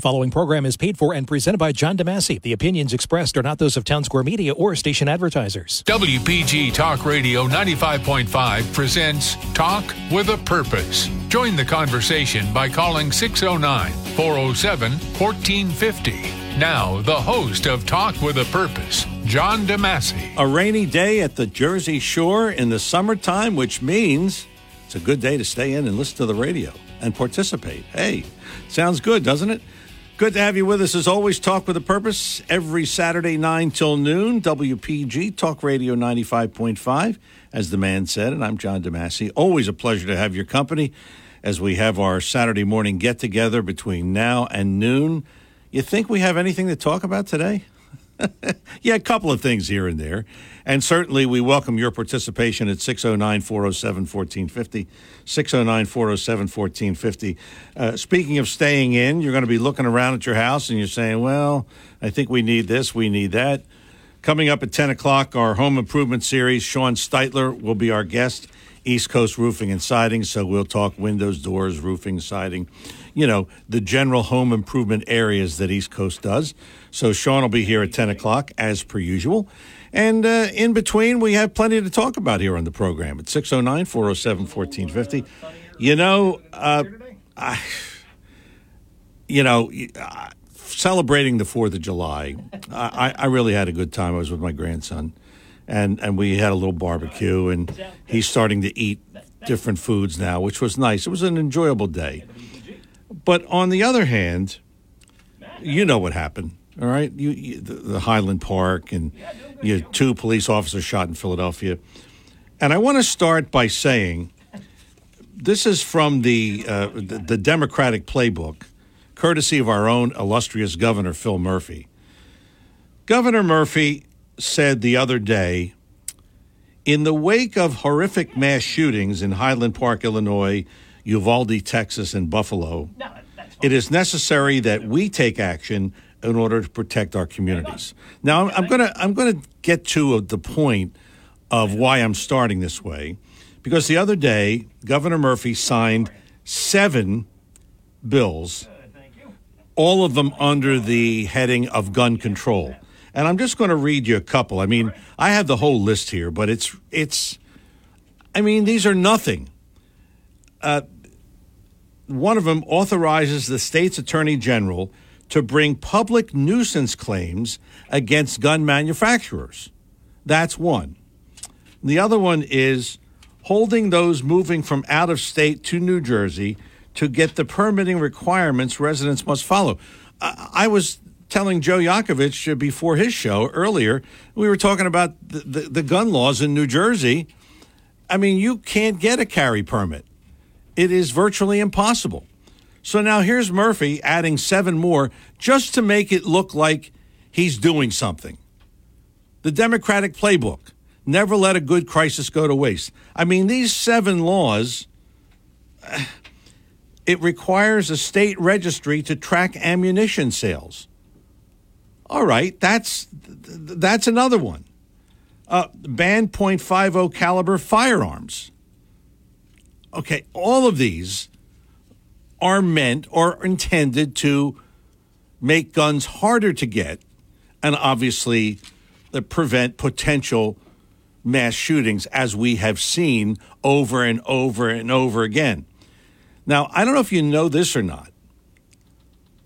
The following program is paid for and presented by John DeMasi. The opinions expressed are not those of Town Square Media or station advertisers. WPG Talk Radio 95.5 presents Talk with a Purpose. Join the conversation by calling 609 407 1450. Now, the host of Talk with a Purpose, John DeMasi. A rainy day at the Jersey Shore in the summertime, which means it's a good day to stay in and listen to the radio and participate. Hey, sounds good, doesn't it? Good to have you with us as always. Talk with a purpose every Saturday, 9 till noon. WPG Talk Radio 95.5, as the man said. And I'm John DeMasi. Always a pleasure to have your company as we have our Saturday morning get together between now and noon. You think we have anything to talk about today? yeah, a couple of things here and there. And certainly we welcome your participation at 609 407 1450. 609 407 1450. Uh, speaking of staying in, you're going to be looking around at your house and you're saying, well, I think we need this, we need that. Coming up at 10 o'clock, our home improvement series, Sean Steitler will be our guest. East Coast Roofing and Siding, so we'll talk windows, doors, roofing, siding, you know, the general home improvement areas that East Coast does. So Sean will be here at 10 o'clock, as per usual. And uh, in between, we have plenty to talk about here on the program at 609 407 1450. You know, uh, I, you know, uh, celebrating the 4th of July, I, I really had a good time. I was with my grandson and and we had a little barbecue and he's starting to eat different foods now which was nice it was an enjoyable day but on the other hand you know what happened all right you, you the, the, highland park and you had two police officers shot in philadelphia. And i want to start by saying this is from the, uh, the the democratic playbook courtesy of our own illustrious governor phil murphy. Governor murphy said the other day in the wake of horrific mass shootings in Highland Park, Illinois, Uvalde, Texas, and Buffalo, it is necessary that we take action in order to protect our communities. Now, I'm going to I'm to get to the point of why I'm starting this way, because the other day Governor Murphy signed seven bills, all of them under the heading of gun control. And I'm just going to read you a couple. I mean, I have the whole list here, but it's it's. I mean, these are nothing. Uh, one of them authorizes the state's attorney general to bring public nuisance claims against gun manufacturers. That's one. The other one is holding those moving from out of state to New Jersey to get the permitting requirements residents must follow. I, was telling Joe Yakovich uh, before his show earlier, we were talking about the, the, the, gun laws in New Jersey. I mean, you can't get a carry permit, it is virtually impossible. So now here's Murphy adding seven more just to make it look like he's doing something. The Democratic playbook never let a good crisis go to waste. I mean, these seven laws. It requires a state registry to track ammunition sales. All right, that's that's another one. Uh, ban .50 caliber firearms. Okay, all of these are meant or intended to make guns harder to get, and obviously, prevent potential mass shootings, as we have seen over and over and over again. Now, I don't know if you know this or not,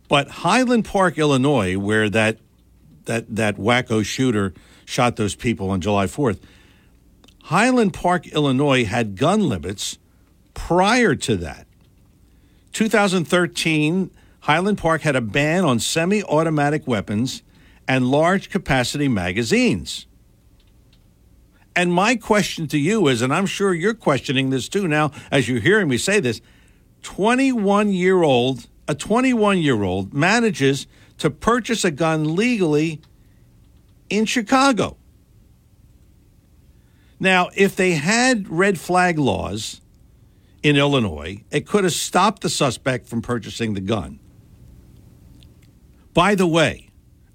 but Highland Park, Illinois, where that that that wacko shooter shot those people on July 4th. Highland Park, Illinois had gun limits prior to that. 2013, Highland Park had a ban on semi automatic weapons and large capacity magazines. And my question to you is, and I'm sure you're questioning this too now as you're hearing me say this 21 year old, a 21 year old manages to purchase a gun legally in Chicago. Now, if they had red flag laws in Illinois, it could have stopped the suspect from purchasing the gun. By the way,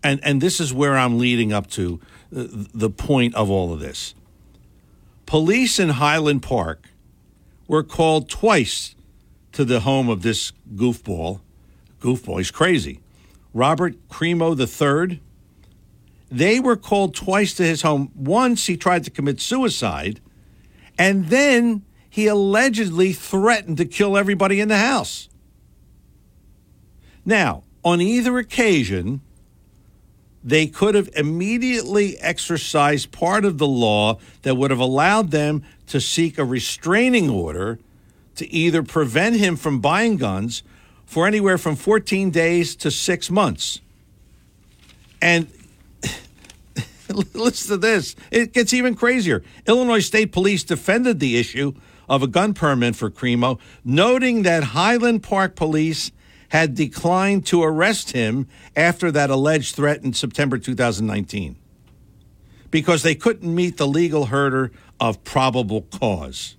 and, and this is where I'm leading up to uh, the point of all of this. Police in Highland Park were called twice to the home of this goofball. Goofball, he's crazy Robert Crimo III. They were called twice to his home. Once he tried to commit suicide, and then he allegedly threatened to kill everybody in the house. Now, on either occasion, they could have immediately exercised part of the law that would have allowed them to seek a restraining order to either prevent him from buying guns for anywhere from 14 days to six months. And listen to this. It gets even crazier. Illinois State Police defended the issue of a gun permit for Crimo, noting that Highland Park Police had declined to arrest him after that alleged threat in September 2019 because they couldn't meet the legal hurdle of probable cause.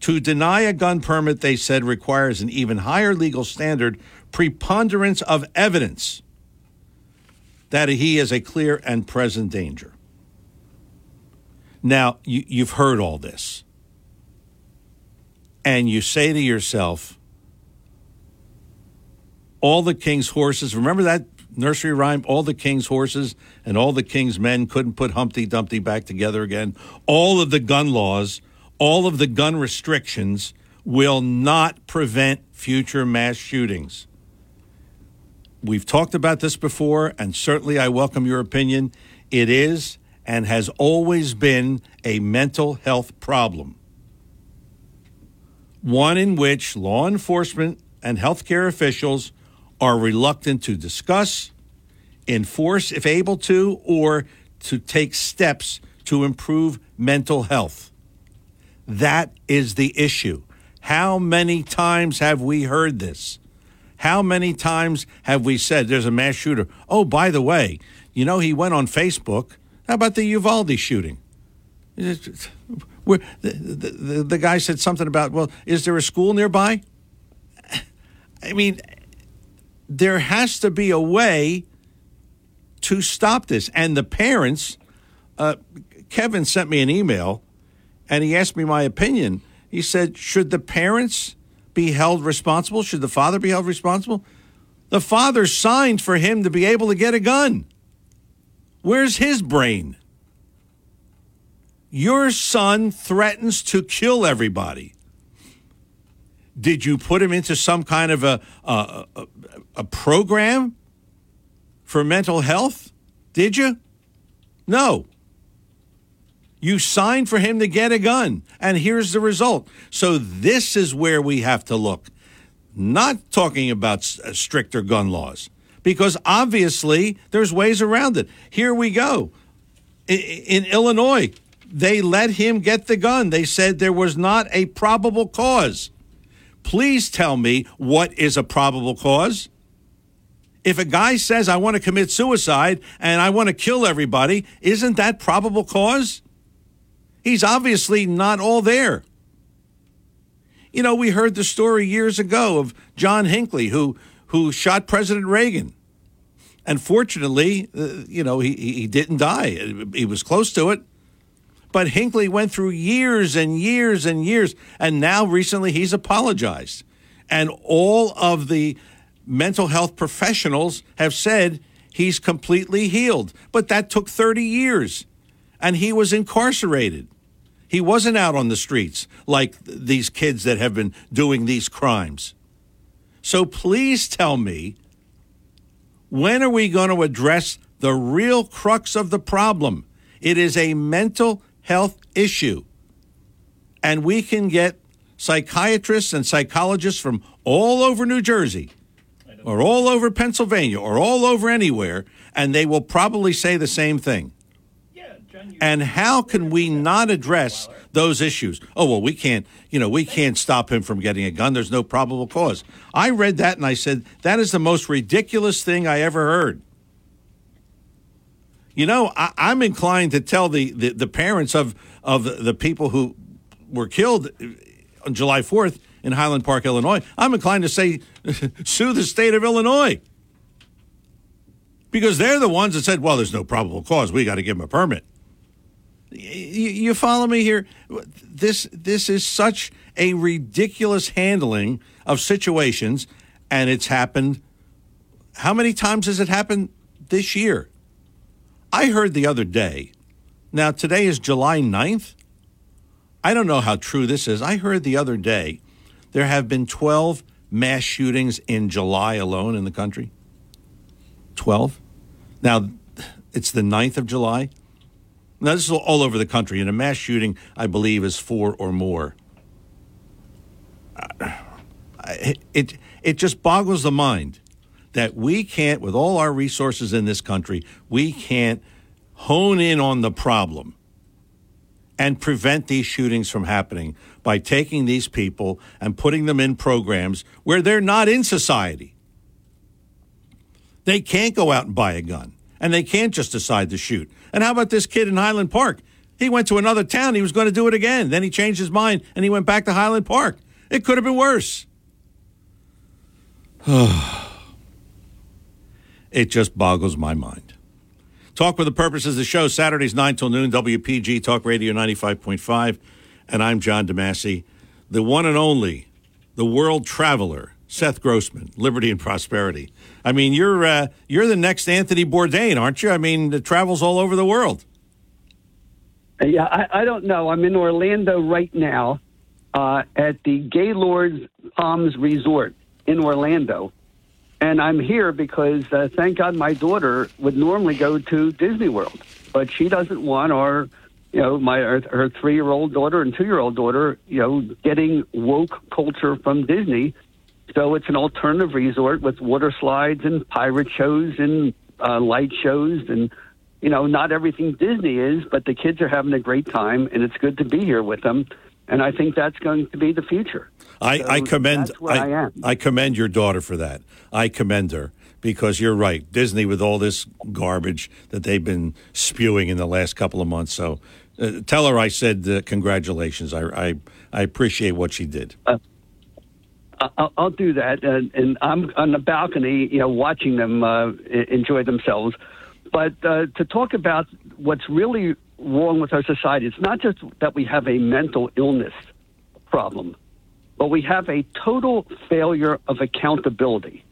To deny a gun permit, they said, requires an even higher legal standard preponderance of evidence that he is a clear and present danger. Now, you, have heard all this. And you say to yourself, all the king's horses, remember that nursery rhyme? All the king's horses and all the king's men couldn't put Humpty Dumpty back together again. All of the gun laws, all of the gun restrictions will not prevent future mass shootings. We've talked about this before, and certainly I welcome your opinion. It is and has always been a mental health problem, one in which law enforcement and healthcare officials are reluctant to discuss, enforce if able to, or to take steps to improve mental health. That is the issue. How many times have we heard this? How many times have we said there's a mass shooter? Oh, by the way, you know, he went on Facebook. How about the Uvalde shooting? The, the, the guy said something about, well, is there a school nearby? I mean, there has to be a way to stop this. And the parents, uh, Kevin sent me an email and he asked me my opinion. He said, Should the parents be held responsible? Should the father be held responsible? The father signed for him to be able to get a gun. Where's his brain? Your son threatens to kill everybody. Did you put him into some kind of a, a, a, a program for mental health? Did you? No. You signed for him to get a gun, and here's the result. So, this is where we have to look. Not talking about uh, stricter gun laws, because obviously there's ways around it. Here we go. In Illinois, they let him get the gun. They said there was not a probable cause. Please tell me what is a probable cause. If a guy says, I want to commit suicide and I want to kill everybody, isn't that probable cause? He's obviously not all there. You know, we heard the story years ago of John Hinckley who who shot President Reagan. And fortunately, uh, you know, he, he didn't die. He was close to it. But Hinckley went through years and years and years, and now recently he's apologized. And all of the mental health professionals have said he's completely healed. But that took 30 years, and he was incarcerated. He wasn't out on the streets like these kids that have been doing these crimes. So please tell me when are we going to address the real crux of the problem? It is a mental health issue. And we can get psychiatrists and psychologists from all over New Jersey or all over Pennsylvania or all over anywhere, and they will probably say the same thing. And how can we not address those issues? Oh, well, we can't, you know, we can't stop him from getting a gun. There's no probable cause. I read that and I said, that is the most ridiculous thing I ever heard. You know, I, am inclined to tell the, the, the, parents of, of the people who were killed on July 4th in Highland Park, Illinois, I'm inclined to say sue the state of Illinois. Because they're the ones that said, well, there's no probable cause. We got to give them a permit. You, follow me here? This, this is such a ridiculous handling of situations, and it's happened how many times has it happened this year? I heard the other day. Now, today is July 9th. I don't know how true this is. I heard the other day there have been 12 mass shootings in July alone in the country. 12. Now, it's the 9th of July. Now, this is all over the country, and a mass shooting, I believe, is four or more. It, it just boggles the mind that we can't, with all our resources in this country, we can't hone in on the problem and prevent these shootings from happening by taking these people and putting them in programs where they're not in society. They can't go out and buy a gun, and they can't just decide to shoot. And how about this kid in Highland Park? He went to another town. He was going to do it again. Then he changed his mind and he went back to Highland Park. It could have been worse. it just boggles my mind. Talk with the purpose of the show Saturdays 9 till noon, WPG Talk Radio 95.5. And I'm John DeMasi, the one and only, the world traveler, Seth Grossman, Liberty and Prosperity. I mean, you're uh, you're the next Anthony Bourdain, aren't you? I mean, travels all over the world. Yeah, I, I don't know. I'm in Orlando right now uh, at the Gaylord Palms Resort in Orlando. And I'm here because, uh, thank God, my daughter would normally go to Disney World, but she doesn't want our, you know, my her, her three year old daughter and two year old daughter, you know, getting woke culture from Disney. So it's an alternative resort with water slides and pirate shows and uh, light shows and you know not everything Disney is, but the kids are having a great time and it's good to be here with them and I think that's going to be the future. I, so I commend I, I, I, commend your daughter for that. I commend her because you're right. Disney with all this garbage that they've been spewing in the last couple of months. So uh, tell her I said uh, congratulations. I, I, I appreciate what she did. Uh, I'll, I'll, do that, and, and, I'm on the balcony, you know, watching them uh, enjoy themselves. But uh, to talk about what's really wrong with our society. It's not just that we have a mental illness problem, but we have a total failure of accountability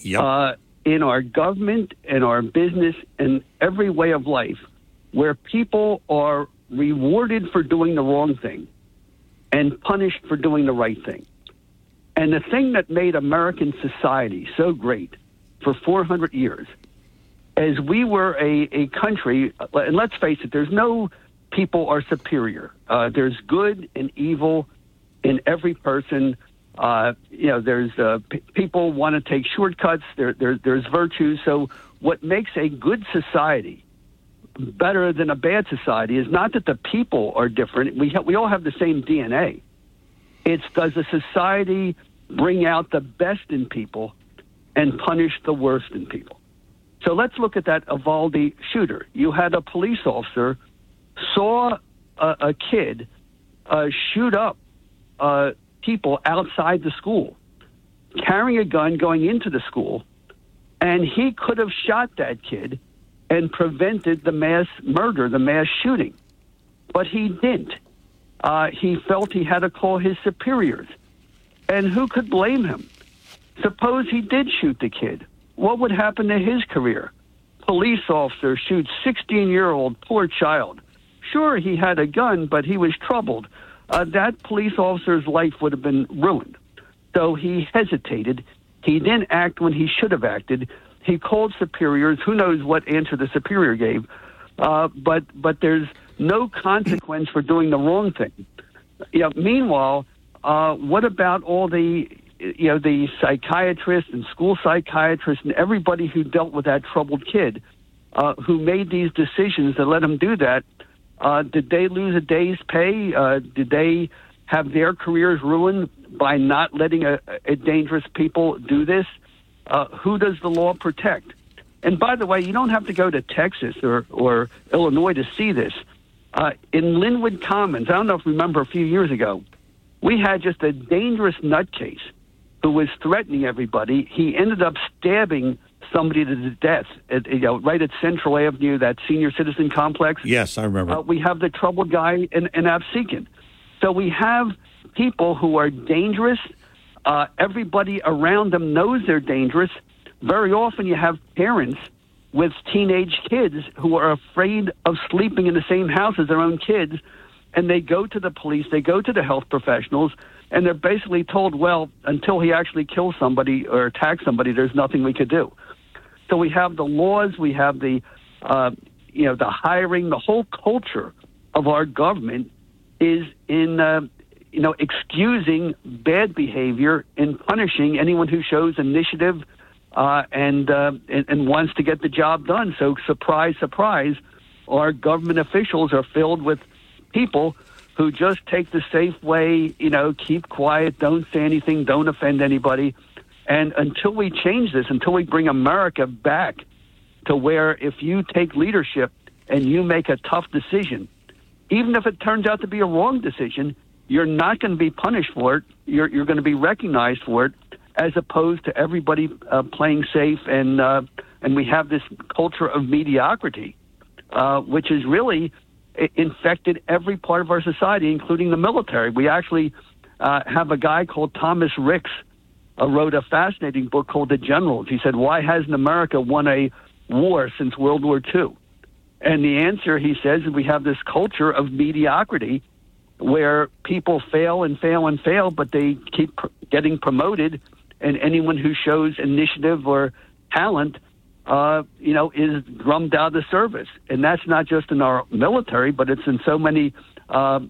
yep. uh, in our government, in our business, in every way of life, where people are rewarded for doing the wrong thing and punished for doing the right thing. And the thing that made American society so great for 400 years as we were a, a country, and let's face it, there's no people are superior. Uh, there's good and evil in every person. Uh, you know, there's uh, p- people want to take shortcuts. There, there, there's virtues. So, what makes a good society better than a bad society is not that the people are different. We ha- we all have the same DNA. It's does a society bring out the best in people and punish the worst in people? So let's look at that Uvalde shooter. You had a police officer saw a, a kid uh, shoot up uh, people outside the school, carrying a gun going into the school, and he could have shot that kid and prevented the mass murder, the mass shooting. But he didn't. Uh, he felt he had to call his superiors. And who could blame him? Suppose he did shoot the kid what would happen to his career? Police officer shoots 16 year old poor child. Sure, he had a gun, but he was troubled. Uh, that police officer's life would have been ruined. So he hesitated. He didn't act when he should have acted. He called superiors. Who knows what answer the superior gave? Uh, but but there's no consequence for doing the wrong thing. Know, meanwhile, uh, what about all the you know, the psychiatrists and school psychiatrists and everybody who dealt with that troubled kid uh, who made these decisions that let him do that, uh, did they lose a day's pay? Uh, did they have their careers ruined by not letting a, a dangerous people do this? Uh, who does the law protect? And by the way, you don't have to go to Texas or, or Illinois to see this. Uh, in Linwood Commons, I don't know if you remember a few years ago, we had just a dangerous nutcase who was threatening everybody. He ended up stabbing somebody to death, at, you know, right at Central Avenue, that senior citizen complex. Yes, I remember. Uh, we have the troubled guy in, in Absecon. So we have people who are dangerous. Uh, everybody around them knows they're dangerous, very often you have parents with teenage kids who are afraid of sleeping in the same house as their own kids, and they go to the police, they go to the health professionals, and they're basically told, well, until he actually kills somebody or attacks somebody, there's nothing we could do. So we have the laws, we have the, uh, you know, the hiring, the whole culture of our government is in, uh, you know, excusing bad behavior and punishing anyone who shows initiative uh, and, uh, and and wants to get the job done. So surprise, surprise, our government officials are filled with people who just take the safe way, you know, keep quiet, don't say anything, don't offend anybody. And until we change this, until we bring America back to where if you take leadership and you make a tough decision, even if it turns out to be a wrong decision, you're not going to be punished for it. You're, you're going to be recognized for it, as opposed to everybody uh, playing safe and uh, and we have this culture of mediocrity, uh, which is really infected every part of our society, including the military. We actually uh, have a guy called Thomas Ricks uh, wrote a fascinating book called The Generals. He said, "Why hasn't America won a war since World War II?" And the answer, he says, is we have this culture of mediocrity where people fail and fail and fail, but they keep pr- getting promoted, and anyone who shows initiative or talent uh, you know, is drummed out of service. And that's not just in our military, but it's in so many uh,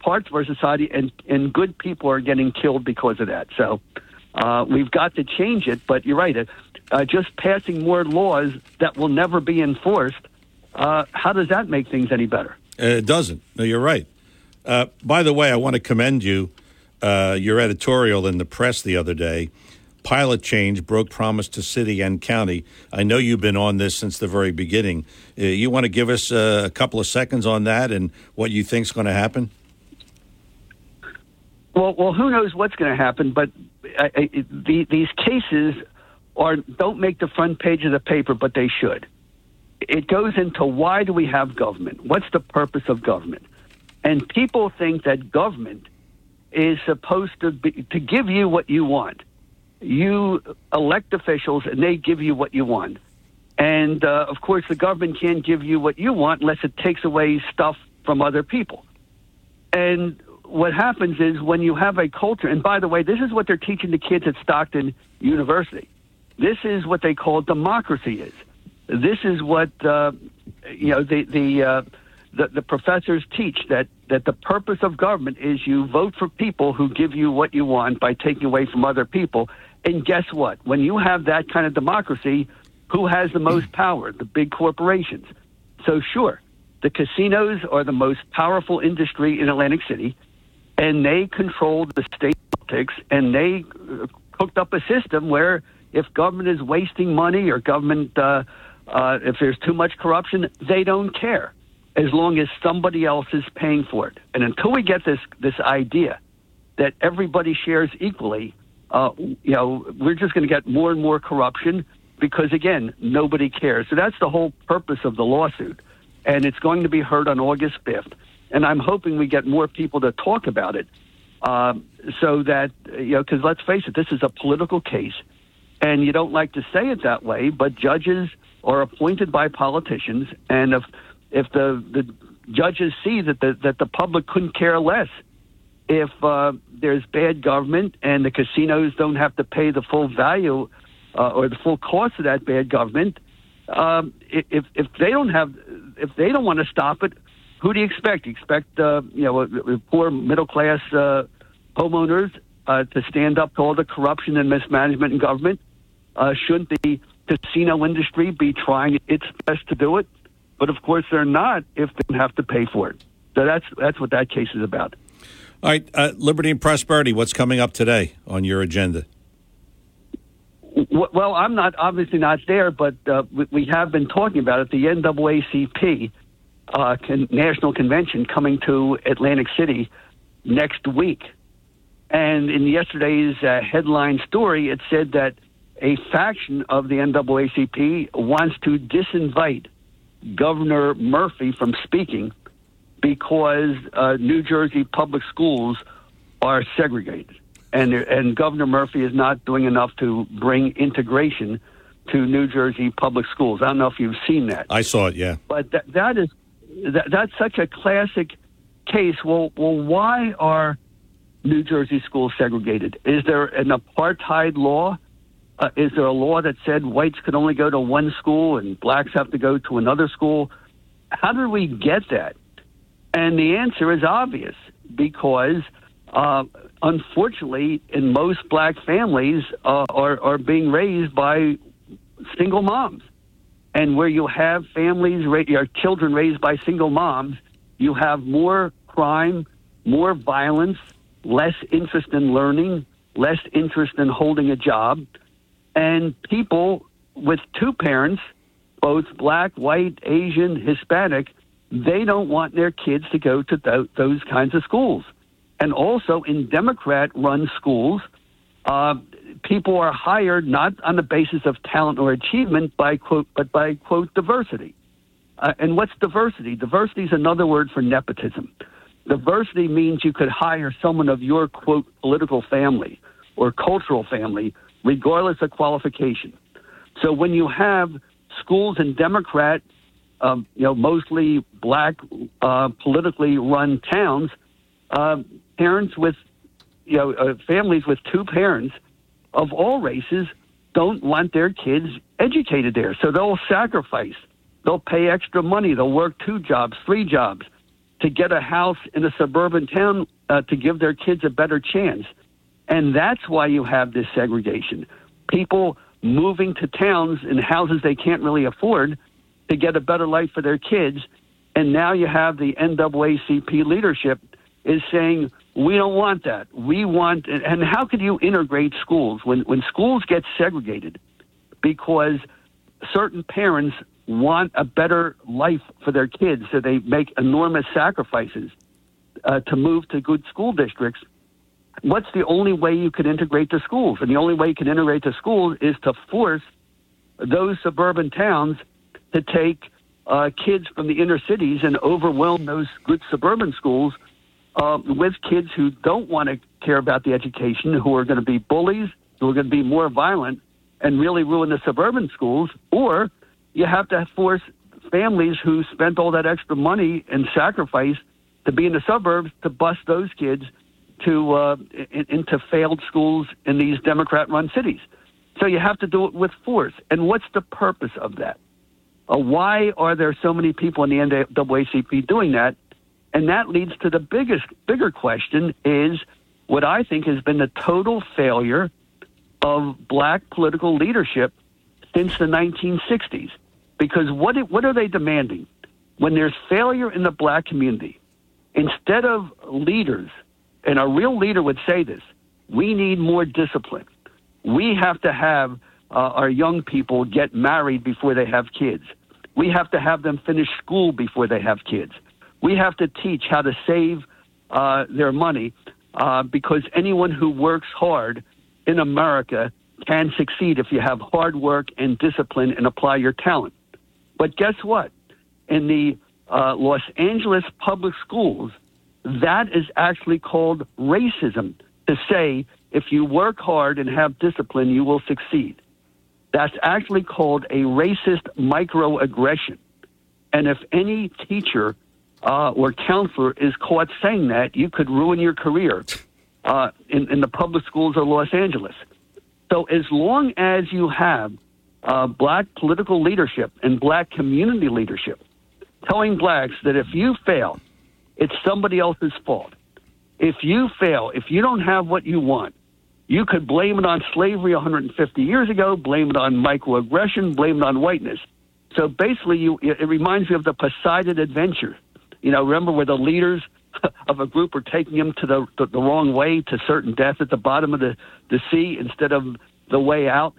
parts of our society, and, and good people are getting killed because of that. So uh, we've got to change it, but you're right. Uh, just passing more laws that will never be enforced, uh, how does that make things any better? Uh, it doesn't. No, you're right. Uh, by the way, I want to commend you, uh, your editorial in the press the other day pilot change broke promise to city and county. I know you've been on this since the very beginning. Uh, you want to give us uh, a couple of seconds on that and what you think is going to happen? Well, well, who knows what's going to happen? But uh, the, these cases are don't make the front page of the paper, but they should. It goes into why do we have government? What's the purpose of government? And people think that government is supposed to be to give you what you want you elect officials and they give you what you want. And uh, of course, the government can't give you what you want unless it takes away stuff from other people. And what happens is when you have a culture, and by the way, this is what they're teaching the kids at Stockton University. This is what they call democracy is. This is what uh, you know the the, uh, the the professors teach that that the purpose of government is you vote for people who give you what you want by taking away from other people, and guess what? When you have that kind of democracy, who has the most power? The big corporations. So, sure, the casinos are the most powerful industry in Atlantic City, and they control the state politics, and they uh, cooked up a system where if government is wasting money or government, uh, uh, if there's too much corruption, they don't care as long as somebody else is paying for it. And until we get this this idea that everybody shares equally, uh, you know, we're just going to get more and more corruption because, again, nobody cares. So that's the whole purpose of the lawsuit. And it's going to be heard on August 5th. And I'm hoping we get more people to talk about it uh, so that, you know, because let's face it, this is a political case. And you don't like to say it that way, but judges are appointed by politicians. And if, if the, the judges see that the, that the public couldn't care less if uh, there's bad government and the casinos don't have to pay the full value uh, or the full cost of that bad government, um, if if they don't have if they don't want to stop it, who do you expect? You expect uh, you know poor middle class uh, homeowners uh, to stand up to all the corruption and mismanagement in government? Uh, shouldn't the casino industry be trying its best to do it? But of course, they're not if they have to pay for it. So that's that's what that case is about. All right, uh, Liberty and Prosperity, what's coming up today on your agenda? Well, I'm not obviously not there, but uh, we have been talking about it. The NAACP uh, con- National Convention coming to Atlantic City next week. And in yesterday's uh, headline story, it said that a faction of the NAACP wants to disinvite Governor Murphy from speaking because uh, New Jersey public schools are segregated, and and Governor Murphy is not doing enough to bring integration to New Jersey public schools. I don't know if you've seen that. I saw it. Yeah, but that, that is that, that's such a classic case. Well, well, why are New Jersey schools segregated? Is there an apartheid law? Uh, is there a law that said whites could only go to one school and blacks have to go to another school? How did we get that? And the answer is obvious because, uh, unfortunately, in most black families uh, are, are being raised by single moms. And where you have families, your children raised by single moms, you have more crime, more violence, less interest in learning, less interest in holding a job. And people with two parents, both black, white, Asian, Hispanic, they don't want their kids to go to th- those kinds of schools. And also in Democrat run schools, uh, people are hired not on the basis of talent or achievement, by quote, but by quote diversity. Uh, and what's diversity? Diversity is another word for nepotism. Diversity means you could hire someone of your quote political family or cultural family, regardless of qualification. So when you have schools in Democrat, um, you know, mostly black, uh, politically run towns, uh, parents with, you know, uh, families with two parents of all races don't want their kids educated there. So they'll sacrifice. They'll pay extra money. They'll work two jobs, three jobs to get a house in a suburban town uh, to give their kids a better chance. And that's why you have this segregation. People moving to towns in houses they can't really afford to get a better life for their kids. And now you have the NAACP leadership is saying, we don't want that. We want, and how could you integrate schools when, when schools get segregated because certain parents want a better life for their kids, so they make enormous sacrifices uh, to move to good school districts. What's the only way you can integrate the schools? And the only way you can integrate the schools is to force those suburban towns to take uh, kids from the inner cities and overwhelm those good suburban schools uh, with kids who don't want to care about the education, who are going to be bullies, who are going to be more violent, and really ruin the suburban schools, or you have to force families who spent all that extra money and sacrifice to be in the suburbs to bust those kids to uh, in, into failed schools in these Democrat-run cities. So you have to do it with force. And what's the purpose of that? Uh, why are there so many people in the NAACP doing that? And that leads to the biggest, bigger question is what I think has been the total failure of black political leadership since the 1960s. Because what, what are they demanding? When there's failure in the black community, instead of leaders, and a real leader would say this, we need more discipline. We have to have uh, our young people get married before they have kids. We have to have them finish school before they have kids. We have to teach how to save uh, their money uh, because anyone who works hard in America can succeed if you have hard work and discipline and apply your talent. But guess what? In the uh, Los Angeles public schools, that is actually called racism to say if you work hard and have discipline, you will succeed. That's actually called a racist microaggression. And if any teacher uh, or counselor is caught saying that, you could ruin your career uh, in, in the public schools of Los Angeles. So as long as you have uh, black political leadership and black community leadership telling blacks that if you fail, it's somebody else's fault. If you fail, if you don't have what you want, you could blame it on slavery 150 years ago, blame it on microaggression, blame it on whiteness. So basically, you, it reminds me of the Poseidon Adventure you know, remember where the leaders of a group were taking them to the, the, the wrong way to certain death at the bottom of the, the sea instead of the way out.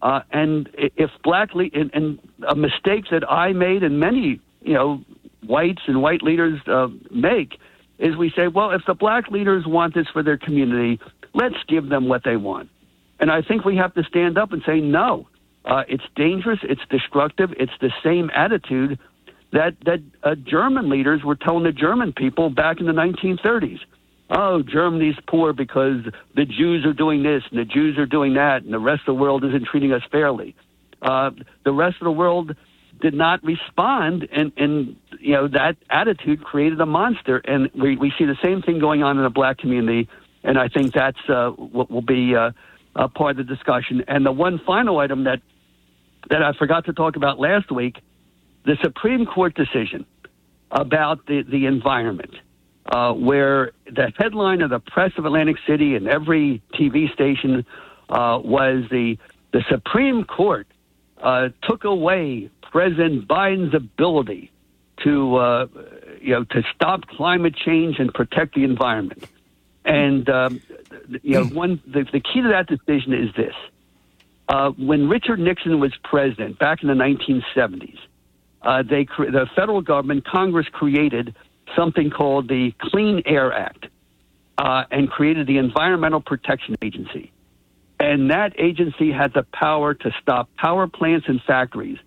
Uh, and if black le- and, and a mistake that I made and many, you know, whites and white leaders uh, make is we say, well, if the black leaders want this for their community, let's give them what they want. And I think we have to stand up and say, no, uh, it's dangerous, it's destructive, it's the same attitude that that uh, German leaders were telling the German people back in the 1930s. Oh, Germany's poor because the Jews are doing this and the Jews are doing that, and the rest of the world isn't treating us fairly. uh, the rest of the world did not respond, and and you know that attitude created a monster, and we we see the same thing going on in the black community, and I think that's uh, what will be uh, a part of the discussion. And the one final item that that I forgot to talk about last week, the Supreme Court decision about the the environment. Uh, where the headline of the press of Atlantic City and every TV station uh, was the the Supreme Court uh, took away President Biden's ability to, uh, you know, to stop climate change and protect the environment. And um, you know, one the, the key to that decision is this: uh, when Richard Nixon was president back in the 1970s, uh, they cre- the federal government, Congress created something called the Clean Air Act, uh, and created the Environmental Protection Agency. And that agency had the power to stop power plants and factories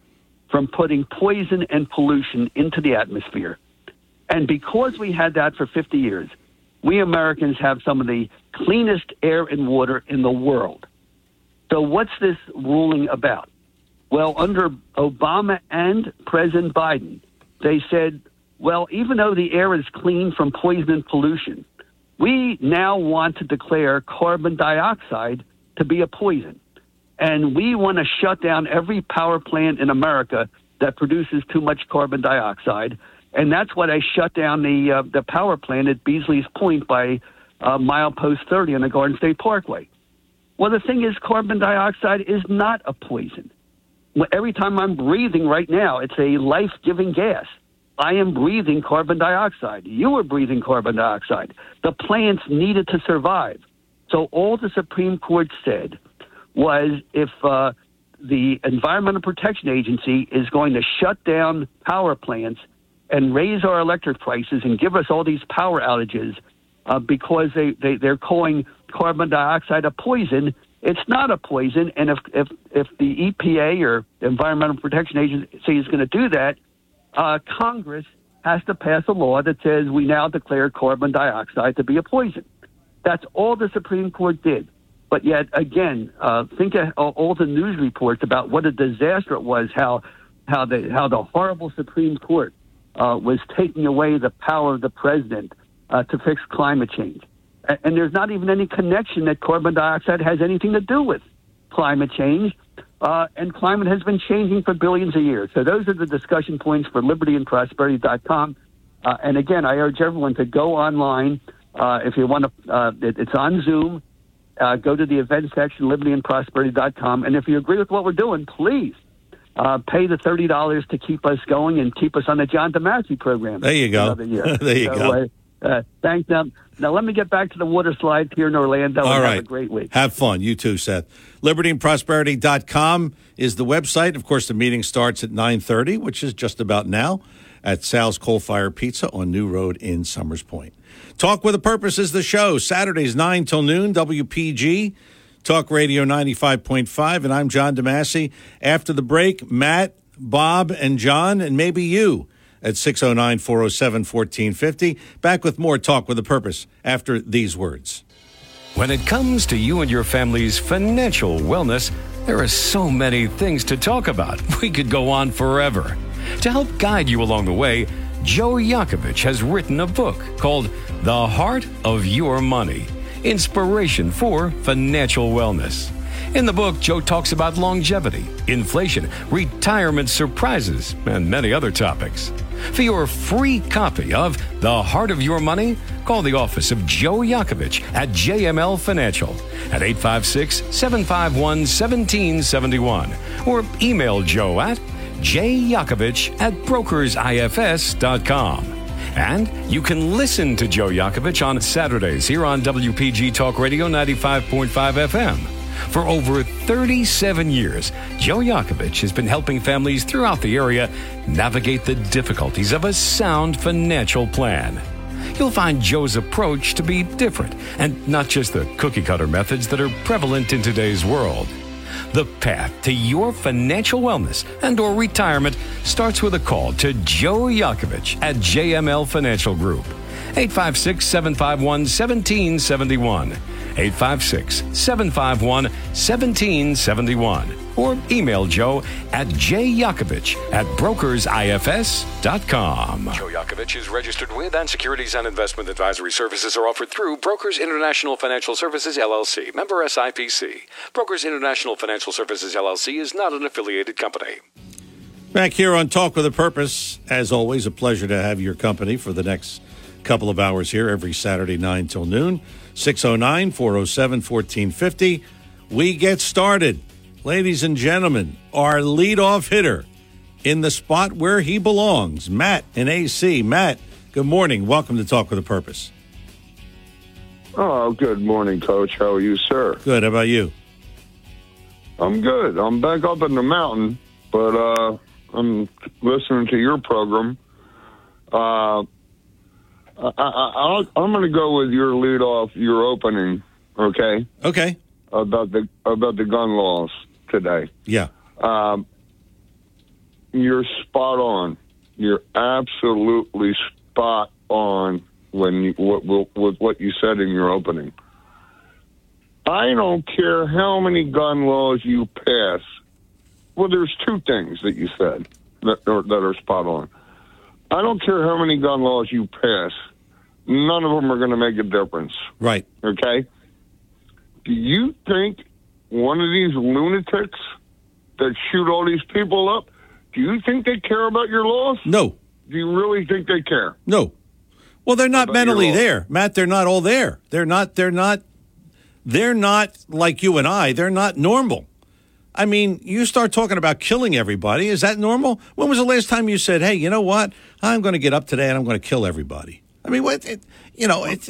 from putting poison and pollution into the atmosphere. And because we had that for 50 years, we Americans have some of the cleanest air and water in the world. So, what's this ruling about? Well, under Obama and President Biden, they said, well, even though the air is clean from poison and pollution, we now want to declare carbon dioxide to be a poison. And we want to shut down every power plant in America that produces too much carbon dioxide. And that's why they shut down the, uh, the power plant at Beesley's Point by uh, milepost 30 on the Garden State Parkway. Well, the thing is, carbon dioxide is not a poison. Every time I'm breathing right now, it's a life giving gas. I am breathing carbon dioxide. You are breathing carbon dioxide. The plants needed to survive. So all the Supreme Court said was if uh, the Environmental Protection Agency is going to shut down power plants and raise our electric prices and give us all these power outages uh, because they, they, they're calling carbon dioxide a poison, it's not a poison. And if, if, if the EPA or Environmental Protection Agency is going to do that, uh, Congress has to pass a law that says we now declare carbon dioxide to be a poison. That's all the Supreme Court did. But yet, again, uh, think of all the news reports about what a disaster it was, how how the how the horrible Supreme Court uh, was taking away the power of the president uh, to fix climate change. And, and there's not even any connection that carbon dioxide has anything to do with climate change. Uh, and climate has been changing for billions of years. So those are the discussion points for libertyandprosperity.com. Uh, and again, I urge everyone to go online uh, if you want to, uh, it, it's on Zoom. Uh, go to the event section, libertyandprosperity.com. And if you agree with what we're doing, please uh, pay the $30 to keep us going and keep us on the John DeMasi program. There you go. there you so, go. Uh, uh, thanks. Now, now, let me get back to the water slides here in Orlando. All right. Have a great week. Have fun. You too, Seth. LibertyandProsperity.com is the website. Of course, the meeting starts at 9.30, which is just about now, at Sal's Coal Fire Pizza on New Road in Somers Point. Talk with a Purpose is the show. Saturdays, 9 till noon, WPG, Talk Radio 95.5. And I'm John DeMasi. After the break, Matt, Bob, and John, and maybe you at 609 407 1450. Back with more Talk with a Purpose after these words. When it comes to you and your family's financial wellness, there are so many things to talk about. We could go on forever. To help guide you along the way, Joe Yakovich has written a book called The Heart of Your Money Inspiration for Financial Wellness. In the book, Joe talks about longevity, inflation, retirement surprises, and many other topics. For your free copy of The Heart of Your Money, call the office of Joe Yakovich at JML Financial at 856 751 1771 or email Joe at jyakovich at brokersifs.com. And you can listen to Joe Yakovich on Saturdays here on WPG Talk Radio 95.5 FM. For over 37 years, Joe Yakovich has been helping families throughout the area navigate the difficulties of a sound financial plan. You'll find Joe's approach to be different and not just the cookie cutter methods that are prevalent in today's world. The path to your financial wellness and or retirement starts with a call to Joe Yakovich at JML Financial Group. 856 751 1771. 856 751 1771 or email Joe at jyakovich at brokersifs.com. Joe Yakovich is registered with and securities and investment advisory services are offered through Brokers International Financial Services LLC, member SIPC. Brokers International Financial Services LLC is not an affiliated company. Back here on Talk with a Purpose, as always, a pleasure to have your company for the next couple of hours here every Saturday, 9 till noon. 609 407 1450. We get started. Ladies and gentlemen, our leadoff hitter in the spot where he belongs, Matt in AC. Matt, good morning. Welcome to Talk with a Purpose. Oh, good morning, Coach. How are you, sir? Good. How about you? I'm good. I'm back up in the mountain, but uh, I'm listening to your program. Uh, I, am going to go with your lead off, your opening. Okay. Okay. About the about the gun laws today. Yeah. Um, you're spot on. You're absolutely spot on when you, with, with what you said in your opening. I don't care how many gun laws you pass. Well, there's two things that you said that are, that are spot on. I don't care how many gun laws you pass none of them are going to make a difference. Right. Okay. Do you think one of these lunatics that shoot all these people up, do you think they care about your laws? No. Do you really think they care? No. Well, they're not mentally there, Matt. They're not all there. They're not. They're not. They're not like you and I. They're not normal. I mean, you start talking about killing everybody. Is that normal? When was the last time you said, "Hey, you know what? I'm going to get up today and I'm going to kill everybody"? I mean, what? It, you know, it's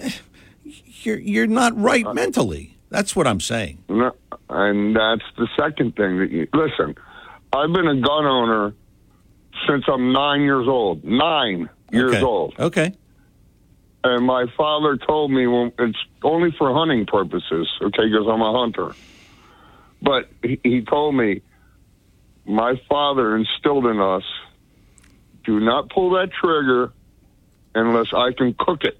you're you're not right uh, mentally. That's what I'm saying. No, and that's the second thing that you listen. I've been a gun owner since I'm nine years old. Nine years okay. old. Okay. And my father told me well, it's only for hunting purposes, okay, because I'm a hunter. But he, he told me my father instilled in us do not pull that trigger unless I can cook it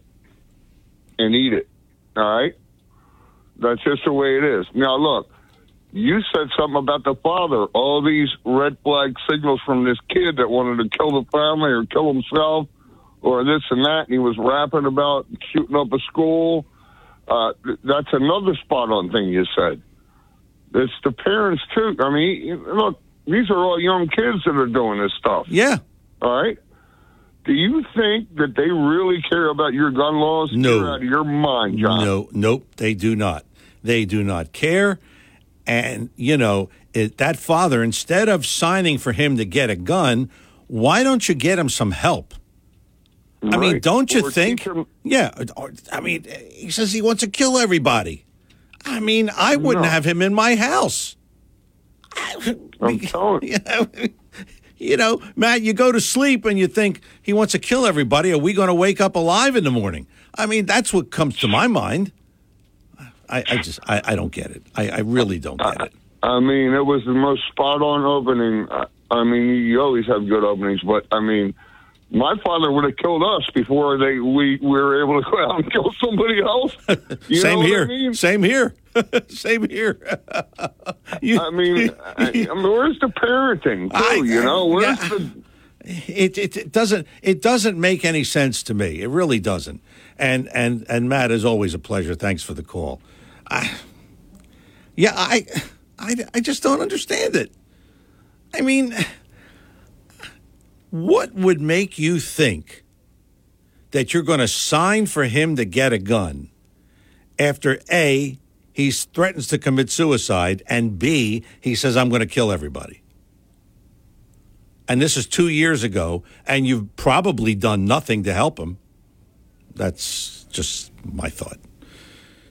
and eat it. All right? That's just the way it is. Now, look, you said something about the father. All these red flag signals from this kid that wanted to kill the family or kill himself or this and that, and he was rapping about shooting up a school. Uh, that's another spot on thing you said. It's the parents, too. I mean, look, these are all young kids that are doing this stuff. Yeah. All right? Do you think that they really care about your gun laws? No. You're out of your mind, John. No, nope, they do not. They do not care. And, you know, it, that father, instead of signing for him to get a gun, why don't you get him some help? Right. I mean, don't you or think? Yeah. I mean, he says he wants to kill everybody. I mean, I wouldn't no. have him in my house. I'm telling you. you know, Matt, you go to sleep and you think he wants to kill everybody. Are we going to wake up alive in the morning? I mean, that's what comes to my mind. I, I just, I, I, don't get it. I, I really don't get it. I mean, it was the most spot on opening. I mean, you always have good openings, but I mean, my father would have killed us before they we, we were able to go out and kill somebody else. Same here. I mean? Same here. Same here. you, I mean, I, I mean, where's the parenting too? I, you know, where's yeah, the it, it, it doesn't it doesn't make any sense to me. It really doesn't. And and and Matt, is always a pleasure. Thanks for the call. I, yeah, I, I I just don't understand it. I mean, what would make you think that you're going to sign for him to get a gun after A, he threatens to commit suicide, and B, he says, I'm going to kill everybody? And this is two years ago, and you've probably done nothing to help him. That's just my thought.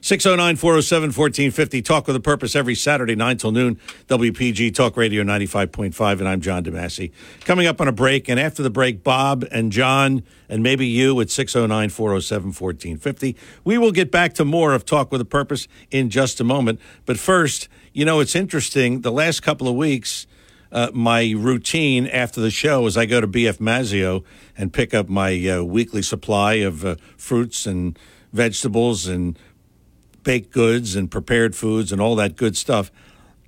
609 407 1450. Talk with a purpose every Saturday, 9 till noon. WPG Talk Radio 95.5. And I'm John DeMasi. Coming up on a break. And after the break, Bob and John, and maybe you at 609 407 1450. We will get back to more of Talk with a Purpose in just a moment. But first, you know, it's interesting. The last couple of weeks, uh, my routine after the show is I go to BF Mazzeo and pick up my uh, weekly supply of uh, fruits and vegetables and baked goods and prepared foods and all that good stuff.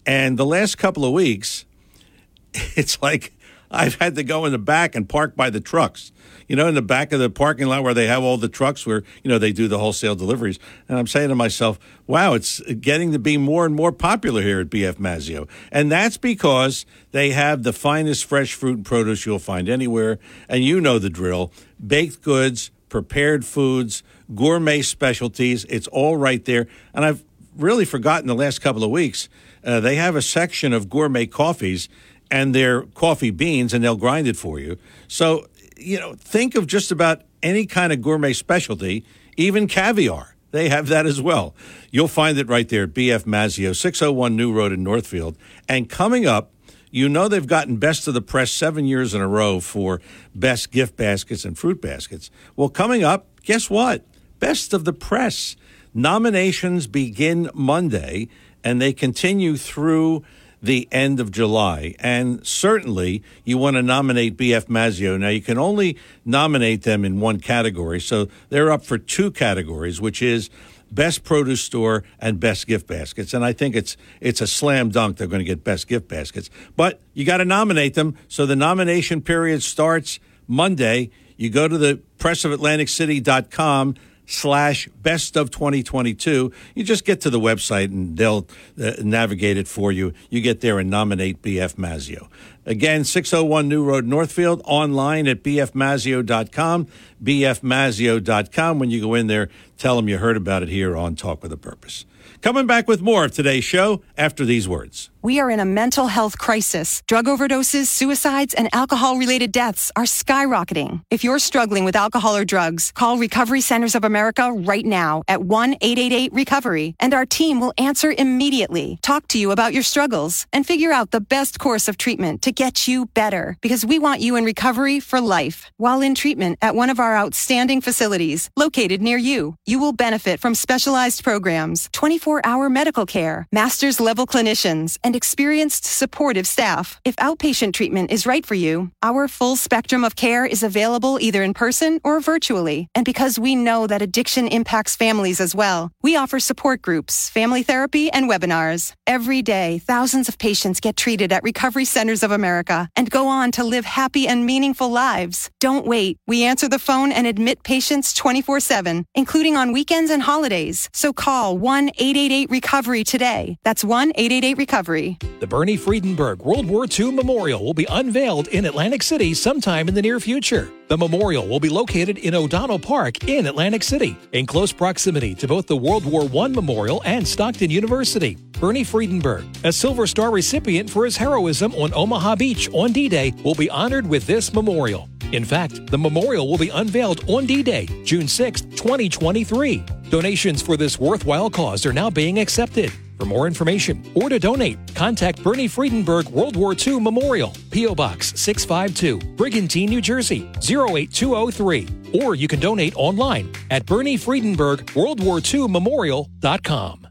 And the last couple of weeks, it's like I've had to go in the back and park by the trucks. You know, in the back of the parking lot where they have all the trucks where, you know, they do the wholesale deliveries. And I'm saying to myself, wow, it's getting to be more and more popular here at BF Mazzeo. And that's because they have the finest fresh fruit and produce you'll find anywhere. And you know the drill baked goods, prepared foods, gourmet specialties. It's all right there. And I've really forgotten the last couple of weeks. Uh, they have a section of gourmet coffees and their coffee beans, and they'll grind it for you. So you know, think of just about any kind of gourmet specialty, even caviar. They have that as well. You'll find it right there at BF Mazzeo, 601 New Road in Northfield. And coming up, you know they've gotten best of the press seven years in a row for best gift baskets and fruit baskets. Well, coming up, guess what? Best of the press. Nominations begin Monday and they continue through the end of July. And certainly you want to nominate BF Mazzeo. Now, you can only nominate them in one category. So they're up for two categories, which is best produce store and best gift baskets. And I think it's it's a slam dunk they're going to get best gift baskets. But you got to nominate them. So the nomination period starts Monday. You go to the pressofatlanticcity.com slash best of 2022. You just get to the website and they'll uh, navigate it for you. You get there and nominate BF Mazzeo. Again, 601 New Road Northfield, online at bfmazzeo.com, bfmazzeo.com. When you go in there, tell them you heard about it here on Talk with a Purpose. Coming back with more of today's show after these words. We are in a mental health crisis. Drug overdoses, suicides, and alcohol related deaths are skyrocketing. If you're struggling with alcohol or drugs, call Recovery Centers of America right now at 1 888 Recovery, and our team will answer immediately, talk to you about your struggles, and figure out the best course of treatment to get you better because we want you in recovery for life. While in treatment at one of our outstanding facilities located near you, you will benefit from specialized programs, 24 hour medical care, master's level clinicians, and experienced supportive staff. If outpatient treatment is right for you, our full spectrum of care is available either in person or virtually. And because we know that addiction impacts families as well, we offer support groups, family therapy, and webinars. Every day, thousands of patients get treated at Recovery Centers of America and go on to live happy and meaningful lives. Don't wait. We answer the phone and admit patients 24 7, including on weekends and holidays. So call 1 888 Recovery today. That's 1 888 Recovery. The Bernie Friedenberg World War II Memorial will be unveiled in Atlantic City sometime in the near future. The memorial will be located in O'Donnell Park in Atlantic City, in close proximity to both the World War I Memorial and Stockton University. Bernie Friedenberg, a Silver Star recipient for his heroism on Omaha Beach on D Day, will be honored with this memorial. In fact, the memorial will be unveiled on D Day, June 6, 2023. Donations for this worthwhile cause are now being accepted. For more information or to donate, contact Bernie Friedenberg World War II Memorial, P.O. Box 652, Brigantine, New Jersey 08203. Or you can donate online at Bernie Friedenberg World War II Memorial.com.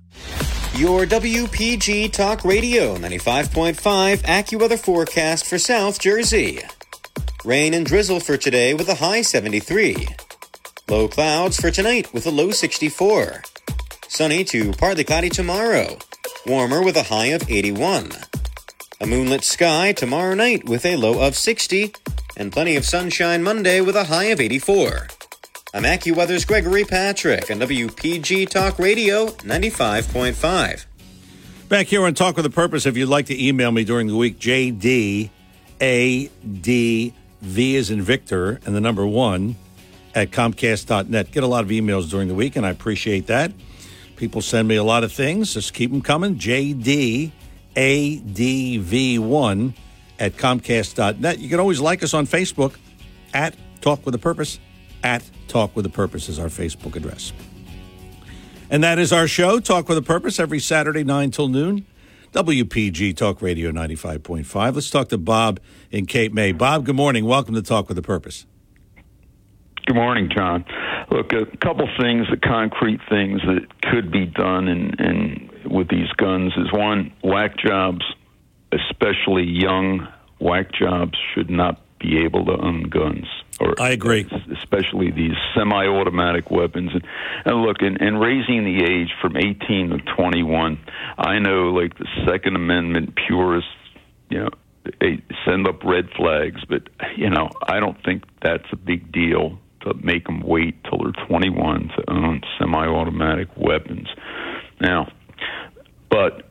Your WPG Talk Radio 95.5 AccuWeather forecast for South Jersey. Rain and drizzle for today with a high 73. Low clouds for tonight with a low 64. Sunny to partly cloudy tomorrow. Warmer with a high of 81. A moonlit sky tomorrow night with a low of 60. And plenty of sunshine Monday with a high of 84. I'm AccuWeather's Gregory Patrick on WPG Talk Radio 95.5. Back here on Talk with a Purpose, if you'd like to email me during the week, JD, is in Victor, and the number one at Comcast.net. Get a lot of emails during the week, and I appreciate that. People send me a lot of things. Just keep them coming. JDADV1 at Comcast.net. You can always like us on Facebook at Talk with a Purpose. At Talk with a Purpose is our Facebook address. And that is our show, Talk with a Purpose, every Saturday, 9 till noon. WPG Talk Radio 95.5. Let's talk to Bob in Cape May. Bob, good morning. Welcome to Talk with a Purpose. Good morning, John. Look, a couple things, the concrete things that could be done in, in with these guns is one, whack jobs, especially young whack jobs, should not be able to own guns. Or I agree. Especially these semi-automatic weapons. And, and look, in, in raising the age from 18 to 21, I know like the Second Amendment purists, you know, they send up red flags, but you know, I don't think that's a big deal to make them wait till they're 21 to own semi-automatic weapons. Now, but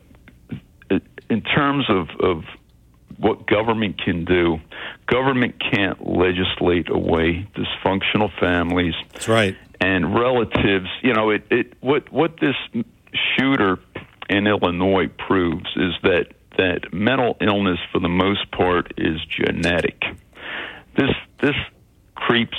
in terms of, of what government can do, government can't legislate away dysfunctional families. That's right. And relatives, you know, it, it what what this shooter in Illinois proves is that that mental illness for the most part is genetic. This this creep's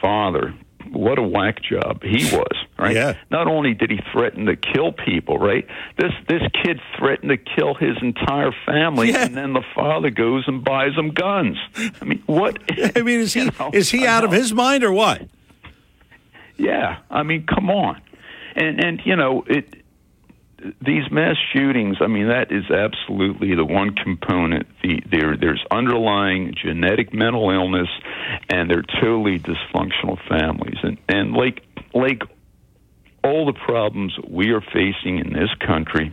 father what a whack job he was, right? Yeah. Not only did he threaten to kill people, right? This this kid threatened to kill his entire family, Yeah. and then the father goes and buys them guns. I mean, what? I mean, is he know, is he out of his mind or what? Yeah, I mean, come on, and and you know it. These mass shootings, I mean, that is absolutely the one component. The, there, there's underlying genetic mental illness, and they're totally dysfunctional families. And and like like all the problems we are facing in this country,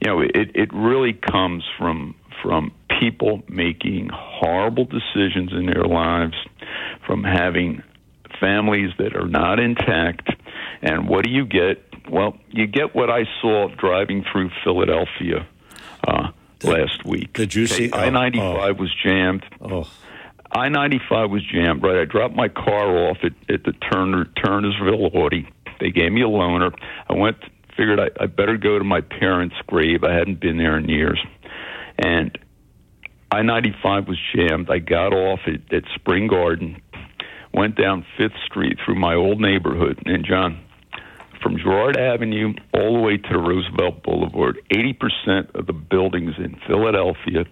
you know, it, it really comes from from people making horrible decisions in their lives, from having families that are not intact. And what do you get? Well, you get what I saw driving through Philadelphia uh, last week. did you see- oh, I ninety five was jammed. Oh, I ninety five was jammed. Right, I dropped my car off at, at the Turner Turnersville Audi. They gave me a loaner. I went, figured I, I better go to my parents' grave. I hadn't been there in years, and I ninety five was jammed. I got off at, at Spring Garden, went down Fifth Street through my old neighborhood, and John. From Girard Avenue all the way to Roosevelt Boulevard, 80% of the buildings in Philadelphia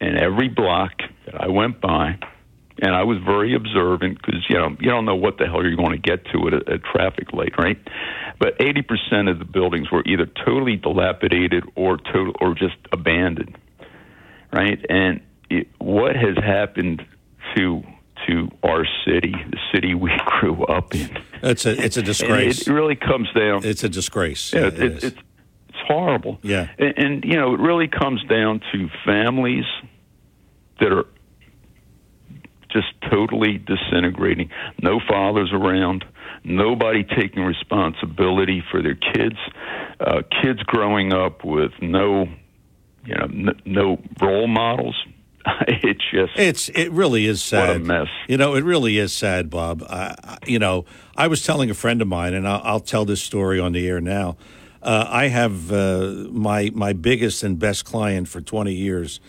and every block that I went by, and I was very observant because you know you don't know what the hell you're going to get to at a, a traffic light, right? But 80% of the buildings were either totally dilapidated or total or just abandoned, right? And it, what has happened to to our city, the city we grew up in? it's a it's a And disgrace. it really comes down. It's a disgrace. Yeah, it it, it's it's horrible. Yeah. and, and you know it really comes down to families that are just totally disintegrating. No fathers around. Nobody taking responsibility for their kids. Uh, kids growing up with no, you know, n- no role models. it just It's it really is sad. What a mess. You know, it really is sad, Bob. I, I- you know, I was telling a friend of mine, and I'll, I'll tell this story on the air now. Uh, I have uh, my my biggest and best client for twenty years.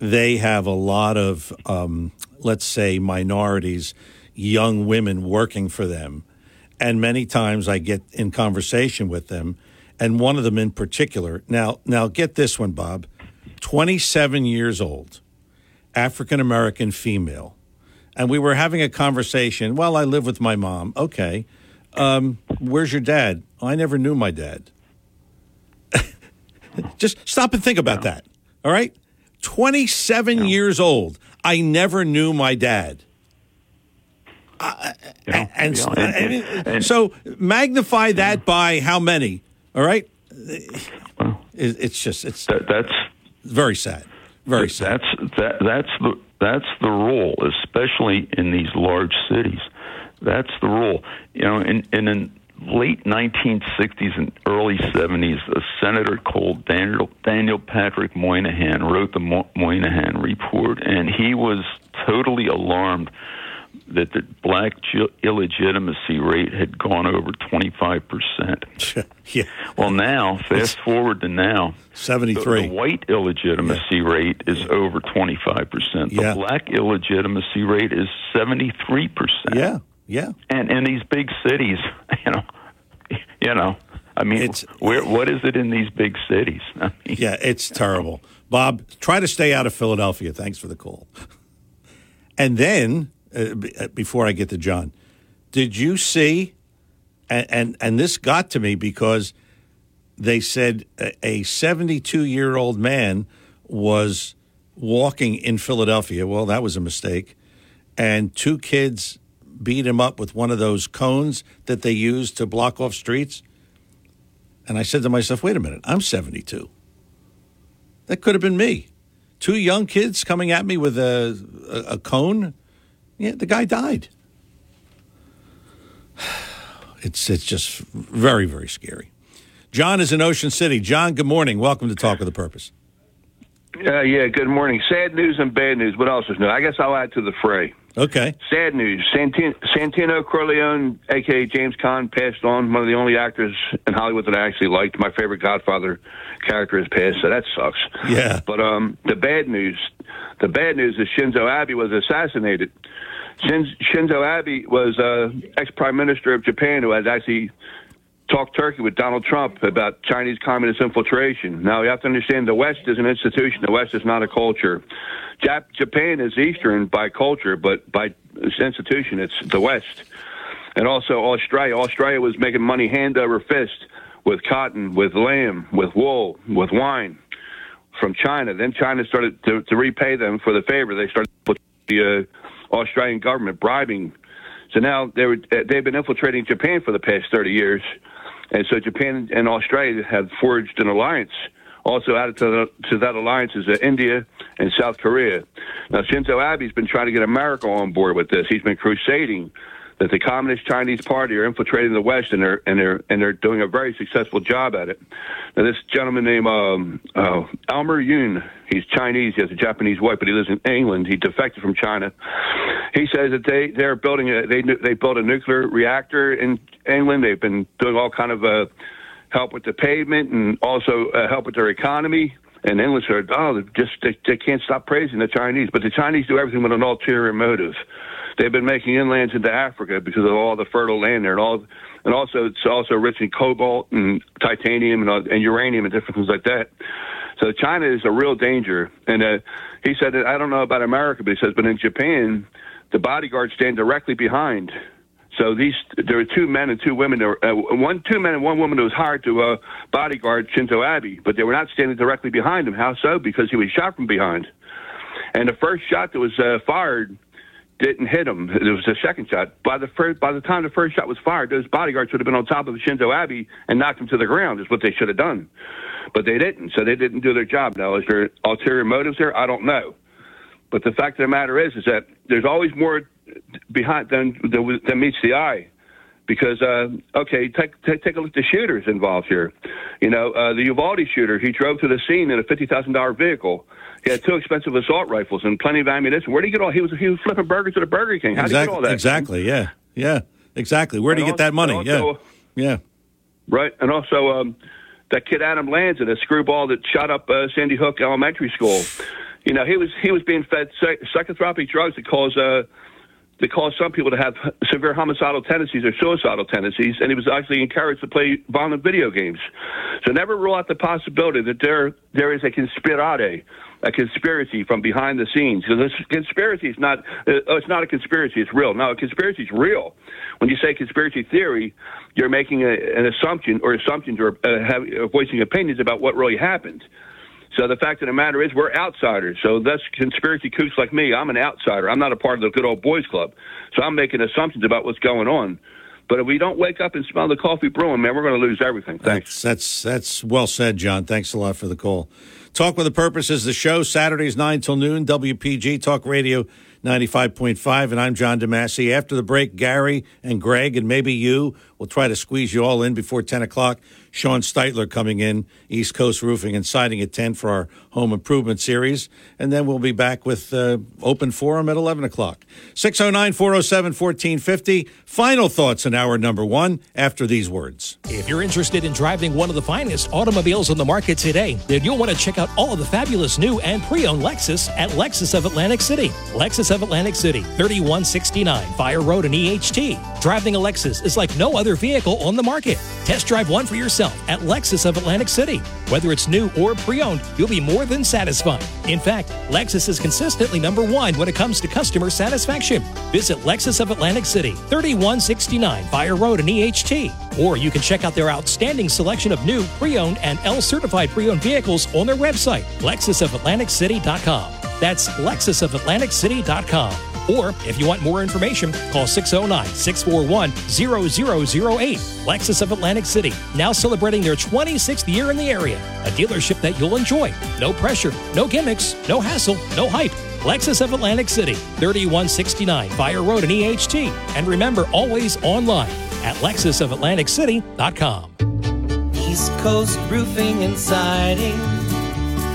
They have a lot of, um, let's say, minorities, young women working for them, and many times I get in conversation with them, and one of them in particular. Now, now get this one, Bob. Twenty-seven years old. African American female. And we were having a conversation. Well, I live with my mom. Okay. Um, where's your dad? I never knew my dad. Just stop and think about that. All right? 27 years old. I never knew my dad. Uh, you and, and- and- so magnify that by how many? All right? well, It- It's just, it's that, that's very sad. Very sad. That's that. That's the that's the rule, especially in these large cities. That's the rule. You know, in in, in late 1960s and early 70s, a senator called Daniel Daniel Patrick Moynihan wrote the Mo- Moynihan Report, and he was totally alarmed that the black gi- illegitimacy rate had gone over 25 percent. yeah. Well, now, fast forward to now, 73. the, the white illegitimacy rate is over 25%. The Yeah. black illegitimacy rate is 73%. Yeah. Yeah. And in these big cities, you know, you know, I mean, It's- where what is it in these big cities? I mean, Yeah, it's terrible. Bob, try to stay out of Philadelphia. Thanks for the call. And then, uh, uh, before I get to John, did you see? And and, and this got to me because they said a 72 year old man was walking in Philadelphia. Well, that was a mistake. and two kids beat him up with one of those cones that they use to block off streets. And I said to myself, wait a minute, I'm 72. That could have been me. Two young kids coming at me with a, a, a cone. Yeah, the guy died. It's, it's just very, very scary. John is in Ocean City. John, good morning. Welcome to Talk with a Purpose. Uh, yeah, good morning. Sad news and bad news. What else is new? I guess I'll add to the fray. Okay. Sad news. Santino, Santino Corleone, a.k.a. James Caan, passed on. One of the only actors in Hollywood that I actually liked. My favorite Godfather character has passed, so that sucks. Yeah. But um, the bad news, the bad news is Shinzo Abe was assassinated. Shin- Shinzo Abe was uh, ex-prime minister of Japan who has actually talked turkey with Donald Trump about Chinese communist infiltration. Now, you have to understand the West is an institution. The West is not a culture. Jap- Japan is Eastern by culture, but by institution, it's the West. And also Australia. Australia was making money hand over fist with cotton, with lamb, with wool, with wine from China. Then China started to, to repay them for the favor. They started the uh, Australian government bribing. So now they were, they've been infiltrating Japan for the past 30 years. And so Japan and Australia have forged an alliance. Also added to, the, to that alliance is uh, India and South Korea. Now, Shinzo Abe's been trying to get America on board with this. He's been crusading that the Communist Chinese Party are infiltrating the West, and they're and they're and they're doing a very successful job at it. Now, this gentleman named um, uh, Elmer Yun, he's Chinese. He has a Japanese wife, but he lives in England. He defected from China. He says that they they're building a they they built a nuclear reactor in England. They've been doing all kind of uh, help with the pavement and also uh, help with their economy. And English are oh, just they, they can't stop praising the Chinese, but the Chinese do everything with an ulterior motive. They've been making inlands into Africa because of all the fertile land there, and all, and also it's also rich in cobalt and titanium and, and uranium and different things like that. So China is a real danger. And uh, he said that I don't know about America, but he says, but in Japan, the bodyguards stand directly behind. So these there were two men and two women. There were, uh, one two men and one woman who was hired to uh, bodyguard Shinzo Abe, but they were not standing directly behind him. How so? Because he was shot from behind. And the first shot that was uh, fired didn't hit him. It was the second shot. By the first, by the time the first shot was fired, those bodyguards would have been on top of Shinzo Abe and knocked him to the ground. Is what they should have done, but they didn't. So they didn't do their job. Now, is there ulterior motives there? I don't know. But the fact of the matter is, is that there's always more behind than than, than meets the eye. Because uh, okay, take, take take a look at the shooters involved here. You know, uh, the Uvalde shooter, he drove to the scene in a fifty thousand dollar vehicle. He had two expensive assault rifles and plenty of ammunition. Where did he get all? He was he was flipping burgers at a Burger King. How did he get all that? Exactly. Yeah. Yeah. Exactly. Where did he get that money? Also, yeah. Yeah. Right. And also um, that kid Adam Lanza, the screwball that shot up uh, Sandy Hook Elementary School. You know, he was he was being fed psych- psychotropic drugs that cause uh, that cause some people to have severe homicidal tendencies or suicidal tendencies, and he was actually encouraged to play violent video games. So never rule out the possibility that there there is a conspirate, a conspiracy from behind the scenes. Because this conspiracy is not uh, it's not a conspiracy; it's real. Now, a conspiracy is real. When you say conspiracy theory, you're making a, an assumption or assumptions or uh, have, uh, voicing opinions about what really happened. So the fact of the matter is, we're outsiders. So that's conspiracy kooks like me. I'm an outsider. I'm not a part of the good old boys club. So I'm making assumptions about what's going on. But if we don't wake up and smell the coffee brewing, man, we're going to lose everything. Thanks. That's, that's that's well said, John. Thanks a lot for the call. Talk with a Purpose is the show Saturdays nine till noon. WPG Talk Radio. 95.5, and I'm John DeMasi. After the break, Gary and Greg and maybe you will try to squeeze you all in before 10 o'clock. Sean Steitler coming in, East Coast Roofing and Siding at 10 for our home improvement series. And then we'll be back with uh, open forum at 11 o'clock. 609 407 1450. Final thoughts in hour number one after these words. If you're interested in driving one of the finest automobiles on the market today, then you'll want to check out all of the fabulous new and pre owned Lexus at Lexus of Atlantic City. Lexus of Atlantic City, 3169 Fire Road in EHT. Driving a Lexus is like no other vehicle on the market. Test drive one for yourself at Lexus of Atlantic City. Whether it's new or pre owned, you'll be more than satisfied. In fact, Lexus is consistently number one when it comes to customer satisfaction. Visit Lexus of Atlantic City, 3169 Fire Road in EHT. Or you can check out their outstanding selection of new, pre owned, and L certified pre owned vehicles on their website, lexusofatlanticcity.com. That's lexusofatlanticcity.com. Or if you want more information, call 609 641 0008. Lexus of Atlantic City, now celebrating their 26th year in the area. A dealership that you'll enjoy. No pressure, no gimmicks, no hassle, no hype. Lexus of Atlantic City, 3169 Fire Road in EHT. And remember, always online at lexusofatlanticcity.com. East Coast Roofing and Siding.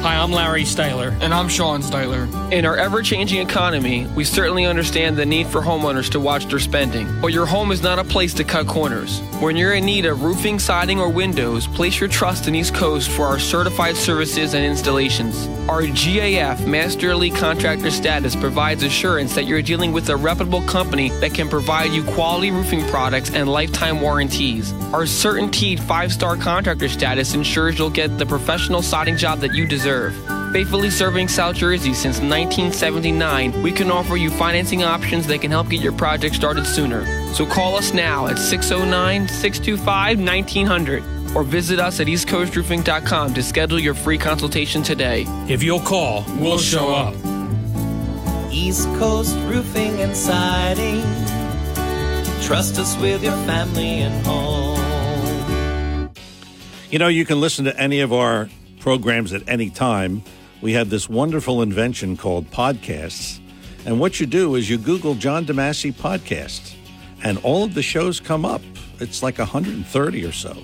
Hi, I'm Larry Steitler. And I'm Sean Steitler. In our ever changing economy, we certainly understand the need for homeowners to watch their spending. But your home is not a place to cut corners. When you're in need of roofing, siding, or windows, place your trust in East Coast for our certified services and installations. Our GAF Master Elite Contractor status provides assurance that you're dealing with a reputable company that can provide you quality roofing products and lifetime warranties. Our CertainTeed five star contractor status ensures you'll get the professional siding job that you deserve. Faithfully serving South Jersey since 1979, we can offer you financing options that can help get your project started sooner. So call us now at 609 625 1900 or visit us at eastcoastroofing.com to schedule your free consultation today. If you'll call, we'll show up. East Coast Roofing and Siding. Trust us with your family and home. You know, you can listen to any of our programs at any time. We have this wonderful invention called podcasts. And what you do is you Google John DeMasi podcast, and all of the shows come up. It's like 130 or so.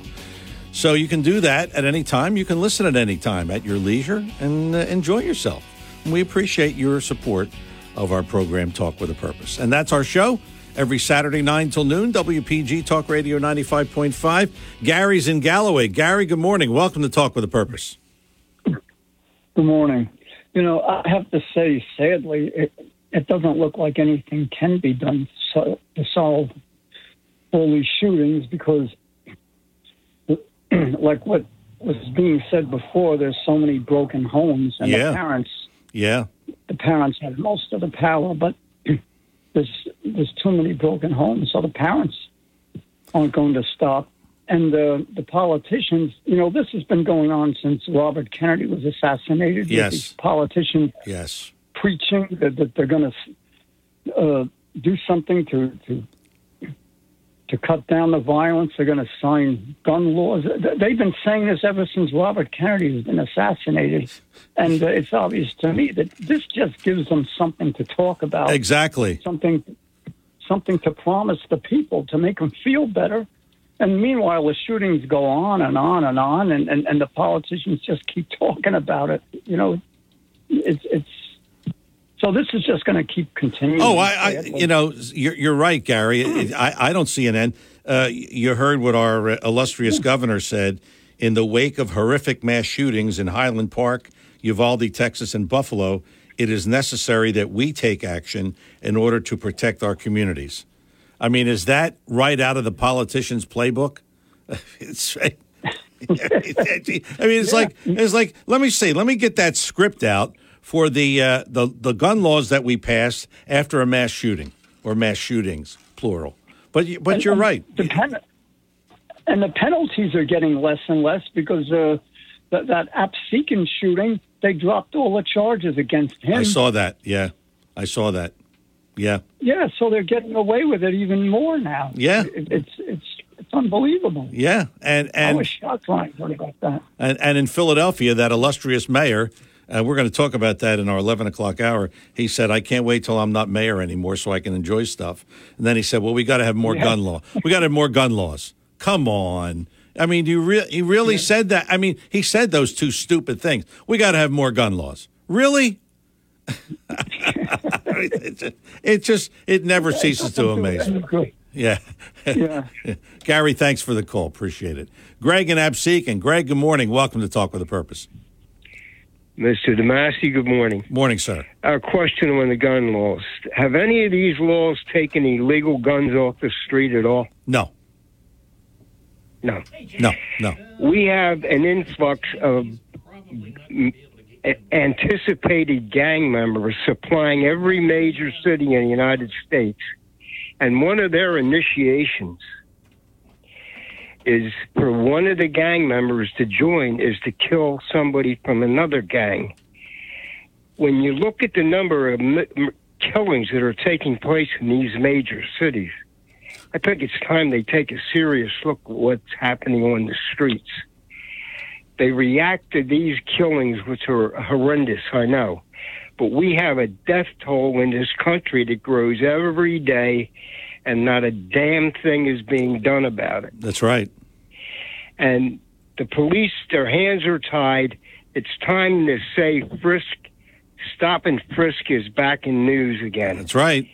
So you can do that at any time. You can listen at any time at your leisure and uh, enjoy yourself. We appreciate your support of our program, Talk with a Purpose. And that's our show every Saturday, 9 till noon, WPG Talk Radio 95.5. Gary's in Galloway. Gary, good morning. Welcome to Talk with a Purpose. Good morning. You know, I have to say, sadly, it, it doesn't look like anything can be done so, to solve all these shootings because, like what was being said before, there's so many broken homes, and Yeah. the parents, Yeah. the parents have most of the power, but there's there's too many broken homes, so the parents aren't going to stop. And the the politicians, you know, this has been going on since Robert Kennedy was assassinated. Yes. these politicians Yes. preaching that, that they're going to uh, do something to to to cut down the violence. They're going to sign gun laws. They've been saying this ever since Robert Kennedy has been assassinated, and uh, it's obvious to me that this just gives them something to talk about. Exactly. Something, something to promise the people to make them feel better. And meanwhile, the shootings go on and on and on, and, and, and the politicians just keep talking about it. You know, it's it's so this is just going to keep continuing. Oh, I, I you know, you're, you're right, Gary. I, I don't see an end. Uh, you heard what our uh, illustrious governor said in the wake of horrific mass shootings in Highland Park, Uvalde, Texas, and Buffalo. It is necessary that we take action in order to protect our communities. I mean, is that right out of the politician's playbook? It's. right. I mean, it's like it's like. Let me see. Let me get that script out for the uh, the the gun laws that we passed after a mass shooting or mass shootings, plural. But but And- you're and right. The pen- and the penalties are getting less and less because uh, that, that Absecon shooting, they dropped all the charges against him. I saw that. Yeah, I saw that. Yeah, Yeah, so they're getting away with it even more now. Yeah. It, it's it's it's unbelievable. yeah, and and I was shocked when I heard about that. And, and in Philadelphia, that illustrious mayor, uh, we're going to talk about that in our 11 o'clock hour. He said, I can't wait till I'm not mayor anymore so I can enjoy stuff. And then he said, Well, we got to have more Yeah. gun law. We got to have more gun laws. Come on. I mean, do you re- he really said that? I mean, he said those two stupid things. We got to have more gun laws. Really? it, just, it just, it never ceases to amaze me. Yeah. Yeah. Gary, thanks for the call. Appreciate it. Greg and Abseek. And Greg, good morning. Welcome to Talk with a Purpose. Mr. DeMasi, good morning. Morning, sir. A question on the gun laws. Have any of these laws taken illegal guns off the street at all? No, No. no, no. We have an influx of a- anticipated gang members supplying every major city in the United States. And one of their initiations is for one of the gang members to join is to kill somebody from another gang. When you look at the number of m- killings that are taking place in these major cities. I think it's time they take a serious look at what's happening on the streets. They react to these killings, which are horrendous, I know. But we have a death toll in this country that grows every day, and not a damn thing is being done about it. That's right. And the police, their hands are tied. It's time to say frisk, stop and frisk is back in news again. That's right.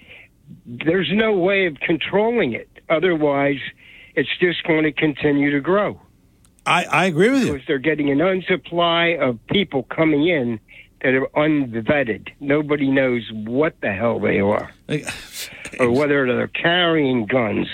There's no way of controlling it. Otherwise, it's just going to continue to grow. I, I agree with you. Because they're getting an unsupply of people coming in that are unvetted. Nobody knows what the hell they are, or whether they're carrying guns.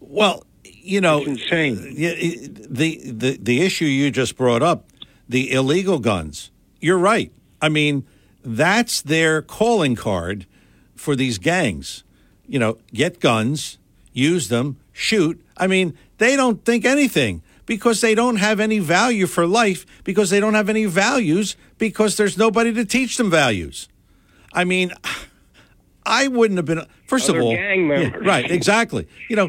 Well, you know, insane. The, the the issue you just brought up, the illegal guns. You're right. I mean, that's their calling card for these gangs. You know, get guns, use them, shoot. I mean, they don't think anything because they don't have any value for life because they don't have any values because there's nobody to teach them values. I mean, I wouldn't have been. First Other of all, gang Yeah, members. right? Exactly. You know,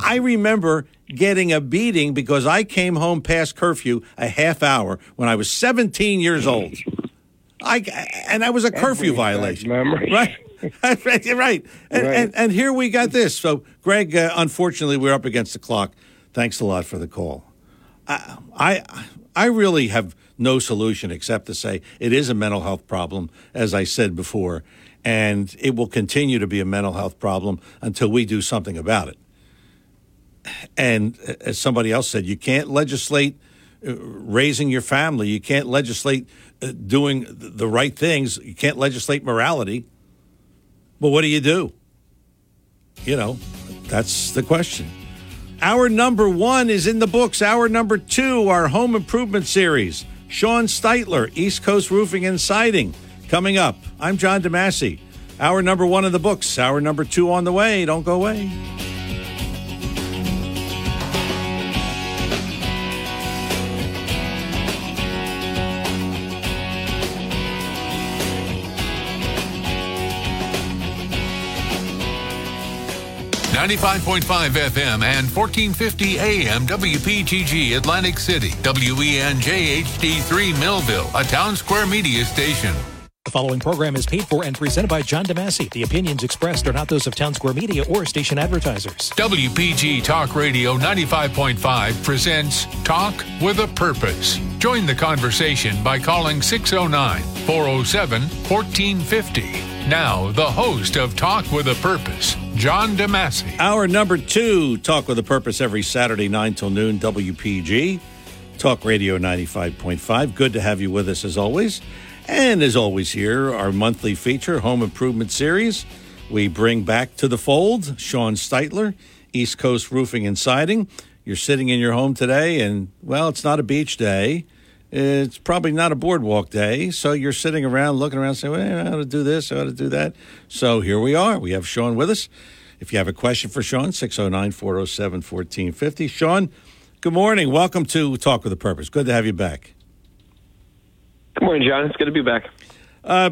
I remember getting a beating because I came home past curfew a half hour when I was 17 years old. I and that was a curfew violation, right? right, right. And, Right. And, and here we got this. So, Greg, uh, unfortunately, we're up against the clock. Thanks a lot for the call. I, I, I really have no solution except to say it is a mental health problem, as I said before, and it will continue to be a mental health problem until we do something about it. And uh, as somebody else said, you can't legislate uh, raising your family. You can't legislate uh, doing the right things. You can't legislate morality. But what do you do? You know, that's the question. Our number one is in the books. Our number two, our home improvement series. Sean Steitler, East Coast Roofing and Siding, coming up. I'm John DeMasi. Our number one in the books. Our number two on the way. Don't go away. Ninety-five point five FM and fourteen fifty AM WPGG Atlantic City, E WENJ HD3 Millville, a Townsquare Media station. The following program is paid for and presented by John DeMasi. The opinions expressed are not those of Townsquare Media or station advertisers. WPG Talk Radio 95.5 presents Talk with a Purpose. Join the conversation by calling 609 407 1450. Now, the host of Talk with a Purpose, John DeMasi. Our number two, Talk with a Purpose, every Saturday, 9 till noon, WPG, Talk Radio 95.5. Good to have you with us as always. And as always, here, our monthly feature, Home Improvement Series. We bring back to the fold Sean Steitler, East Coast Roofing and Siding. You're sitting in your home today, and, well, it's not a beach day. It's probably not a boardwalk day. So you're sitting around looking around saying, well, I ought to do this, I ought to do that. So here we are. We have Sean with us. If you have a question for Sean, 609 407 1450. Sean, good morning. Welcome to Talk with a Purpose. Good to have you back. Good morning, John. It's good to be back. Uh,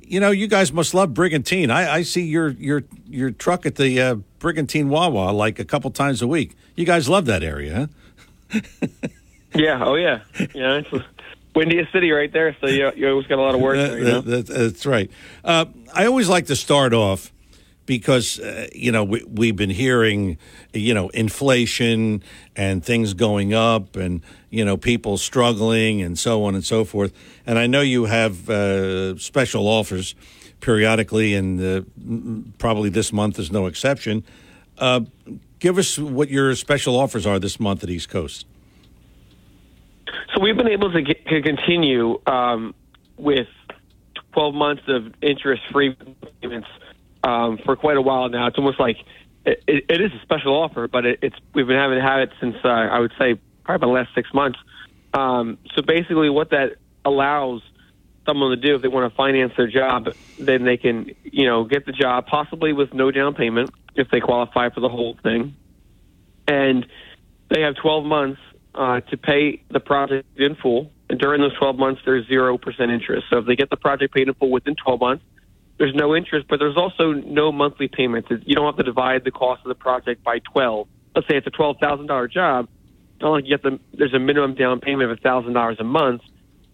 you know, you guys must love Brigantine. I, I see your your your truck at the uh, Brigantine Wawa like a couple times a week. You guys love that area, huh? Yeah. Oh, yeah. Yeah. It's windiest city right there, so you, you always got a lot of work there. You know? That- that- that's right. Uh, I always like to start off because uh, you know we, we've been hearing you know inflation and things going up and you know people struggling and so on and so forth. And I know you have uh, special offers periodically, and uh, probably this month is no exception. Uh, give us what your special offers are this month at East Coast. So we've been able to, get, to continue um, with 12 months of interest-free payments um, for quite a while now. It's almost like it, it, it is a special offer, but it, it's we've been having to have it since uh, I would say probably the last six months. Um, so basically, what that allows someone to do if they want to finance their job, then they can you know get the job possibly with no down payment if they qualify for the whole thing, and they have 12 months uh, to pay the project in full, And during those 12 months, there's 0% interest. So if they get the project paid in full within 12 months, there's no interest, but there's also no monthly payments. You don't have to divide the cost of the project by 12. Let's say it's a $12,000 job. Not you get the, there's a minimum down payment of $1,000 a month.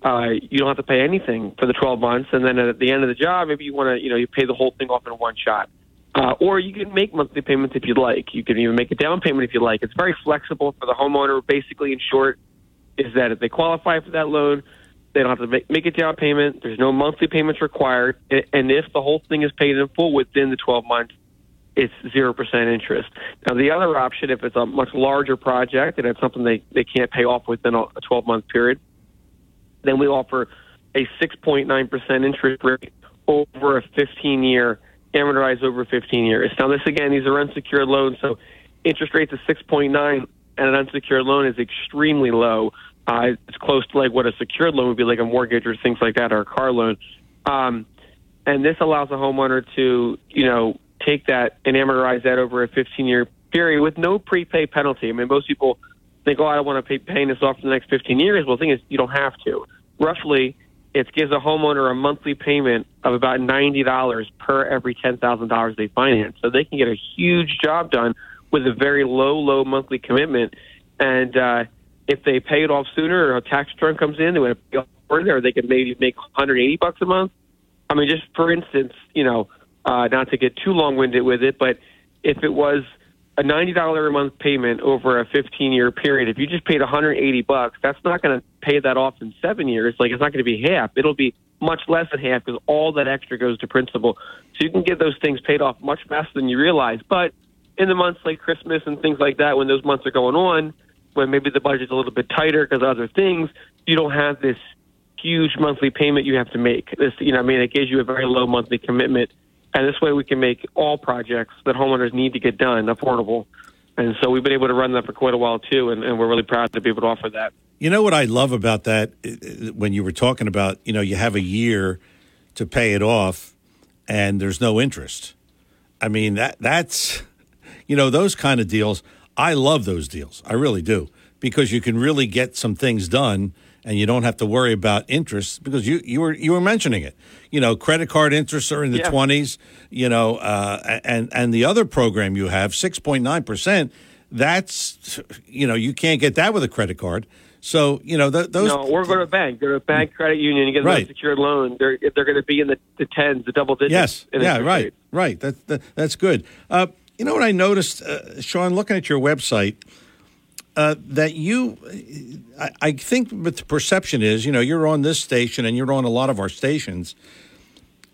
Uh, you don't have to pay anything for the 12 months. And then at the end of the job, maybe you want to, you know, you pay the whole thing off in one shot. Uh, or you can make monthly payments if you'd like. You can even make a down payment if you like. It's very flexible for the homeowner. Basically, in short, is that if they qualify for that loan, they don't have to make, make a down payment. There's no monthly payments required. And if the whole thing is paid in full within the 12 months, it's 0% interest. Now, the other option, if it's a much larger project and it's something they, they can't pay off within a 12 month period, then we offer a 6.9% interest rate over a 15 year amortized over 15 years. Now, this again, these are unsecured loans, so interest rates of 6.9 and an unsecured loan is extremely low. Uh, it's close to like what a secured loan would be, like a mortgage or things like that, or a car loan. Um, and this allows a homeowner to, you know, take that and amortize that over a 15-year period with no prepay penalty. I mean, most people think, oh, I don't want to pay paying this off for the next 15 years. Well, the thing is, you don't have to. Roughly, it gives a homeowner a monthly payment of about ninety dollars per every ten thousand dollars they finance. So they can get a huge job done with a very low, low monthly commitment. And uh, if they pay it off sooner, or a tax return comes in, they would pay off further. They could maybe make 180 bucks a month. I mean, just for instance, you know, uh, not to get too long-winded with it, but if it was a ninety dollar a month payment over a fifteen year period, if you just paid one hundred eighty bucks, that's not going to pay that off in seven years. Like it's not going to be half. It'll be much less than half because all that extra goes to principal. So you can get those things paid off much faster than you realize. But in the months like Christmas and things like that, when those months are going on, when maybe the budget's a little bit tighter because other things, you don't have this huge monthly payment you have to make. This, you know, I mean, it gives you a very low monthly commitment and this way we can make all projects that homeowners need to get done affordable. And so we've been able to run that for quite a while too, and, and we're really proud to be able to offer that. You know what I love about that uh, when you were talking about, you know, you have a year to pay it off and there's no interest. I mean, that that's you know, those kind of deals, I love those deals. I really do because you can really get some things done and you don't have to worry about interest because you, you were you were mentioning it. You know, credit card interests are in the twenties. Yeah. You know, uh, and and the other program you have six point nine percent. That's you know you can't get that with a credit card. So you know th- those. No, or go to a bank. Go to a bank, credit union. You get a right. secured loan. They're they're going to be in the, the tens, the double digits. Yes. Yeah. Right. Rate. Right. That, that that's good. Uh, you know what I noticed, uh, Sean, looking at your website uh, that you, I, I think, the perception is, you know, you're on this station and you're on a lot of our stations,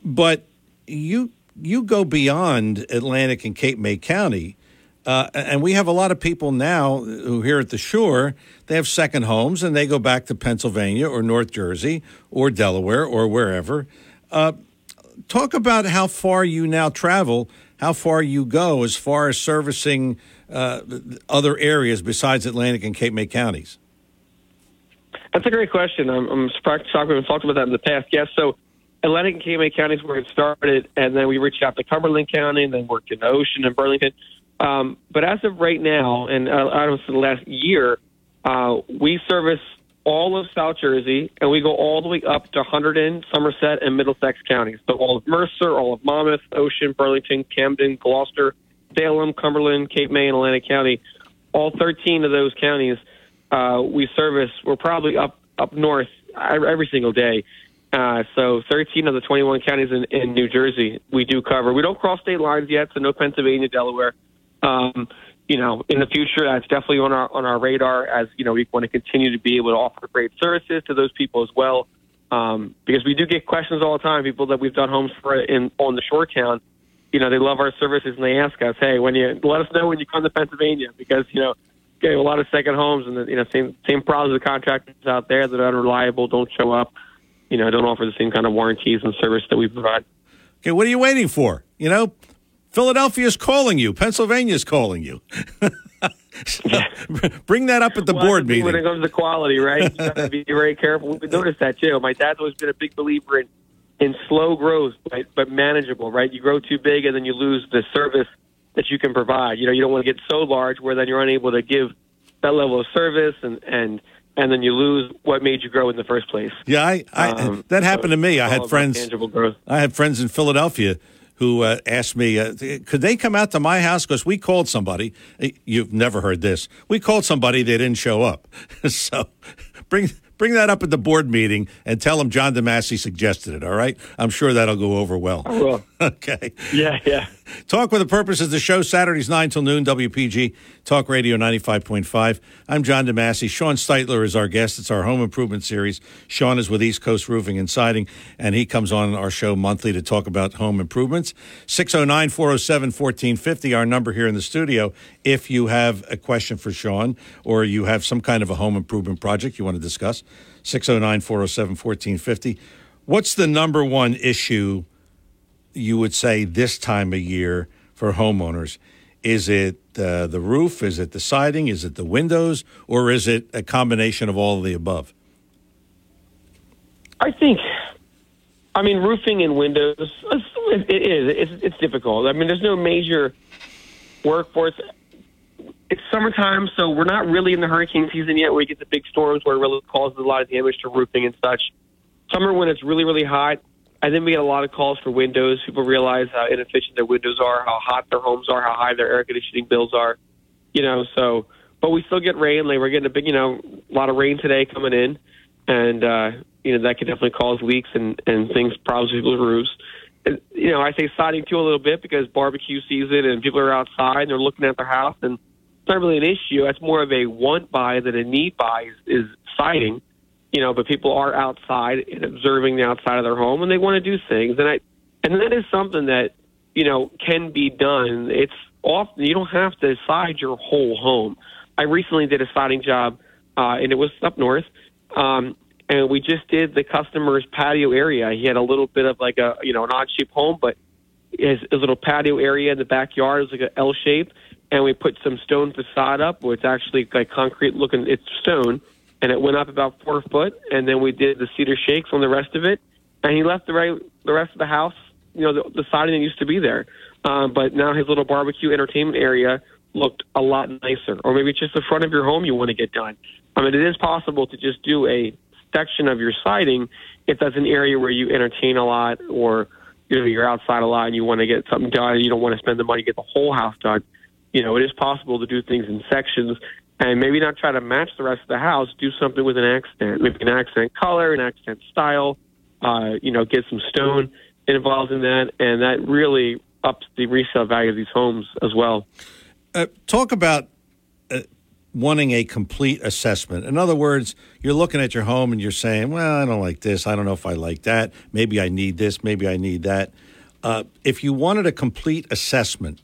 but you you go beyond Atlantic and Cape May County. Uh, and we have a lot of people now who here at the shore, they have second homes and they go back to Pennsylvania or North Jersey or Delaware or wherever. Uh, talk about how far you now travel, how far you go as far as servicing uh, other areas besides Atlantic and Cape May counties? That's a great question. I'm, I'm surprised we've talked about that in the past. Yes, so Atlantic and Cape May counties where it started, and then we reached out to Cumberland County, and then worked in Ocean and Burlington. Um, but as of right now, and uh, out of the last year, uh, we service all of South Jersey, and we go all the way up to Hunterdon, Somerset, and Middlesex counties. So all of Mercer, all of Monmouth, Ocean, Burlington, Camden, Gloucester, Salem, Cumberland, Cape May, and Atlantic County. All 13 of those counties uh, we service. We're probably up up north every single day. Uh, so 13 of the 21 counties in, in New Jersey we do cover. We don't cross state lines yet, so no Pennsylvania, Delaware. Um, you know, in the future, that's definitely on our on our radar. As you know, we want to continue to be able to offer great services to those people as well. Um, because we do get questions all the time. People that we've done homes for in on the shore town you know, they love our services and they ask us, hey, when you let us know when you come to Pennsylvania because, you know, get a lot of second homes and the, you know, same same problems with contractors out there that are unreliable, don't show up, you know, don't offer the same kind of warranties and service that we provide. Okay, what are you waiting for? You know, Philadelphia's calling you, Pennsylvania's calling you. Bring that up at the well, board meeting. When it comes to quality, right? You got to be very careful. We've noticed that too. My dad's always been a big believer in in slow growth, but, but manageable, right? You grow too big and then you lose the service that you can provide. You know, you don't want to get so large where then you're unable to give that level of service and, and and then you lose what made you grow in the first place. Yeah, I, I Um, that happened to me. I had friends. tangible growth. I had friends in Philadelphia who uh, asked me, uh, could they come out to my house? Because we called somebody. Eh, You've never heard this. We called somebody, they didn't show up. so bring bring that up at the board meeting and tell them John DeMasi suggested it, all right? I'm sure that'll go over well. I will. okay. Yeah, yeah. Talk with a purpose is the show Saturdays 9 till noon, WPG, Talk Radio 95.5. I'm John DeMasi. Sean Steitler is our guest. It's our home improvement series. Sean is with East Coast Roofing and Siding, and he comes on our show monthly to talk about home improvements. 609 407 1450, our number here in the studio. If you have a question for Sean or you have some kind of a home improvement project you want to discuss, 609 407 1450. What's the number one issue you would say this time of year for homeowners? Is it uh, the roof? Is it the siding? Is it the windows? Or is it a combination of all of the above? I think, I mean, roofing and windows, it is. It's, it's difficult. I mean, there's no major workforce. It's summertime, so we're not really in the hurricane season yet where we get the big storms where it really causes a lot of damage to roofing and such. Summer, when it's really, really hot, I think we get a lot of calls for windows. People realize how inefficient their windows are, how hot their homes are, how high their air conditioning bills are. You know, so, but we still get rain. Like we're getting a big, you know, a lot of rain today coming in, and uh, you know that could definitely cause leaks and and things, problems with people's roofs. And, you know, I say siding too a little bit because barbecue season and people are outside and they're looking at their house, and it's not really an issue. That's more of a want buy than a need buy is, is siding. You know, but people are outside and observing the outside of their home, and they want to do things, and I and that is something that you know can be done. It's often you don't have to side your whole home. I recently did a siding job, uh, and it was up north, um, and we just did the customer's patio area. He had a little bit of like a you know an odd shaped home, but his, his little patio area in the backyard was like an L shape, and we put some stone facade up, where it's actually like concrete looking. It's stone, and it went up about four foot, and then we did the cedar shakes on the rest of it, and he left the right the rest of the house, you know, the, the siding that used to be there, um, but now his little barbecue entertainment area looked a lot nicer, or maybe it's just the front of your home you want to get done. I mean, it is possible to just do a section of your siding if that's an area where you entertain a lot, or you know you're outside a lot and you want to get something done, and you don't want to spend the money to get the whole house done. You know, it is possible to do things in sections and maybe not try to match the rest of the house. Do something with an accent, maybe an accent color, an accent style. Uh, you know, get some stone involved in that, and that really ups the resale value of these homes as well. Uh, talk about uh, wanting a complete assessment. In other words, you're looking at your home and you're saying, well, I don't like this. I don't know if I like that. Maybe I need this. Maybe I need that. Uh, if you wanted a complete assessment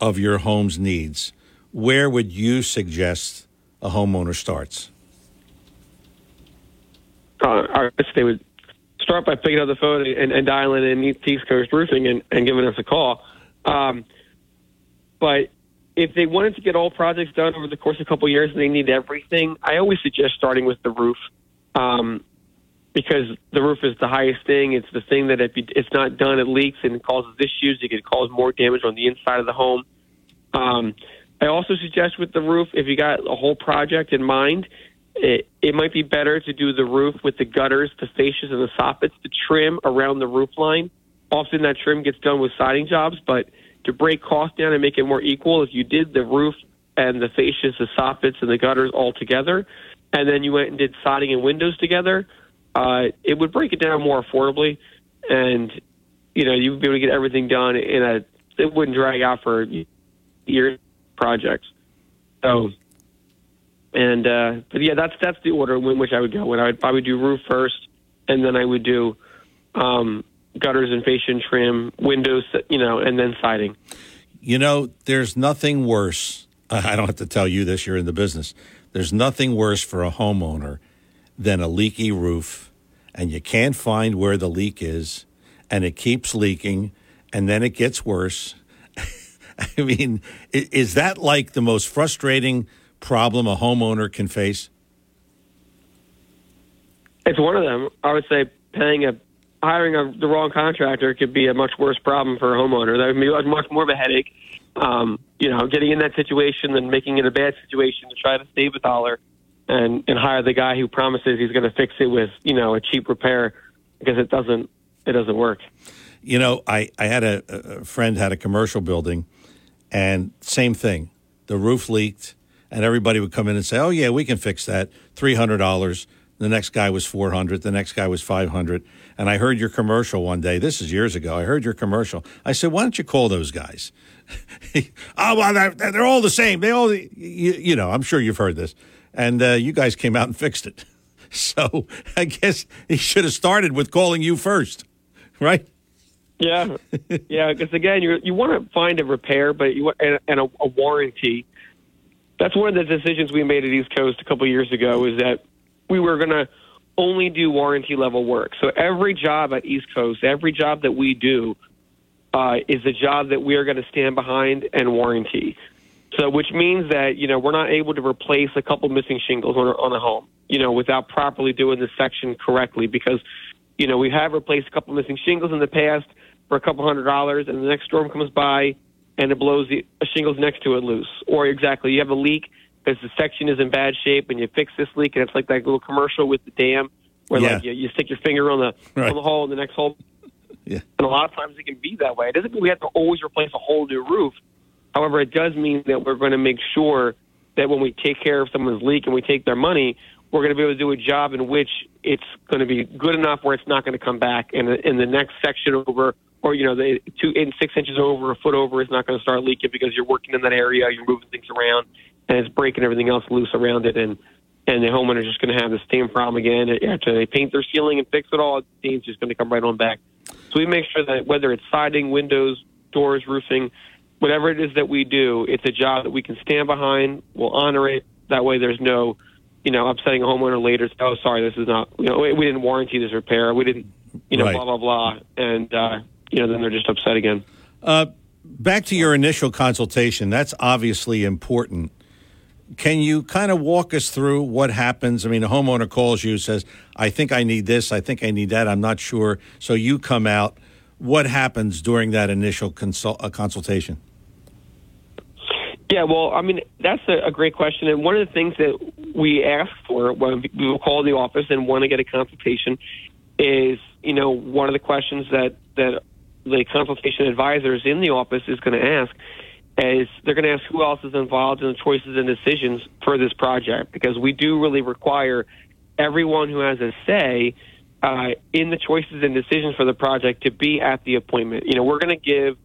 of your home's needs, where would you suggest a homeowner starts? Uh, I guess they would start by picking up the phone and, and dialing in East Coast Roofing and, and giving us a call. Um, but if they wanted to get all projects done over the course of a couple of years and they need everything, I always suggest starting with the roof. Um, because the roof is the highest thing. It's the thing that if it's not done, it leaks and it causes issues. It could cause more damage on the inside of the home. Um, I also suggest with the roof, if you got a whole project in mind, it, it might be better to do the roof with the gutters, the fascias, and the soffits to trim around the roof line. Often that trim gets done with siding jobs, but to break costs down and make it more equal, if you did the roof and the fascias, the soffits, and the gutters all together, and then you went and did siding and windows together, uh, it would break it down more affordably, and you know you would be able to get everything done in a. It wouldn't drag out for years projects. So, and uh, but yeah, that's that's the order in which I would go. When I would probably do roof first, and then I would do um, gutters and fascia trim, windows, you know, and then siding. You know, there's nothing worse. I don't have to tell you this, you're in the business. There's nothing worse for a homeowner than a leaky roof, and you can't find where the leak is, and it keeps leaking, and then it gets worse. I mean, is that like the most frustrating problem a homeowner can face? It's one of them. I would say paying a hiring a, the wrong contractor could be a much worse problem for a homeowner. That would be much more of a headache. Um, you know, getting in that situation and making it a bad situation to try to save a dollar and and hire the guy who promises he's going to fix it with you know a cheap repair because it doesn't it doesn't work. You know, I, I had a, a friend had a commercial building, and same thing. The roof leaked, and everybody would come in and say, "Oh yeah, we can fix that. Three hundred dollars." The next guy was four hundred. The next guy was five hundred. And I heard your commercial one day. This is years ago. I heard your commercial. I said, "Why don't you call those guys?" oh well, they're, they're all the same. They all, you, you know. I'm sure you've heard this, and uh, you guys came out and fixed it. So I guess he should have started with calling you first, right? Yeah, yeah. Because again, you you want to find a repair, but you and, and a, a warranty. That's one of the decisions we made at East Coast a couple of years ago. Is that we were going to only do warranty level work. So every job at East Coast, every job that we do, uh, is a job that we are going to stand behind and warranty. So, which means that you know we're not able to replace a couple missing shingles on on a home, you know, without properly doing the section correctly, because you know we have replaced a couple missing shingles in the past for a couple hundred dollars, and the next storm comes by and it blows the shingles next to it loose, or exactly you have a leak because the section is in bad shape, and you fix this leak, and it's like that little commercial with the dam where Yeah. like you, you stick your finger on the Right. on the hole, and the next hole Yeah. and a lot of times it can be that way. It doesn't mean we have to always replace a whole new roof. However, it does mean that we're going to make sure that when we take care of someone's leak and we take their money, we're going to be able to do a job in which it's going to be good enough where it's not going to come back and in the next section over or you know the two in six inches over a foot over is not going to start leaking because you're working in that area you're moving things around and it's breaking everything else loose around it and and the homeowner's just going to have the same problem again after they paint their ceiling and fix it all the stain's just going to come right on back so we make sure that whether it's siding windows doors roofing whatever it is that we do it's a job that we can stand behind we'll honor it that way there's no you know, upsetting a homeowner later. Oh, sorry, this is not. You know, we we didn't warranty this repair. We didn't. You know, Right. blah blah blah, and uh, you know, then they're just upset again. Uh, back to your initial consultation. That's obviously important. Can you kind of walk us through what happens? I mean, a homeowner calls you, says, "I think I need this. I think I need that. I'm not sure." So you come out. What happens during that initial consult, uh, consultation? Yeah, well, I mean, that's a, a great question. And one of the things that we ask for when we call the office and want to get a consultation is, you know, one of the questions that, that the consultation advisors in the office is going to ask is they're going to ask who else is involved in the choices and decisions for this project because we do really require everyone who has a say uh, in the choices and decisions for the project to be at the appointment. You know, we're going to give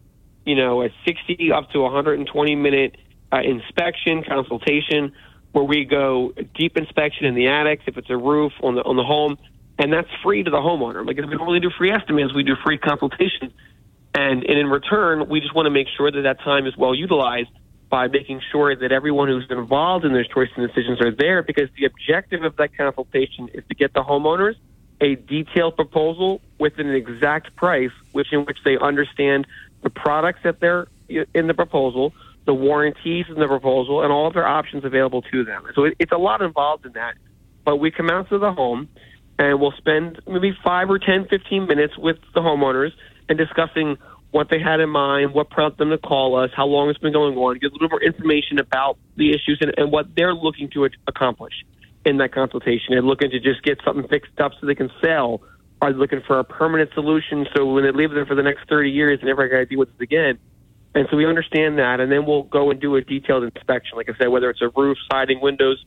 you know, a 60 up to 120 minute uh, inspection consultation where we go deep inspection in the attics if it's a roof on the on the home, and that's free to the homeowner. Like we normally do free estimates, we do free consultation, and and in return, we just want to make sure that that time is well utilized by making sure that everyone who's involved in those choices and decisions are there because the objective of that consultation is to get the homeowners a detailed proposal with an exact price, which in which they understand the products that they're in the proposal, the warranties in the proposal, and all of their options available to them. So it, it's a lot involved in that. But we come out to the home and we'll spend maybe five or 10, 15 minutes with the homeowners and discussing what they had in mind, what prompted them to call us, how long it's been going on, get a little more information about the issues and, and what they're looking to accomplish in that consultation. They're looking to just get something fixed up so they can sell. Are they looking for a permanent solution so when they live there for the next 30 years, they never got to deal with it again? And so we understand that, and then we'll go and do a detailed inspection. Like I said, whether it's a roof, siding, windows,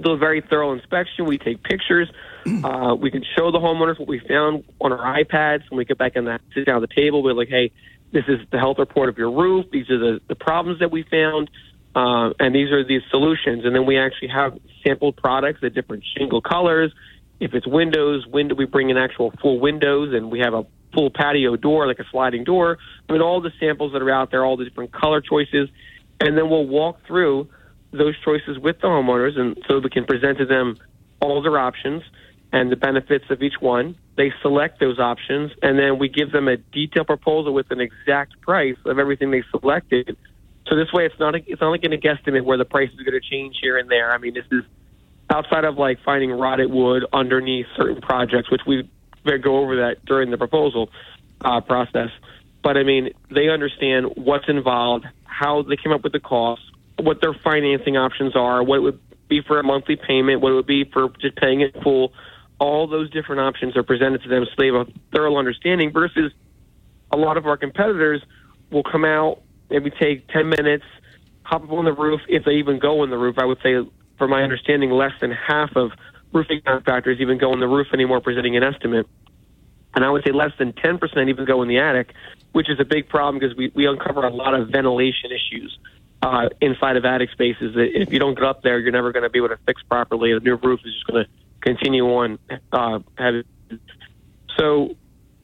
do a very thorough inspection. We take pictures. Uh, we can show the homeowners what we found on our iPads. When we get back and sit down at the table, we're like, hey, this is the health report of your roof. These are the, the problems that we found, uh, and these are the solutions. And then we actually have sampled products at different shingle colors. If it's windows, window, we bring in actual full windows, and we have a full patio door, like a sliding door, with all the samples that are out there, all the different color choices, and then we'll walk through those choices with the homeowners, and so we can present to them all their options and the benefits of each one. They select those options, and then we give them a detailed proposal with an exact price of everything they selected. So this way, it's not a, it's not like to guesstimate where the price is going to change here and there. I mean, this is outside of like finding rotted wood underneath certain projects, which we go over that during the proposal uh, process. But I mean, they understand what's involved, how they came up with the cost, what their financing options are, what it would be for a monthly payment, what it would be for just paying it full. All those different options are presented to them so they have a thorough understanding versus a lot of our competitors will come out, maybe take 10 minutes, hop up on the roof, if they even go on the roof. I would say, from my understanding, less than half of roofing contractors even go on the roof anymore presenting an estimate. And I would say less than 10% even go in the attic, which is a big problem because we, we uncover a lot of ventilation issues uh, inside of attic spaces. That if you don't get up there, you're never going to be able to fix properly. The new roof is just going to continue on. Uh, so,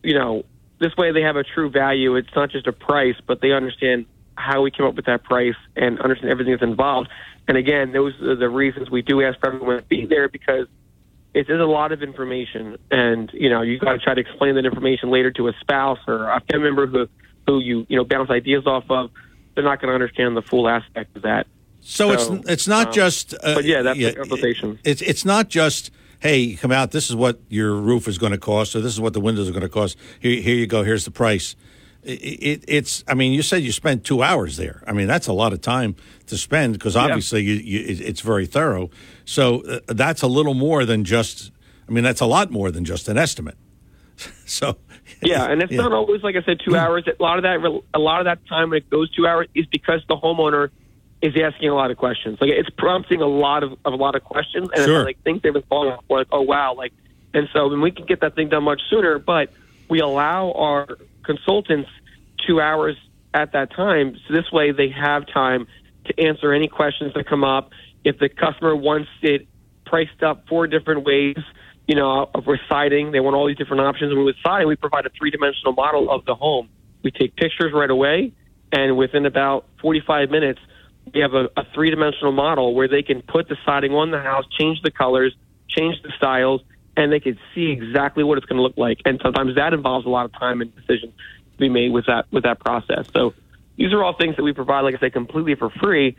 you know, this way they have a true value. It's not just a price, but they understand how we came up with that price and understand everything that's involved. And again, those are the reasons we do ask for everyone to be there because it is a lot of information, and you know you got to try to explain that information later to a spouse or a family member who who you you know bounce ideas off of. They're not going to understand the full aspect of that. So, it's it's not um, just. Uh, but yeah, that's the conversation. It's it's not just. Hey, come out. This is what your roof is going to cost, or this is what the windows are going to cost. Here, here you go. Here's the price. It, it, it's. I mean, you said you spent two hours there. I mean, that's a lot of time to spend because obviously you, you, it- it's very thorough. So uh, that's a little more than just. I mean, that's a lot more than just an estimate. so Yeah, and it's Yeah. not always like I said two hours. A lot of that, a lot of that time when it goes two hours is because the homeowner is asking a lot of questions. Like it's prompting a lot of, of a lot of questions, and Sure. like things they've been following up. Like, oh wow, like, and so when we can get that thing done much sooner, but we allow our consultants two hours at that time, so this way they have time to answer any questions that come up. If the customer wants it priced up four different ways, you know, of siding, they want all these different options. And with siding, we provide a three dimensional model of the home. We take pictures right away, and within about 45 minutes, we have a, a three dimensional model where they can put the siding on the house, change the colors, change the styles, and they can see exactly what it's going to look like. And sometimes that involves a lot of time and decisions to be made with that with that process. So these are all things that we provide, like I say, completely for free.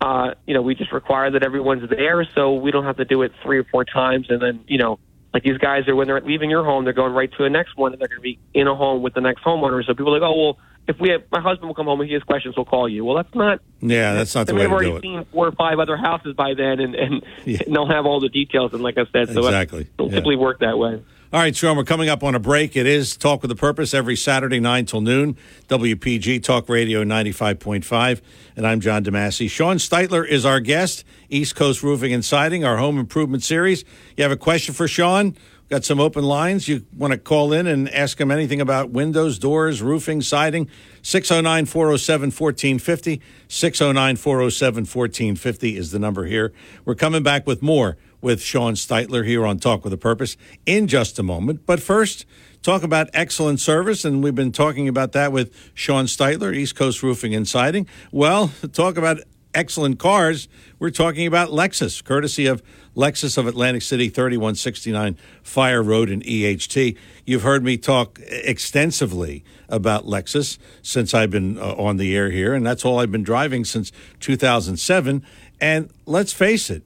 Uh, you know, we just require that everyone's there, so we don't have to do it three or four times, and then you know, like these guys are when they're leaving your home, they're going right to the next one, and they're going to be in a home with the next homeowner. So people are like, oh well, if we have my husband will come home and he has questions, we'll call you. Well, that's not. Yeah, that's not the way to do already it. seen four or five other houses by then, and and, and they'll have all the details. And like I said, so uh, Exactly, it, it'll yeah. simply work that way. All right, Sean, we're coming up on a break. It is Talk with a Purpose every Saturday, 9 till noon. WPG Talk Radio 95.5. And I'm John DeMasi. Sean Steitler is our guest, East Coast Roofing and Siding, our home improvement series. You have a question for Sean? Got some open lines. You want to call in and ask him anything about windows, doors, roofing, siding? 609 407 1450. 609 407 1450 is the number here. We're coming back with more with Sean Steitler here on Talk with a Purpose in just a moment. But first, talk about excellent service, and we've been talking about that with Sean Steitler, East Coast Roofing and Siding. Well, talk about excellent cars. We're talking about Lexus, courtesy of Lexus of Atlantic City, 3169 Fire Road in EHT. You've heard me talk extensively about Lexus since I've been uh, on the air here, and that's all I've been driving since 2007. And let's face it,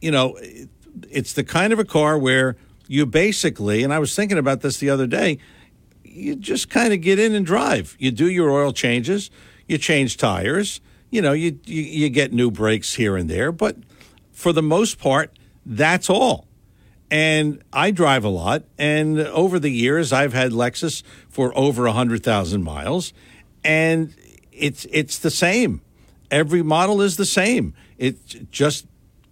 you know, it's the kind of a car where you basically, and I was thinking about this the other day, you just kind of get in and drive. You do your oil changes, you change tires, you know, you, you, you get new brakes here and there, but for the most part, that's all. And I drive a lot, and over the years, I've had Lexus for over hundred thousand miles, and it's it's the same. Every model is the same. It just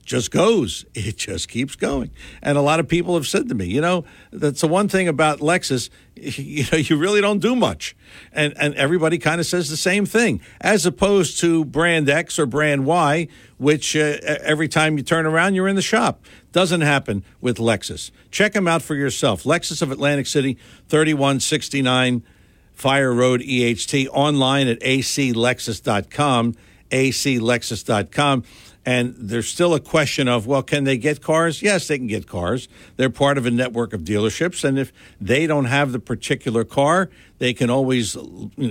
just goes. It just keeps going. And a lot of people have said to me, you know, that's the one thing about Lexus, you know, you really don't do much. And and everybody kind of says the same thing as opposed to brand X or brand Y, which uh, every time you turn around you're in the shop. Doesn't happen with Lexus. Check them out for yourself. Lexus of Atlantic City, 3169 Fire Road EHT online at aclexus.com, aclexus.com. And there's still a question of, well, can they get cars? Yes, they can get cars. They're part of a network of dealerships. And if they don't have the particular car, they can always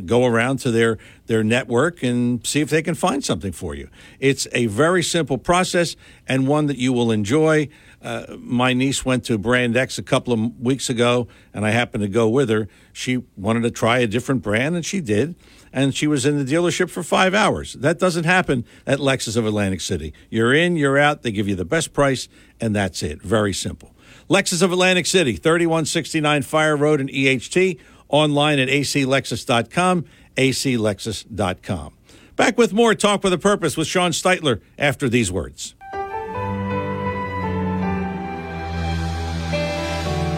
go around to their, their network and see if they can find something for you. It's a very simple process and one that you will enjoy. Uh, my niece went to Brand X a couple of weeks ago, and I happened to go with her. She wanted to try a different brand, and she did. And she was in the dealership for five hours. That doesn't happen at Lexus of Atlantic City. You're in, you're out, they give you the best price, and that's it. Very simple. Lexus of Atlantic City, 3169 Fire Road in EHT, online at aclexus.com, aclexus.com. Back with more Talk with a Purpose with Sean Steitler after these words.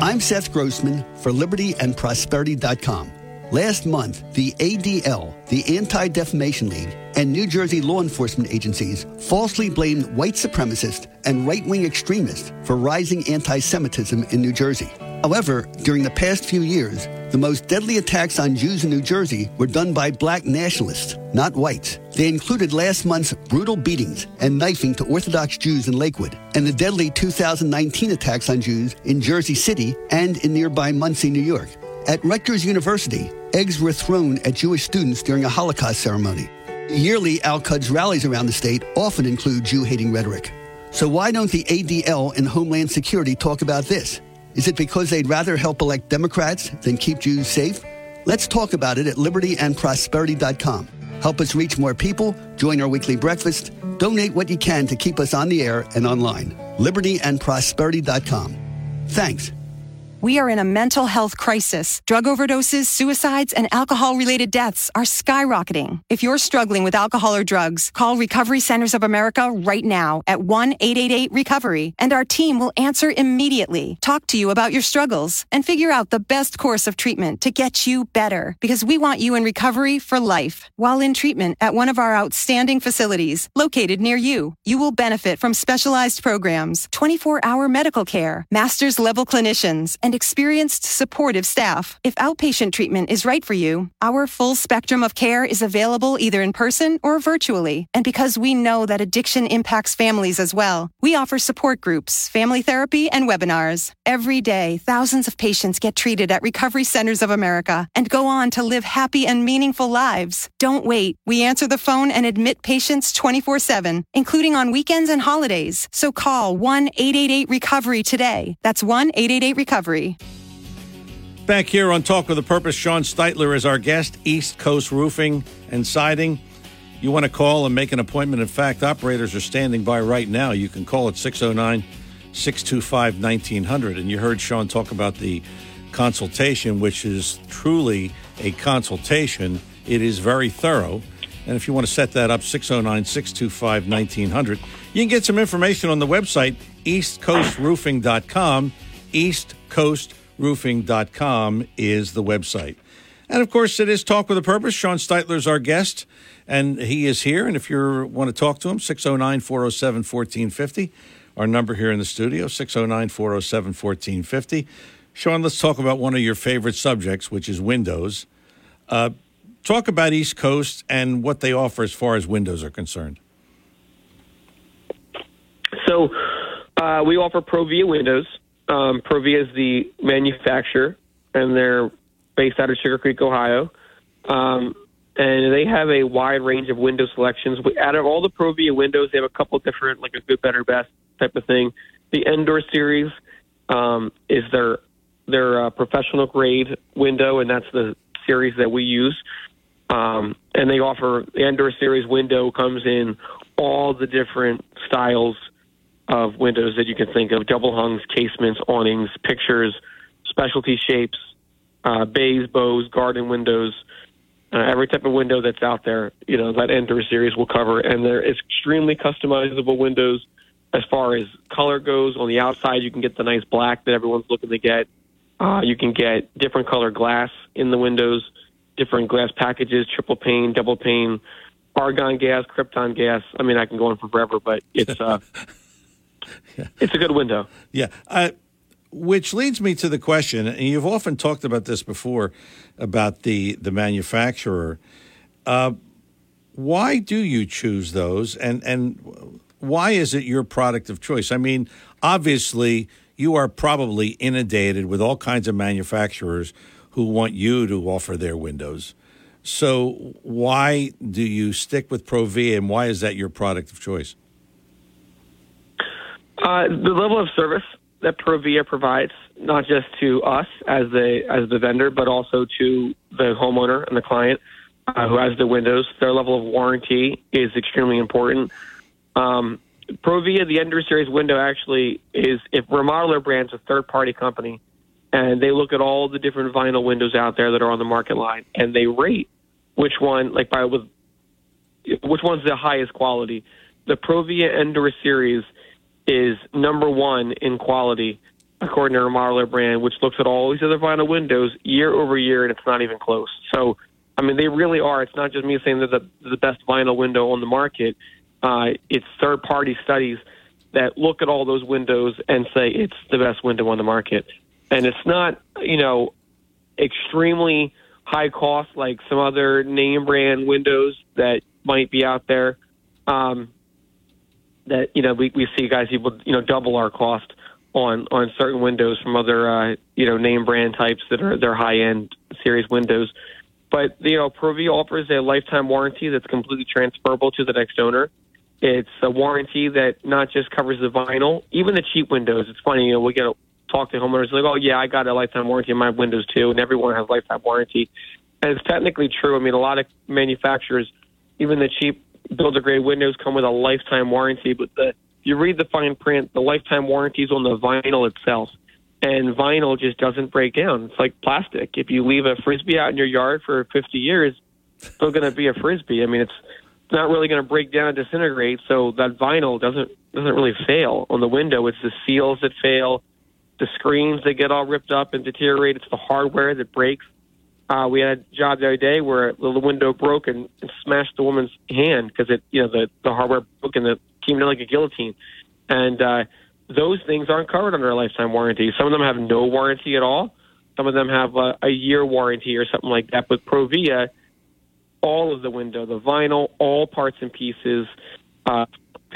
I'm Seth Grossman for Liberty and libertyandprosperity.com. Last month, the ADL, the Anti Defamation League, and New Jersey law enforcement agencies falsely blamed white supremacists and right wing extremists for rising anti Semitism in New Jersey. However, during the past few years, the most deadly attacks on Jews in New Jersey were done by black nationalists, not whites. They included last month's brutal beatings and knifing to Orthodox Jews in Lakewood, and the deadly 2019 attacks on Jews in Jersey City and in nearby Monsey, New York. At Rutgers University, eggs were thrown at Jewish students during a Holocaust ceremony. Yearly Al Quds rallies around the state often include Jew hating rhetoric. So why don't the ADL and Homeland Security talk about this? Is it because they'd rather help elect Democrats than keep Jews safe? Let's talk about it at libertyandprosperity.com. Help us reach more people, join our weekly breakfast, donate what you can to keep us on the air and online. libertyandprosperity.com. Thanks. We are in a mental health crisis. Drug overdoses, suicides, and alcohol related deaths are skyrocketing. If you're struggling with alcohol or drugs, call Recovery Centers of America right now at 1 888 Recovery, and our team will answer immediately, talk to you about your struggles, and figure out the best course of treatment to get you better. Because we want you in recovery for life. While in treatment at one of our outstanding facilities located near you, you will benefit from specialized programs, 24 hour medical care, master's level clinicians, and experienced supportive staff. If outpatient treatment is right for you, our full spectrum of care is available either in person or virtually. And because we know that addiction impacts families as well, we offer support groups, family therapy, and webinars. Every day, thousands of patients get treated at Recovery Centers of America and go on to live happy and meaningful lives. Don't wait. We answer the phone and admit patients 24 7, including on weekends and holidays. So call 1 888 Recovery today. That's 1 888 Recovery. Back here on Talk with a Purpose, Sean Steitler is our guest, East Coast Roofing and Siding. You want to call and make an appointment. In fact, operators are standing by right now. You can call at 609 625 1900. And you heard Sean talk about the consultation, which is truly a consultation. It is very thorough. And if you want to set that up, 609 625 1900. You can get some information on the website, eastcoastroofing.com. Eastcoastroofing.com is the website. And of course, it is Talk with a Purpose. Sean Steitler is our guest, and he is here. And if you want to talk to him, 609 407 1450. Our number here in the studio, 609 407 1450. Sean, let's talk about one of your favorite subjects, which is windows. Uh, talk about East Coast and what they offer as far as windows are concerned. So uh, we offer Provia windows. Um, Provia is the manufacturer, and they're based out of Sugarcreek, Ohio. Um, and they have a wide range of window selections. Out of all the Provia windows, they have a couple different, like a good, better, best type of thing. The Endure series um, is their their uh, professional grade window, and that's the series that we use. Um, and they offer the Endure series window comes in all the different styles of windows that you can think of: double hungs, casements, awnings, pictures, specialty shapes, uh, bays, bows, garden windows. Uh, every type of window that's out there, you know, that Endure series will cover, and they're extremely customizable windows as far as color goes. On the outside, you can get the nice black that everyone's looking to get. Uh, you can get different color glass in the windows, different glass packages, triple pane, double pane, argon gas, krypton gas. I mean, I can go on for forever, but it's uh, it's a good window. Yeah. Uh, which leads me to the question, and you've often talked about this before about the the manufacturer. Uh, why do you choose those, and and why is it your product of choice? I mean, obviously, you are probably inundated with all kinds of manufacturers who want you to offer their windows. So why do you stick with Provia, and why is that your product of choice? Uh, the level of service that Provia provides, not just to us as the as the vendor, but also to the homeowner and the client uh, who has the windows. Their level of warranty is extremely important. Um, Provia, the Endure Series window, actually is if Remodeler Brand's a third party company, and they look at all the different vinyl windows out there that are on the market line, and they rate which one, like by with which one's the highest quality. The Provia Endure Series is number one in quality according to Remodeler Brand, which looks at all these other vinyl windows year over year, and it's not even close. So, I mean, they really are. It's not just me saying they're the, the best vinyl window on the market. Uh, it's third party studies that look at all those windows and say it's the best window on the market. And it's not, you know, extremely high cost like some other name brand windows that might be out there. Um, that you know we, we see guys people you know double our cost on on certain windows from other uh, you know name brand types that are they're high end series windows. But you know Provia offers a lifetime warranty that's completely transferable to the next owner. It's a warranty that not just covers the vinyl, even the cheap windows. It's funny, you know, we get to talk to homeowners like, oh yeah, I got a lifetime warranty on my windows too, and everyone has lifetime warranty. And it's technically true. I mean, a lot of manufacturers, even the cheap builder grade windows, come with a lifetime warranty. But the, you read the fine print, the lifetime warranty is on the vinyl itself, and vinyl just doesn't break down. It's like plastic. If you leave a frisbee out in your yard for 50 years, it's still going to be a frisbee. I mean, it's not really going to break down and disintegrate. So that vinyl doesn't doesn't really fail on the window. It's the seals that fail the screens that get all ripped up and deteriorate. It's the hardware that breaks. Uh, we had a job the other day where the window broke and, and smashed the woman's hand because it, you know, the, the hardware broke and it came in like a guillotine. And uh, those things aren't covered under a lifetime warranty. Some of them have no warranty at all. Some of them have a, a year warranty or something like that. But Provia, all of the window, the vinyl, all parts and pieces, uh,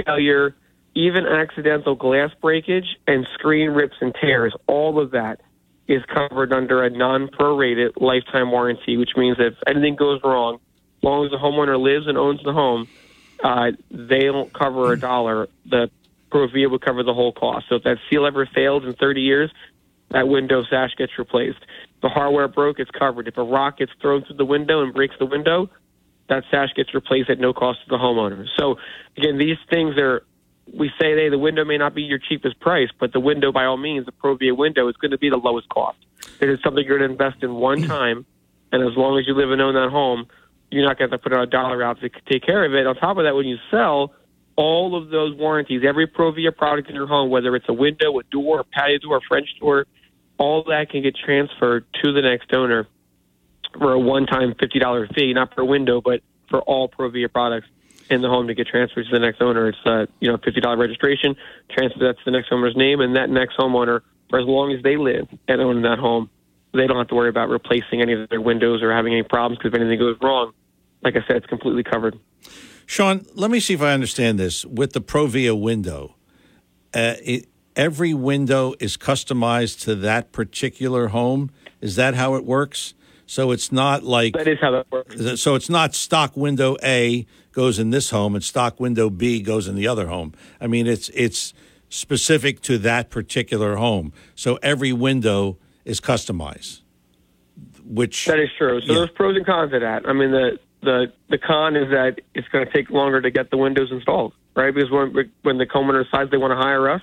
failure, even accidental glass breakage and screen rips and tears, all of that is covered under a non-prorated lifetime warranty, which means if anything goes wrong, as long as the homeowner lives and owns the home, uh, they don't cover a dollar. The Provia would cover the whole cost. So if that seal ever fails in 30 years, that window sash gets replaced. If the hardware broke, it's covered. If a rock gets thrown through the window and breaks the window, that sash gets replaced at no cost to the homeowner. So again, these things are we say, hey, the window may not be your cheapest price, but the window, by all means, the Provia window is going to be the lowest cost. It is something you're going to invest in one mm. time, and as long as you live and own that home, you're not going to have to put a dollar out to take care of it. On top of that, when you sell, all of those warranties, every Provia product in your home, whether it's a window, a door, a patio door, a French door, all that can get transferred to the next owner for a one-time $50 fee, not per window, but for all Provia products in the home to get transferred to the next owner. It's uh, you know fifty dollar registration, transfer that to the next owner's name, and that next homeowner, for as long as they live and own that home, they don't have to worry about replacing any of their windows or having any problems because if anything goes wrong, like I said, it's completely covered. Sean, let me see if I understand this. With the Provia window, uh, it, every window is customized to that particular home. Is that how it works? So it's not like that is how that works. So it's not stock window A goes in this home and stock window B goes in the other home. I mean, it's it's specific to that particular home. So every window is customized. Which that is true. So yeah. there's pros and cons to that. I mean, the the the con is that it's going to take longer to get the windows installed, right? Because when when the homeowner decides they want to hire us,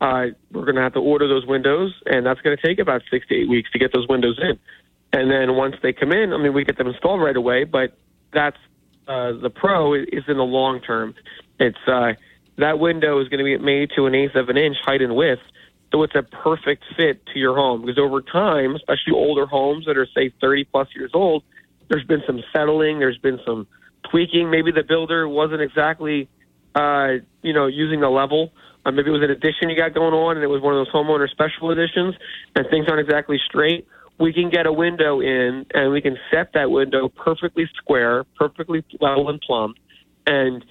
uh, we're going to have to order those windows, and that's going to take about six to eight weeks to get those windows in. And then once they come in, I mean, we get them installed right away, but that's uh, the pro is in the long term. It's uh, that window is going to be made to an eighth of an inch height and width, so it's a perfect fit to your home. Because over time, especially older homes that are say 30 plus years old, there's been some settling, there's been some tweaking. Maybe the builder wasn't exactly, uh, you know, using the level. Uh, maybe it was an addition you got going on, and it was one of those homeowner special editions, and things aren't exactly straight we can get a window in and we can set that window perfectly square, perfectly level and plumb, and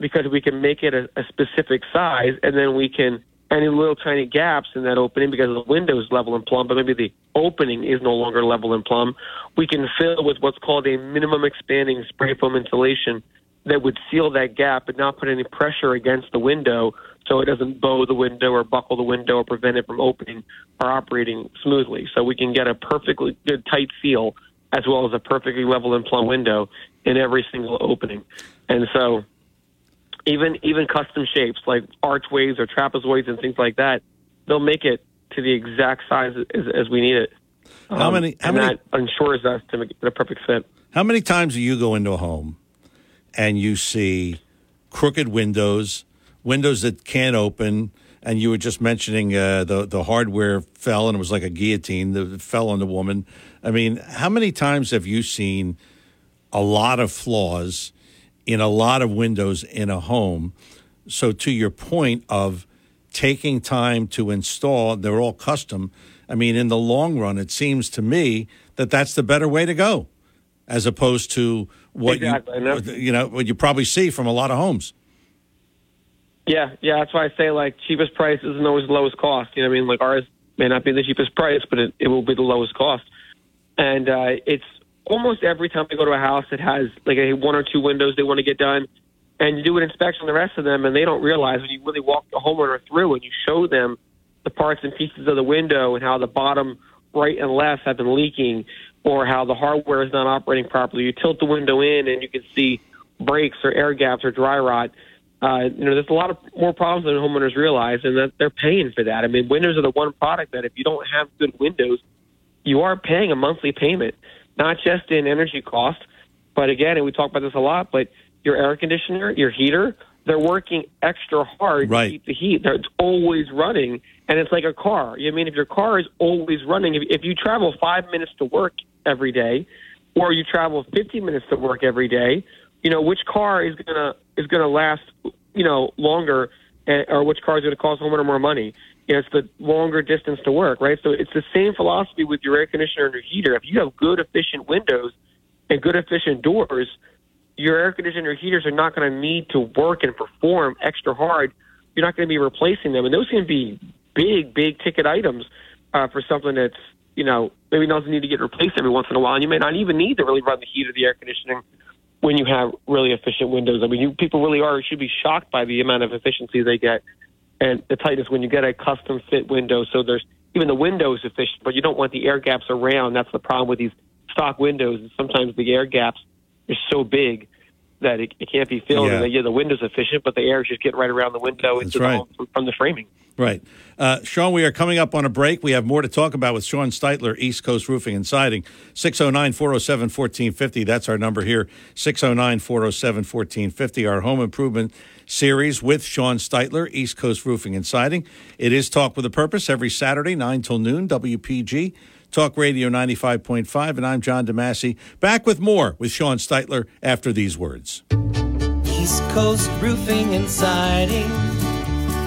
because we can make it a, a specific size, and then we can any little tiny gaps in that opening because the window is level and plumb, but maybe the opening is no longer level and plumb, we can fill with what's called a minimum expanding spray foam insulation that would seal that gap but not put any pressure against the window so it doesn't bow the window or buckle the window or prevent it from opening or operating smoothly. So we can get a perfectly good tight seal as well as a perfectly level and plumb window in every single opening. And so even even custom shapes like archways or trapezoids and things like that, they'll make it to the exact size as, as we need it. How Um, many- how and many- that ensures us to make it a perfect fit. How many times do you go into a home and you see crooked windows, windows that can't open, and you were just mentioning uh, the the hardware fell and it was like a guillotine that fell on the woman. I mean, how many times have you seen a lot of flaws in a lot of windows in a home? So to your point of taking time to install, they're all custom. I mean, in the long run, it seems to me that that's the better way to go, as opposed to what Exactly, you you know what you probably see from a lot of homes. Yeah, yeah, that's why I say like cheapest price isn't always the lowest cost. You know what I mean? Like ours may not be the cheapest price, but it, it will be the lowest cost. And uh, it's almost every time I go to a house that has like a one or two windows they want to get done, and you do an inspection on the rest of them, and they don't realize when you really walk the homeowner through and you show them the parts and pieces of the window and how the bottom right and left have been leaking, or how the hardware is not operating properly. You tilt the window in and you can see breaks or air gaps or dry rot. Uh, you know, there's a lot of more problems than homeowners realize, and that they're paying for that. I mean, windows are the one product that if you don't have good windows, you are paying a monthly payment, not just in energy cost, but again, and we talk about this a lot, but your air conditioner, your heater, they're working extra hard Right. to keep the heat. They're, it's always running, and it's like a car. You know I mean if your car is always running, if, if you travel five minutes to work every day, or you travel 50 minutes to work every day, you know which car is gonna is gonna last, you know, longer, eh, or which car is gonna cost homeowner more money. You know, it's the longer distance to work, right? So it's the same philosophy with your air conditioner and your heater. If you have good, efficient windows and good, efficient doors, your air conditioner and heaters are not going to need to work and perform extra hard. You're not going to be replacing them, and those can be big, big ticket items uh, for something that's you know maybe doesn't need to get replaced every once in a while. And you may not even need to really run the heat or the air conditioning when you have really efficient windows. I mean, you people really are should be shocked by the amount of efficiency they get and the tightness when you get a custom fit window. So there's even the window is efficient, but you don't want the air gaps around. That's the problem with these stock windows. Sometimes the air gaps are so big that it, it can't be filled. Yeah. And the, yeah, the window's efficient, but the air is just getting right around the window into right. the from, from the framing. Right. Uh, Sean, we are coming up on a break. We have more to talk about with Sean Steitler, East Coast Roofing and Siding. 609 407 1450. That's our number here. 609 407 1450. Our home improvement series with Sean Steitler, East Coast Roofing and Siding. It is Talk with a Purpose every Saturday, 9 till noon, WPG. Talk Radio 95.5. And I'm John DeMasi. Back with more with Sean Steitler after these words. East Coast Roofing and Siding.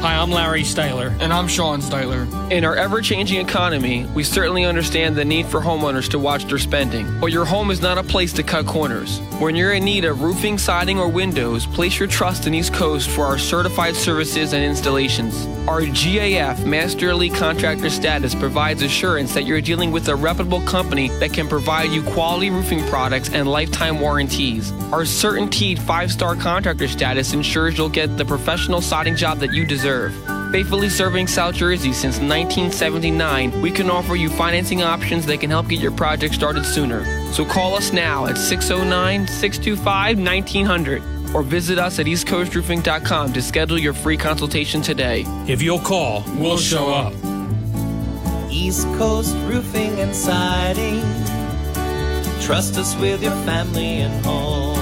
Hi, I'm Larry Steitler. And I'm Sean Steitler. In our ever changing economy, we certainly understand the need for homeowners to watch their spending. But your home is not a place to cut corners. When you're in need of roofing, siding, or windows, place your trust in East Coast for our certified services and installations. Our GAF Master Elite Contractor status provides assurance that you're dealing with a reputable company that can provide you quality roofing products and lifetime warranties. Our CertainTeed five star contractor status ensures you'll get the professional siding job that you deserve. Faithfully serving South Jersey since 1979, we can offer you financing options that can help get your project started sooner. So call us now at 609 625 1900 or visit us at eastcoastroofing.com to schedule your free consultation today. If you'll call, we'll show up. East Coast Roofing and Siding. Trust us with your family and home.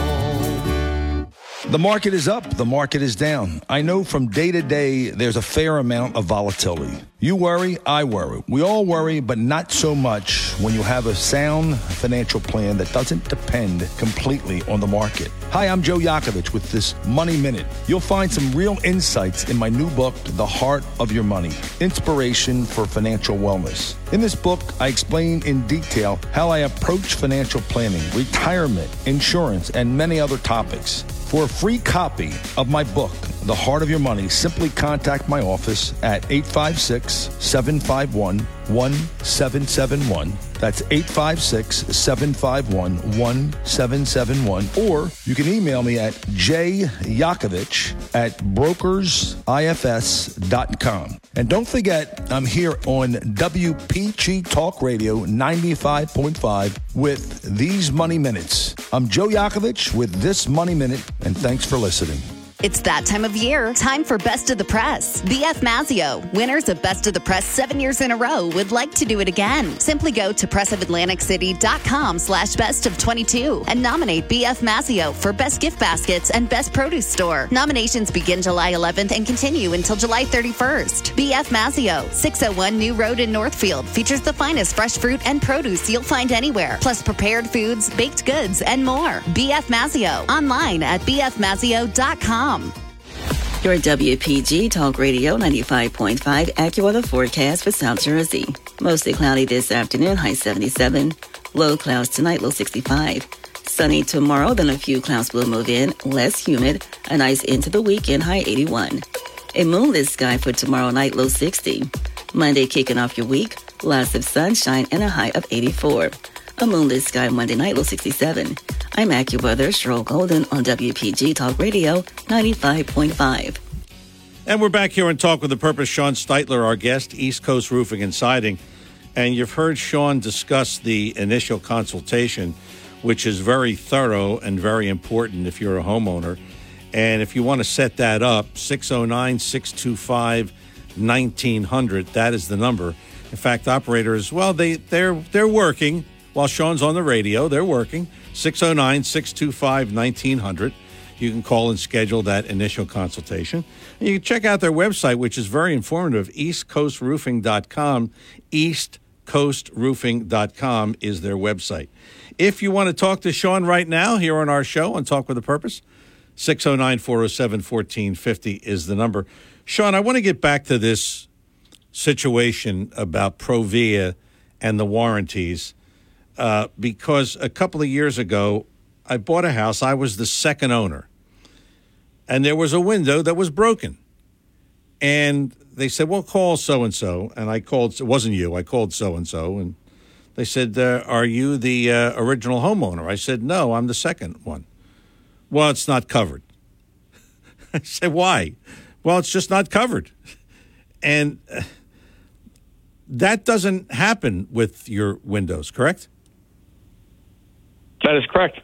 The market is up, the market is down. I know from day to day there's a fair amount of volatility. You worry, I worry. We all worry, but not so much when you have a sound financial plan that doesn't depend completely on the market. Hi, I'm Joe Yakovich with this Money Minute. You'll find some real insights in my new book, The Heart of Your Money Inspiration for Financial Wellness. In this book, I explain in detail how I approach financial planning, retirement, insurance, and many other topics. For a free copy of my book, The Heart of Your Money, simply contact my office at 856 751 1771. That's 856 751 1771. Or you can email me at jyakovich at brokersifs.com. And don't forget, I'm here on WPG Talk Radio 95.5 with These Money Minutes. I'm Joe Yakovich with This Money Minute, and thanks for listening. It's that time of year. Time for Best of the Press. BF Mazzeo, winners of Best of the Press seven years in a row, would like to do it again. Simply go to pressofatlanticcity.com slash best of 22 and nominate BF Mazzeo for Best Gift Baskets and Best Produce Store. Nominations begin July 11th and continue until July 31st. BF Mazzeo, 601 New Road in Northfield, features the finest fresh fruit and produce you'll find anywhere, plus prepared foods, baked goods, and more. BF Mazzeo, online at bfmazzeo.com. Your WPG Talk Radio 95.5 AccuWeather forecast for South Jersey. Mostly cloudy this afternoon, high 77. Low clouds tonight, low 65. Sunny tomorrow, then a few clouds will move in, less humid, a nice into the weekend, high 81. A moonless sky for tomorrow night, low 60. Monday kicking off your week, lots of sunshine and a high of 84. A Moonlit sky Monday night, low 67. I'm AccuWeather, Cheryl Golden on WPG Talk Radio 95.5. And we're back here on Talk with the Purpose. Sean Steitler, our guest, East Coast Roofing and Siding. And you've heard Sean discuss the initial consultation, which is very thorough and very important if you're a homeowner. And if you want to set that up, 609 625 1900, that is the number. In fact, operators, well, they, they're, they're working while Sean's on the radio. They're working. 609 625 1900. You can call and schedule that initial consultation. And you can check out their website, which is very informative eastcoastroofing.com. Eastcoastroofing.com is their website. If you want to talk to Sean right now here on our show on Talk with a Purpose, 609 407 1450 is the number. Sean, I want to get back to this situation about Provia and the warranties uh, because a couple of years ago, I bought a house. I was the second owner, and there was a window that was broken. And they said, "Well, call so and so." And I called. It wasn't you. I called so and so, and they said, uh, "Are you the uh, original homeowner?" I said, "No, I'm the second one." Well, it's not covered. I said, "Why?" Well, it's just not covered, and uh, that doesn't happen with your windows, correct? That is correct.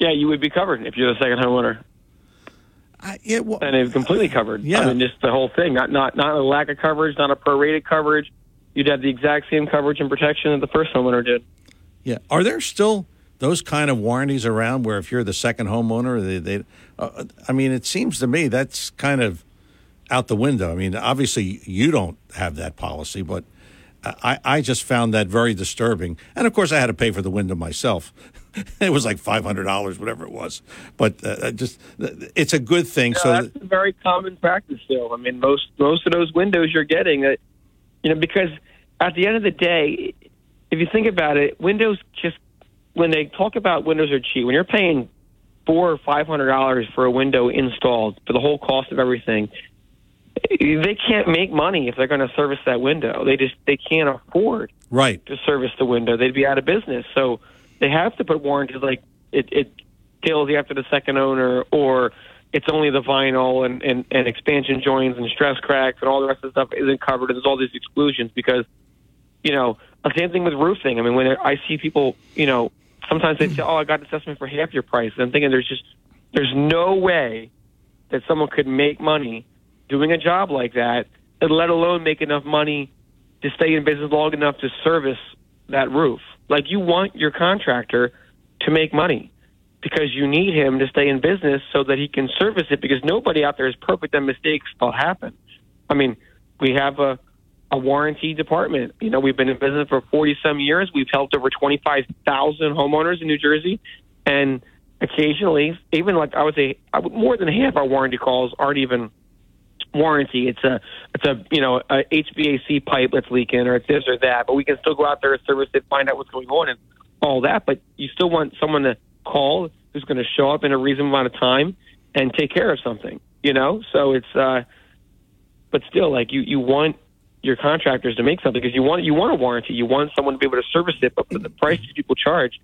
Yeah, you would be covered if you're the second homeowner. I, yeah, well, and it's completely covered. Yeah. I mean, just the whole thing. Not not not a lack of coverage, not a prorated coverage. You'd have the exact same coverage and protection that the first homeowner did. Yeah. Are there still those kind of warranties around where if you're the second homeowner, they, they uh, I mean, it seems to me that's kind of out the window. I mean, obviously you don't have that policy, but I, I just found that very disturbing. And of course, I had to pay for the window myself. it was like five hundred dollars, whatever it was. But uh, just it's a good thing. Yeah, so that's a very common practice still. I mean, most most of those windows you're getting, uh, you know, because at the end of the day, if you think about it, windows just when they talk about windows are cheap, when you're paying four or five hundred dollars for a window installed for the whole cost of everything, they can't make money if they're going to service that window. They just they can't afford right to service the window. They'd be out of business. So they have to put warranties like it, it kills you after the second owner, or it's only the vinyl and, and, and expansion joints and stress cracks and all the rest of the stuff isn't covered. And there's all these exclusions because, you know, the same thing with roofing. I mean, when I see people, you know, sometimes they say, "Oh, I got this estimate for half your price," and I'm thinking there's just there's no way that someone could make money doing a job like that, let alone make enough money to stay in business long enough to service that roof. Like you want your contractor to make money because you need him to stay in business so that he can service it because nobody out there is perfect and mistakes will happen. I mean, we have a a warranty department. You know, we've been in business for 40 some years. We've helped over 25,000 homeowners in New Jersey and occasionally even like I would say more than half our warranty calls aren't even warranty. It's a it's a you know a HVAC pipe that's leaking or it's this or that, but we can still go out there and service it, find out what's going on and all that. But you still want someone to call who's going to show up in a reasonable amount of time and take care of something. You know, so it's uh, but still, like you you want your contractors to make something because you want you want a warranty. You want someone to be able to service it, but for the price people charge,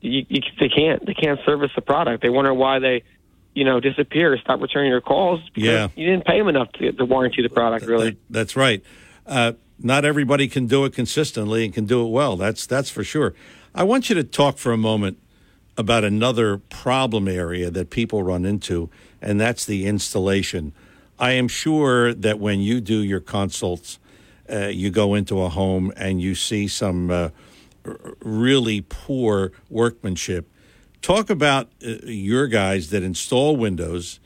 you, you, they can't they can't service the product. They wonder why they you know disappear, stop returning your calls. because Yeah. you didn't pay them enough to, to warranty the product. Really, That's right. Uh, not everybody can do it consistently and can do it well. That's that's for sure. I want you to talk for a moment about another problem area that people run into, and that's the installation. I am sure that when you do your consults, uh, you go into a home and you see some uh, really poor workmanship. Talk about uh, your guys that install windows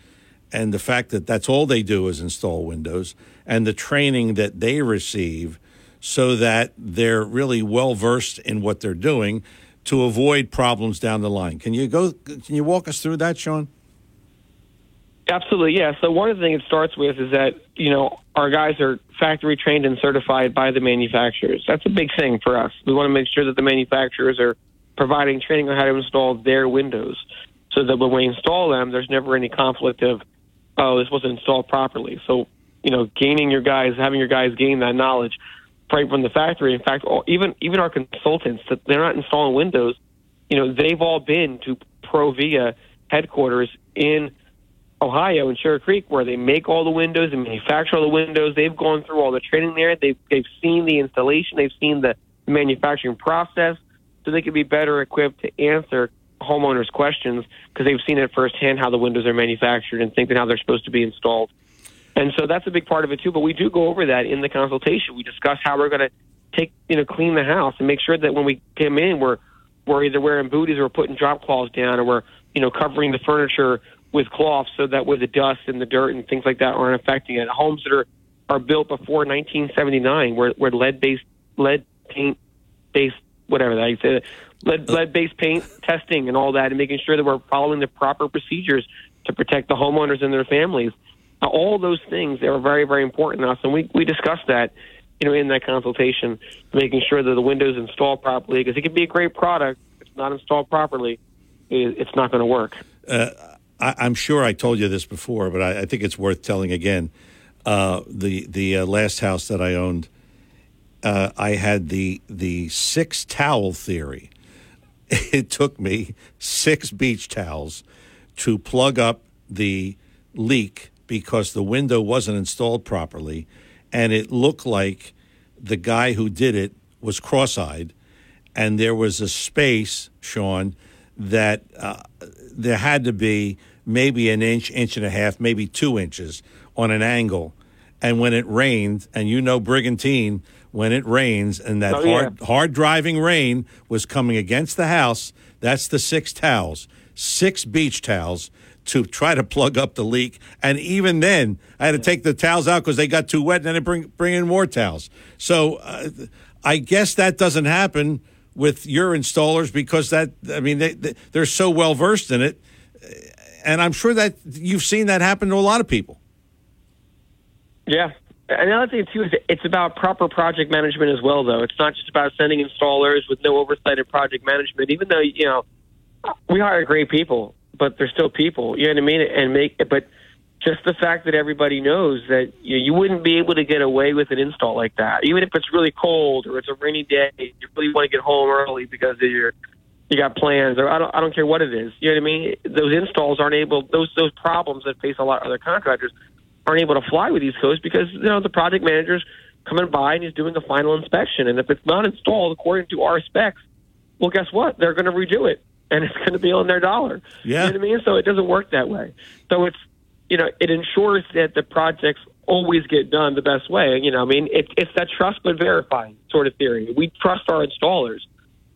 and the fact that that's all they do is install windows and the training that they receive so that they're really well versed in what they're doing to avoid problems down the line. Can you go can you walk us through that, Sean? Absolutely, yeah. So one of the things it starts with is that you know our guys are factory trained and certified by the manufacturers. That's a big thing for us. We want to make sure that the manufacturers are providing training on how to install their windows, so that when we install them, there's never any conflict of, oh, this wasn't installed properly. So you know, gaining your guys, having your guys gain that knowledge right from the factory. In fact, all, even even our consultants that they're not installing windows, you know, they've all been to Provia headquarters in Ohio in Sugarcreek, where they make all the windows and manufacture all the windows. They've gone through all the training there. They've they've seen the installation. They've seen the manufacturing process, so they can be better equipped to answer homeowners' questions because they've seen it firsthand how the windows are manufactured and thinking how they're supposed to be installed. And so that's a big part of it too. But we do go over that in the consultation. We discuss how we're going to take you know clean the house and make sure that when we come in, we're we're either wearing booties or we're putting drop cloths down, or we're you know covering the furniture with cloth so that way the dust and the dirt and things like that aren't affecting it. Homes that are are built before 1979, where where lead based lead paint based whatever that you say lead lead based paint testing and all that, and making sure that we're following the proper procedures to protect the homeowners and their families. Now, all those things they are very very important to us, and we we discuss that. You know, in that consultation, making sure that the windows installed properly, because it can be a great product. If it's not installed properly, it, it's not going to work. Uh, I, I'm sure I told you this before, but I, I think it's worth telling again. Uh, the the uh, last house that I owned, uh, I had the the six towel theory. It took me six beach towels to plug up the leak because the window wasn't installed properly, and it looked like the guy who did it was cross-eyed, and there was a space, Sean, that uh, there had to be maybe an inch, inch and a half, maybe two inches on an angle. And when it rained, and you know Brigantine, when it rains and that Oh, yeah. hard, hard driving rain was coming against the house, that's the six towels, six beach towels to try to plug up the leak. And even then, I had to take the towels out because they got too wet, and then I bring bring in more towels. So uh, I guess that doesn't happen with your installers because that I mean they, they they're so well versed in it, and I'm sure that you've seen that happen to a lot of people. Yeah. Another thing too is it's about proper project management as well. Though it's not just about sending installers with no oversight of project management. Even though you know we hire great people, but they're still people. You know what I mean? And make but just the fact that everybody knows that you, you wouldn't be able to get away with an install like that, even if it's really cold or it's a rainy day. You really want to get home early because of your you got plans or I don't I don't care what it is. You know what I mean? Those installs aren't able those those problems that face a lot of other contractors aren't able to fly with East Coast because you know the project manager's coming by and he's doing a final inspection and if it's not installed according to our specs, well guess what? They're going to redo it and it's going to be on their dollar. Yeah. You know what I mean? So it doesn't work that way. So it's you know it ensures that the projects always get done the best way. You know, I mean it, it's that trust but verify sort of theory. We trust our installers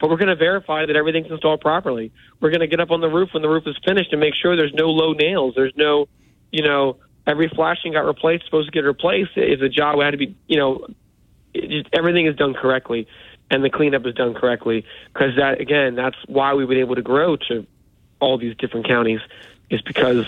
but we're going to verify that everything's installed properly. We're going to get up on the roof when the roof is finished and make sure there's no low nails. There's no, you know, every flashing got replaced, supposed to get replaced. If the job had to be, you know, it just, everything is done correctly and the cleanup is done correctly. Because that, again, that's why we've been able to grow to all these different counties is because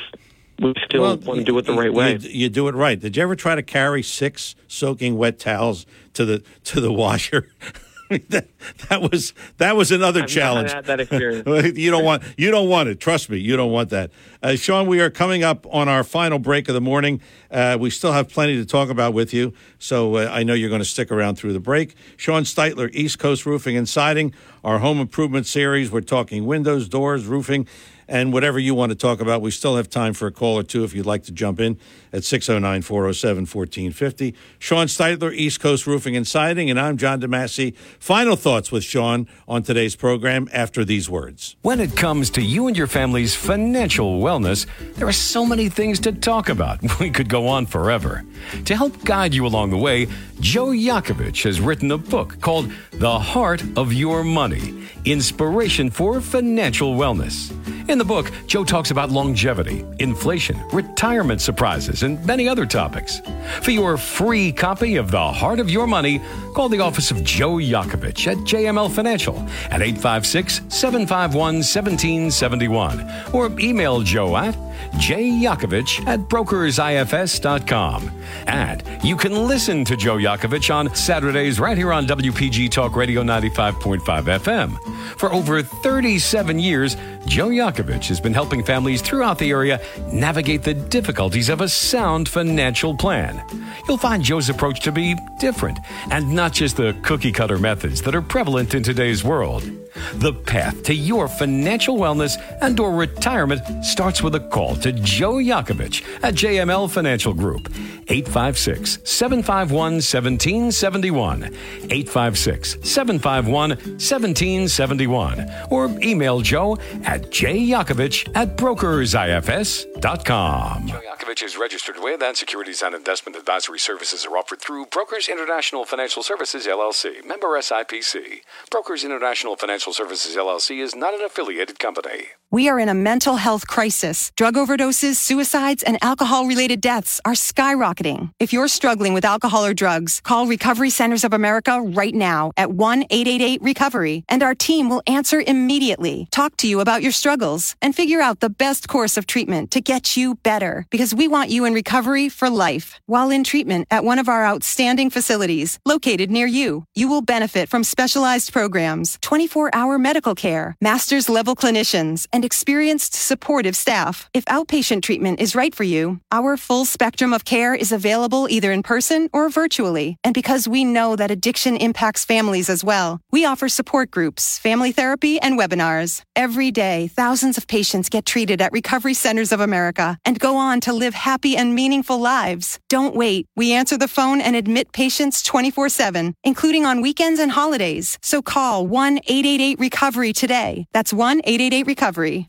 we still Well, want to do it the right way. You, you do it right. Did you ever try to carry six soaking wet towels to the to the washer? that, that was that was another I've challenge. That experience. you don't want you don't want it. Trust me, you don't want that. Uh, Sean, we are coming up on our final break of the morning. Uh, we still have plenty to talk about with you, so uh, I know you're going to stick around through the break. Sean Steitler, East Coast Roofing and Siding, our home improvement series. We're talking windows, doors, roofing and whatever you want to talk about. We still have time for a call or two if you'd like to jump in at 609 407 1450. Sean Steitler, East Coast Roofing and Siding, and I'm John DeMasi. Final thoughts with Sean on today's program after these words. When it comes to you and your family's financial wellness, there are so many things to talk about. We could go on forever. To help guide you along the way, Joe Yakovich has written a book called The Heart of Your Money Inspiration for Financial Wellness. In the book, Joe talks about longevity, inflation, retirement surprises, and many other topics. For your free copy of The Heart of Your Money, call the office of Joe Yakovich at JML Financial at 856 751 1771 or email Joe at jyakovich at brokersifs.com. And you can listen to Joe Yakovich on Saturdays right here on WPG Talk Radio 95.5 FM. For over 37 years, Joe Yakovich has been helping families throughout the area navigate the difficulties of a sound financial plan. You'll find Joe's approach to be different and not just the cookie cutter methods that are prevalent in today's world. The path to your financial wellness and or retirement starts with a call to Joe Yakovich at JML Financial Group. 856-751-1771. 856-751-1771. Or email Joe at jyakovich at brokersifs.com. Joe Yakovich is registered with and securities and investment advisory services are offered through Brokers International Financial Services LLC, member SIPC. Brokers International Financial Services LLC is not an affiliated company. We are in a mental health crisis. Drug overdoses, suicides, and alcohol related deaths are skyrocketing. If you're struggling with alcohol or drugs, call Recovery Centers of America right now at 1 888 Recovery, and our team will answer immediately, talk to you about your struggles, and figure out the best course of treatment to get you better. Because we want you in recovery for life. While in treatment at one of our outstanding facilities located near you, you will benefit from specialized programs, 24 hour medical care, master's level clinicians, and experienced supportive staff. If outpatient treatment is right for you, our full spectrum of care is available either in person or virtually. And because we know that addiction impacts families as well, we offer support groups, family therapy, and webinars. Every day, thousands of patients get treated at Recovery Centers of America and go on to live happy and meaningful lives. Don't wait. We answer the phone and admit patients 24 7, including on weekends and holidays. So call 1 888 Recovery today. That's 1 888 Recovery.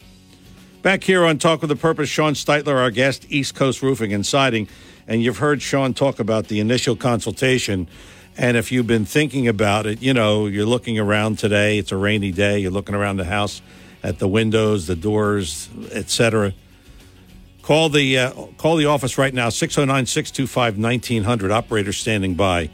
Back here on Talk with a Purpose, Sean Steitler, our guest, East Coast Roofing and Siding. And you've heard Sean talk about the initial consultation. And if you've been thinking about it, you know, you're looking around today, it's a rainy day, you're looking around the house at the windows, the doors, etc. Call the uh, call the office right now 609-625-1900 operator standing by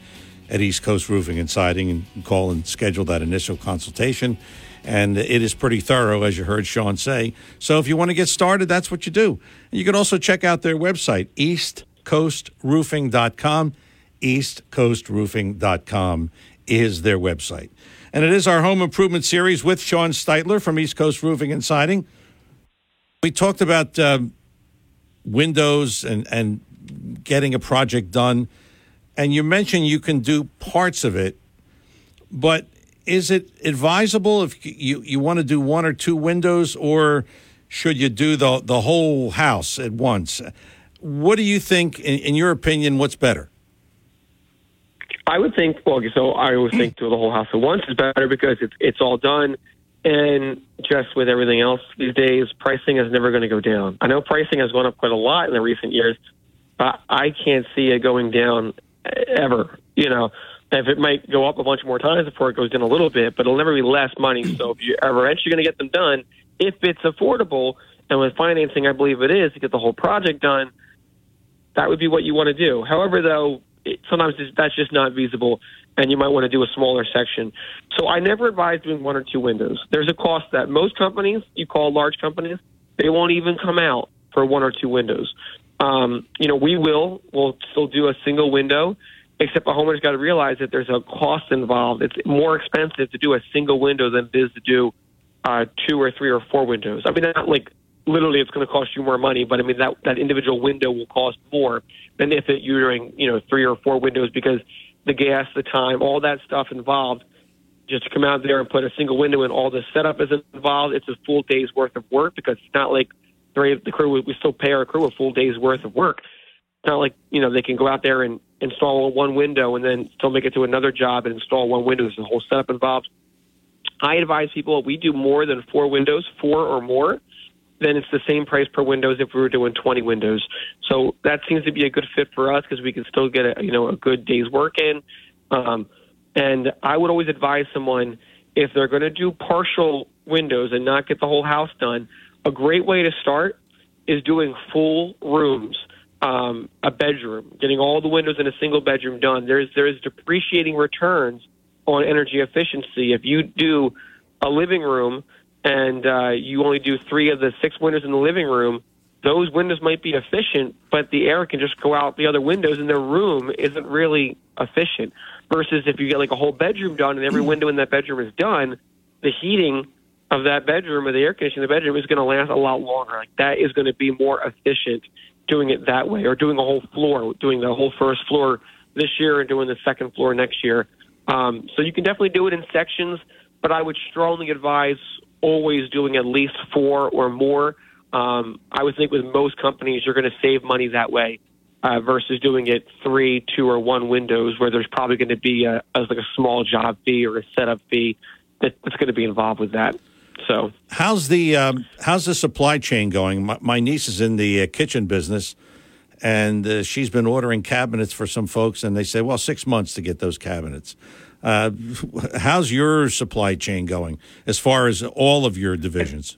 at East Coast Roofing and Siding and call and schedule that initial consultation and it is pretty thorough, as you heard Sean say. So if you want to get started, that's what you do. You can also check out their website, eastcoastroofing.com. Eastcoastroofing.com is their website. And it is our home improvement series with Sean Steitler from East Coast Roofing and Siding. We talked about uh, windows and, and getting a project done. And you mentioned you can do parts of it, but is it advisable if you, you want to do one or two windows, or should you do the, the whole house at once? What do you think, in, in your opinion, what's better? I would think. Well, so I always think do the whole house at once is better because it's it's all done, and just with everything else these days, pricing is never going to go down. I know pricing has gone up quite a lot in the recent years, but I can't see it going down ever. You know, if it might go up a bunch more times before it goes down a little bit, but it'll never be less money. So if you ever eventually going to get them done, if it's affordable, and with financing, I believe it is to get the whole project done, that would be what you want to do. However, though, it, sometimes that's just not feasible, and you might want to do a smaller section. So I never advise doing one or two windows. There's a cost that most companies, you call large companies, they won't even come out for one or two windows. Um, you know, we will. We'll still do a single window Except a homeowner's got to realize that there's a cost involved. It's more expensive to do a single window than it is to do uh, two or three or four windows. I mean, not like literally it's going to cost you more money, but I mean that that individual window will cost more than if it, you're doing you know three or four windows because the gas, the time, all that stuff involved. Just to come out there and put a single window in, all the setup is involved. It's a full day's worth of work because it's not like the the crew. We still pay our crew a full day's worth of work. It's not like you know they can go out there and install one window and then still make it to another job and install one window. There's a whole setup involved. I advise people if we do more than four windows, four or more, then it's the same price per windows if we were doing 20 windows. So that seems to be a good fit for us because we can still get a you know a good day's work in. Um, and I would always advise someone if they're going to do partial windows and not get the whole house done, a great way to start is doing full rooms. Um, a bedroom, getting all the windows in a single bedroom done. There's there's depreciating returns on energy efficiency. If you do a living room and uh, you only do three of the six windows in the living room, those windows might be efficient, but the air can just go out the other windows, and the room isn't really efficient. Versus if you get like a whole bedroom done and every window in that bedroom is done, the heating of that bedroom or the air conditioning of the bedroom is going to last a lot longer. Like that is going to be more efficient doing it that way, or doing a whole floor, doing the whole first floor this year and doing the second floor next year. Um, so you can definitely do it in sections, but I would strongly advise always doing at least four or more. Um, I would think with most companies, you're going to save money that way uh, versus doing it three, two, or one windows, where there's probably going to be a, a like a small job fee or a setup fee that, that's going to be involved with that. So, how's the um, how's the supply chain going? My, my niece is in the uh, kitchen business, and uh, she's been ordering cabinets for some folks, and they say, well, six months to get those cabinets. Uh, how's your supply chain going as far as all of your divisions?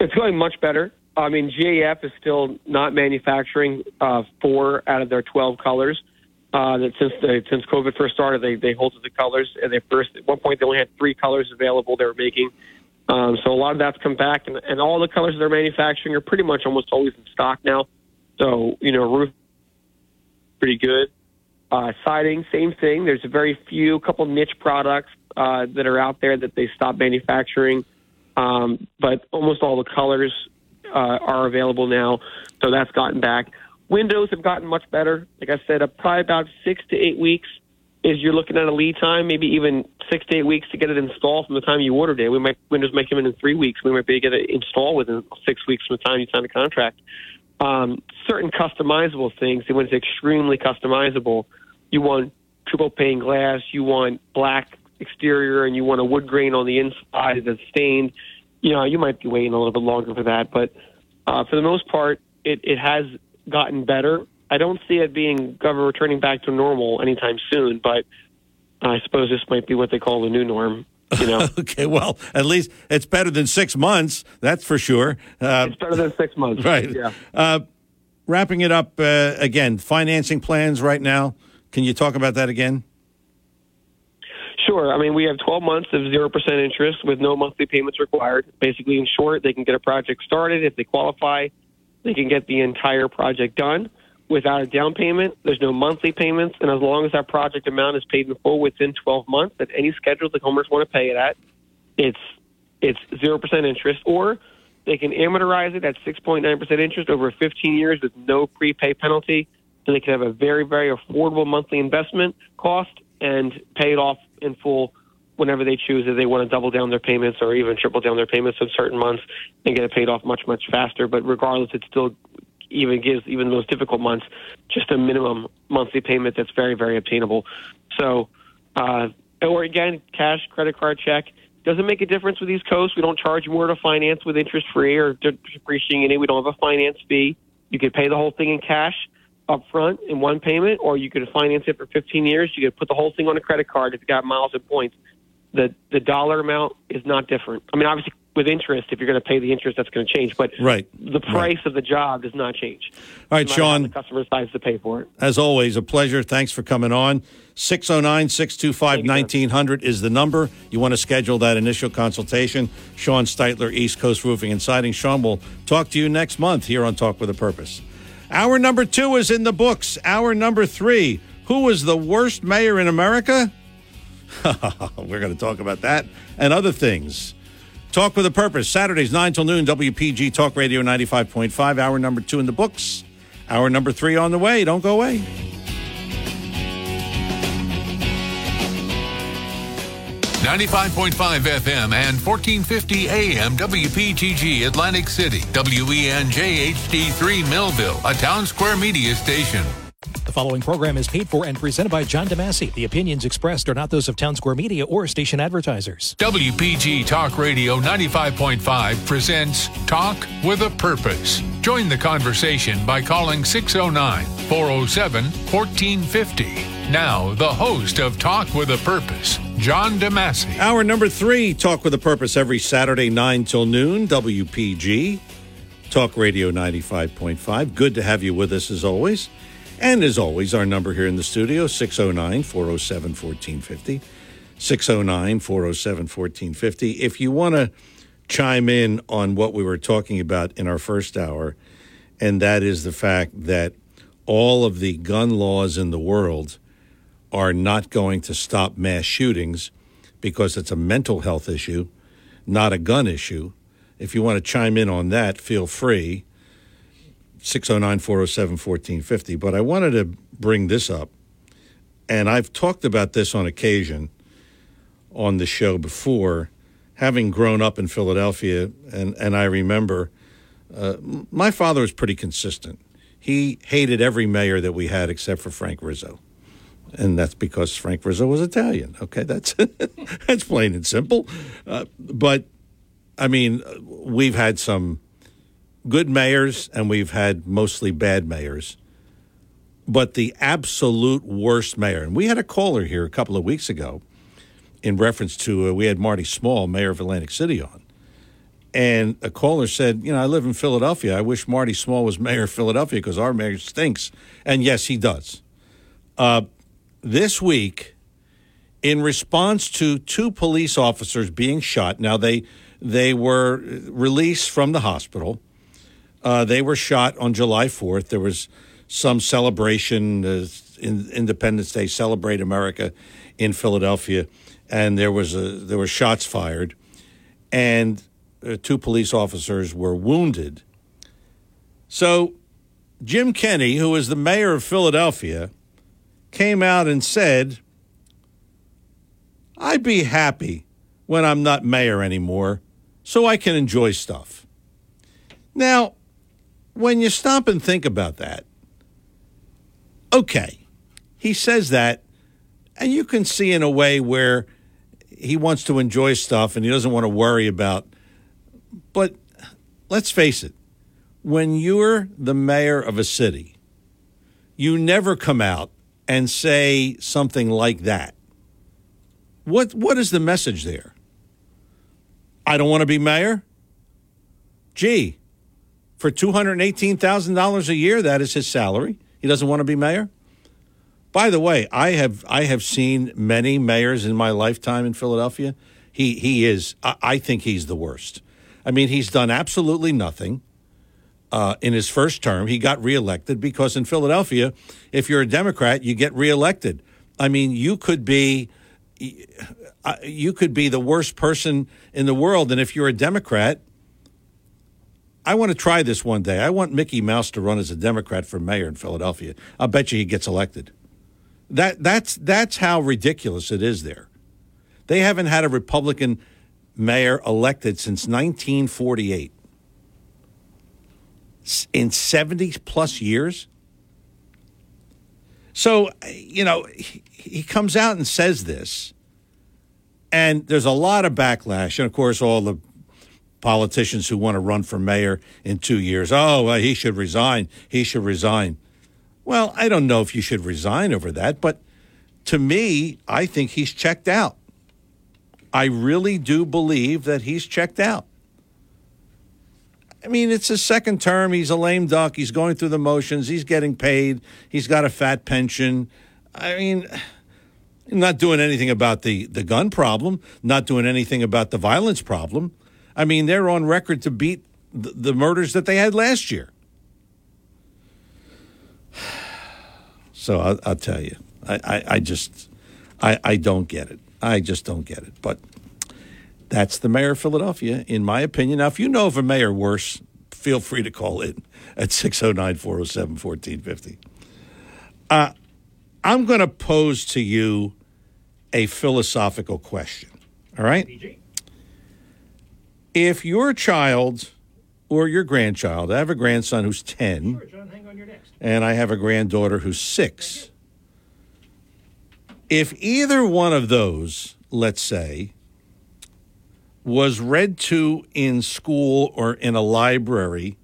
It's going much better. I mean, GAF is still not manufacturing uh, four out of their 12 colors. Uh, that since the, since COVID first started, they they halted the colors. And they first at one point they only had three colors available. They were making, um, so a lot of that's come back, and, and all the colors they're manufacturing are pretty much almost always in stock now. So you know, roof pretty good. Uh, siding, same thing. There's a very few, couple niche products uh, that are out there that they stopped manufacturing, um, but almost all the colors uh, are available now. So that's gotten back. Windows have gotten much better. Like I said, uh, probably about six to eight weeks is you're looking at a lead time, maybe even six to eight weeks to get it installed from the time you ordered it. We might Windows might come in in three weeks. We might be able to get it installed within six weeks from the time you sign the contract. Um, certain customizable things, when it's extremely customizable, you want triple pane glass, you want black exterior, and you want a wood grain on the inside that's stained. You know, you might be waiting a little bit longer for that, but uh, for the most part, it, it has gotten better. I don't see it being government returning back to normal anytime soon, but I suppose this might be what they call the new norm. You know. okay, well, at least it's better than six months. That's for sure. Uh, it's better than six months, right? Yeah. Uh, wrapping it up uh, again, financing plans right now. Can you talk about that again? Sure. I mean, we have 12 months of 0% interest with no monthly payments required. Basically, in short, they can get a project started. If they qualify, they can get the entire project done without a down payment. There's no monthly payments. And as long as that project amount is paid in full within 12 months at any schedule the homeowners want to pay it at, it's, it's 0% interest. Or they can amortize it at 6.9% interest over 15 years with no prepay penalty. So they can have a very, very affordable monthly investment cost and pay it off in full whenever they choose if they want to double down their payments or even triple down their payments in certain months and get it paid off much, much faster. But regardless, it still even gives even those difficult months just a minimum monthly payment that's very, very obtainable. So, uh, or again, cash, credit card, check. Doesn't make a difference with East Coast. We don't charge more to finance with interest free or depreciating it. We don't have a finance fee. You can pay the whole thing in cash up front in one payment, or you could finance it for 15 years. You could put the whole thing on a credit card if you got miles and points. The the dollar amount is not different. I mean, obviously, with interest, if you're going to pay the interest, that's going to change. But right. the price right. of the job does not change. All right, Sean. the customer decides to pay for it. As always, a pleasure. Thanks for coming on. 609 625 1900 is the number. You want to schedule that initial consultation. Sean Steitler, East Coast Roofing and Siding. Sean will talk to you next month here on Talk with a Purpose. Hour number two is in the books. Hour number three Who was the worst mayor in America? We're going to talk about that and other things. Talk with a Purpose, Saturdays, 9 till noon, WPG Talk Radio 95.5. Hour number two in the books. Hour number three on the way. Don't go away. 95.5 FM and 1450 AM WPGG Atlantic City, WENJ HD3 Millville, a Townsquare Media station. The following program is paid for and presented by John DeMasi. The opinions expressed are not those of Townsquare Media or station advertisers. WPG Talk Radio 95.5 presents Talk with a Purpose. Join the conversation by calling 609 407 1450. Now, the host of Talk with a Purpose, John DeMasi. Hour number three, Talk with a Purpose, every Saturday, 9 till noon, WPG, Talk Radio 95.5. Good to have you with us as always. And as always, our number here in the studio, 609 407 1450. 609 407 1450. If you want to chime in on what we were talking about in our first hour, and that is the fact that all of the gun laws in the world are not going to stop mass shootings because it's a mental health issue, not a gun issue. If you want to chime in on that, feel free. 609 407 1450. But I wanted to bring this up, and I've talked about this on occasion on the show before, having grown up in Philadelphia, and, and I remember uh, my father was pretty consistent. He hated every mayor that we had except for Frank Rizzo and that's because Frank Rizzo was Italian. Okay, that's that's plain and simple. Uh, but I mean, we've had some good mayors, and we've had mostly bad mayors. But the absolute worst mayor, and we had a caller here a couple of weeks ago in reference to uh, we had Marty Small, mayor of Atlantic City, on. And a caller said, You know, I live in Philadelphia. I wish Marty Small was mayor of Philadelphia because our mayor stinks. And yes, he does. Uh, this week in response to two police officers being shot. Now they they were released from the hospital. Uh, they were shot on July fourth. There was some celebration, uh, in Independence Day, celebrate America in Philadelphia, and there was a there were shots fired, and uh, two police officers were wounded. So, Jim Kenney, who is the mayor of Philadelphia came out and said, I'd be happy when I'm not mayor anymore so I can enjoy stuff. Now, when you stop and think about that, okay, he says that, and you can see in a way where he wants to enjoy stuff and he doesn't want to worry about. But let's face it, when you're the mayor of a city, you never come out and say something like that. What what is the message there? I don't want to be mayor? Gee, for $218,000 a year that is his salary. He doesn't want to be mayor? By the way, I have I have seen many mayors in my lifetime in Philadelphia. He he is I, I think he's the worst. I mean, he's done absolutely nothing uh, in his first term. He got reelected because in Philadelphia, if you're a Democrat, you get reelected. I mean, you could be uh, you could be the worst person in the world, and if you're a Democrat, I want to try this one day. I want Mickey Mouse to run as a Democrat for mayor in Philadelphia. I'll bet you he gets elected. That that's that's how ridiculous it is there. They haven't had a Republican mayor elected since 1948 in 70 plus years. So, you know, he, he comes out and says this, and there's a lot of backlash. And of course, all the politicians who want to run for mayor in two years oh, well, he should resign. He should resign. Well, I don't know if you should resign over that, but to me, I think he's checked out. I really do believe that he's checked out. I mean, it's his second term. He's a lame duck. He's going through the motions. He's getting paid. He's got a fat pension. I mean, not doing anything about the, the gun problem, not doing anything about the violence problem. I mean, they're on record to beat the, the murders that they had last year. So I'll, I'll tell you, I, I, I just, I, I don't get it. I just don't get it. But that's the mayor of Philadelphia, in my opinion. Now, if you know of a mayor worse, feel free to call in at 609 407 1450. Uh, I'm going to pose to you a philosophical question. All right? If your child or your grandchild, I have a grandson who's 10, and I have a granddaughter who's six. If either one of those, let's say, was read to in school or in a library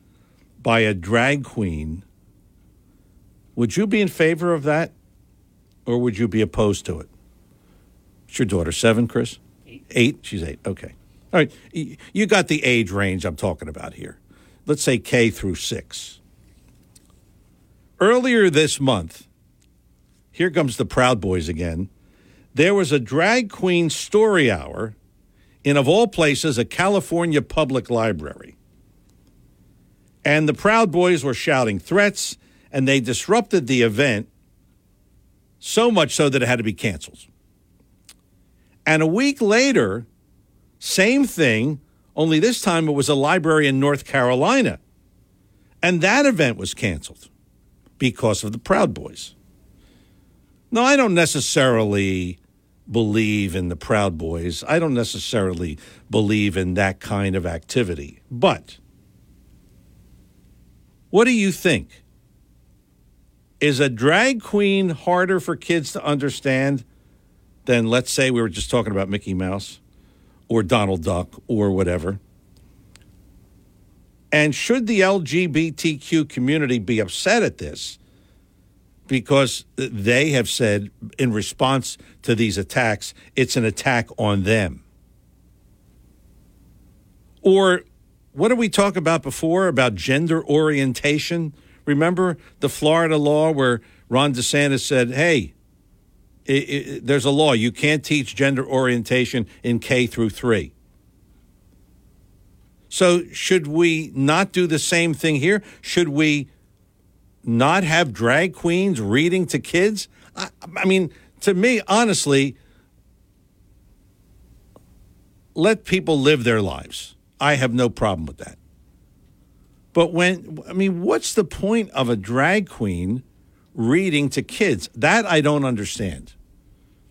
by a drag queen, would you be in favor of that or would you be opposed to it? It's your daughter, seven, Chris? Eight. Eight? She's eight. Okay. All right. You got the age range I'm talking about here. Let's say K through six. Earlier this month, here comes the Proud Boys again. There was a drag queen story hour in, of all places, a California public library. And the Proud Boys were shouting threats, and they disrupted the event so much so that it had to be canceled. And a week later, same thing, only this time it was a library in North Carolina. And that event was canceled because of the Proud Boys. Now, I don't necessarily believe in the Proud Boys. I don't necessarily believe in that kind of activity. But what do you think? Is a drag queen harder for kids to understand than, let's say, we were just talking about Mickey Mouse or Donald Duck or whatever? And should the LGBTQ community be upset at this? Because they have said, in response to these attacks, it's an attack on them. Or what did we talk about before about gender orientation? Remember the Florida law where Ron DeSantis said, hey, it, it, there's a law. You can't teach gender orientation in K through three. So, should we not do the same thing here? Should we not have drag queens reading to kids? I, I mean, to me, honestly, let people live their lives. I have no problem with that. But when, I mean, what's the point of a drag queen reading to kids? That I don't understand.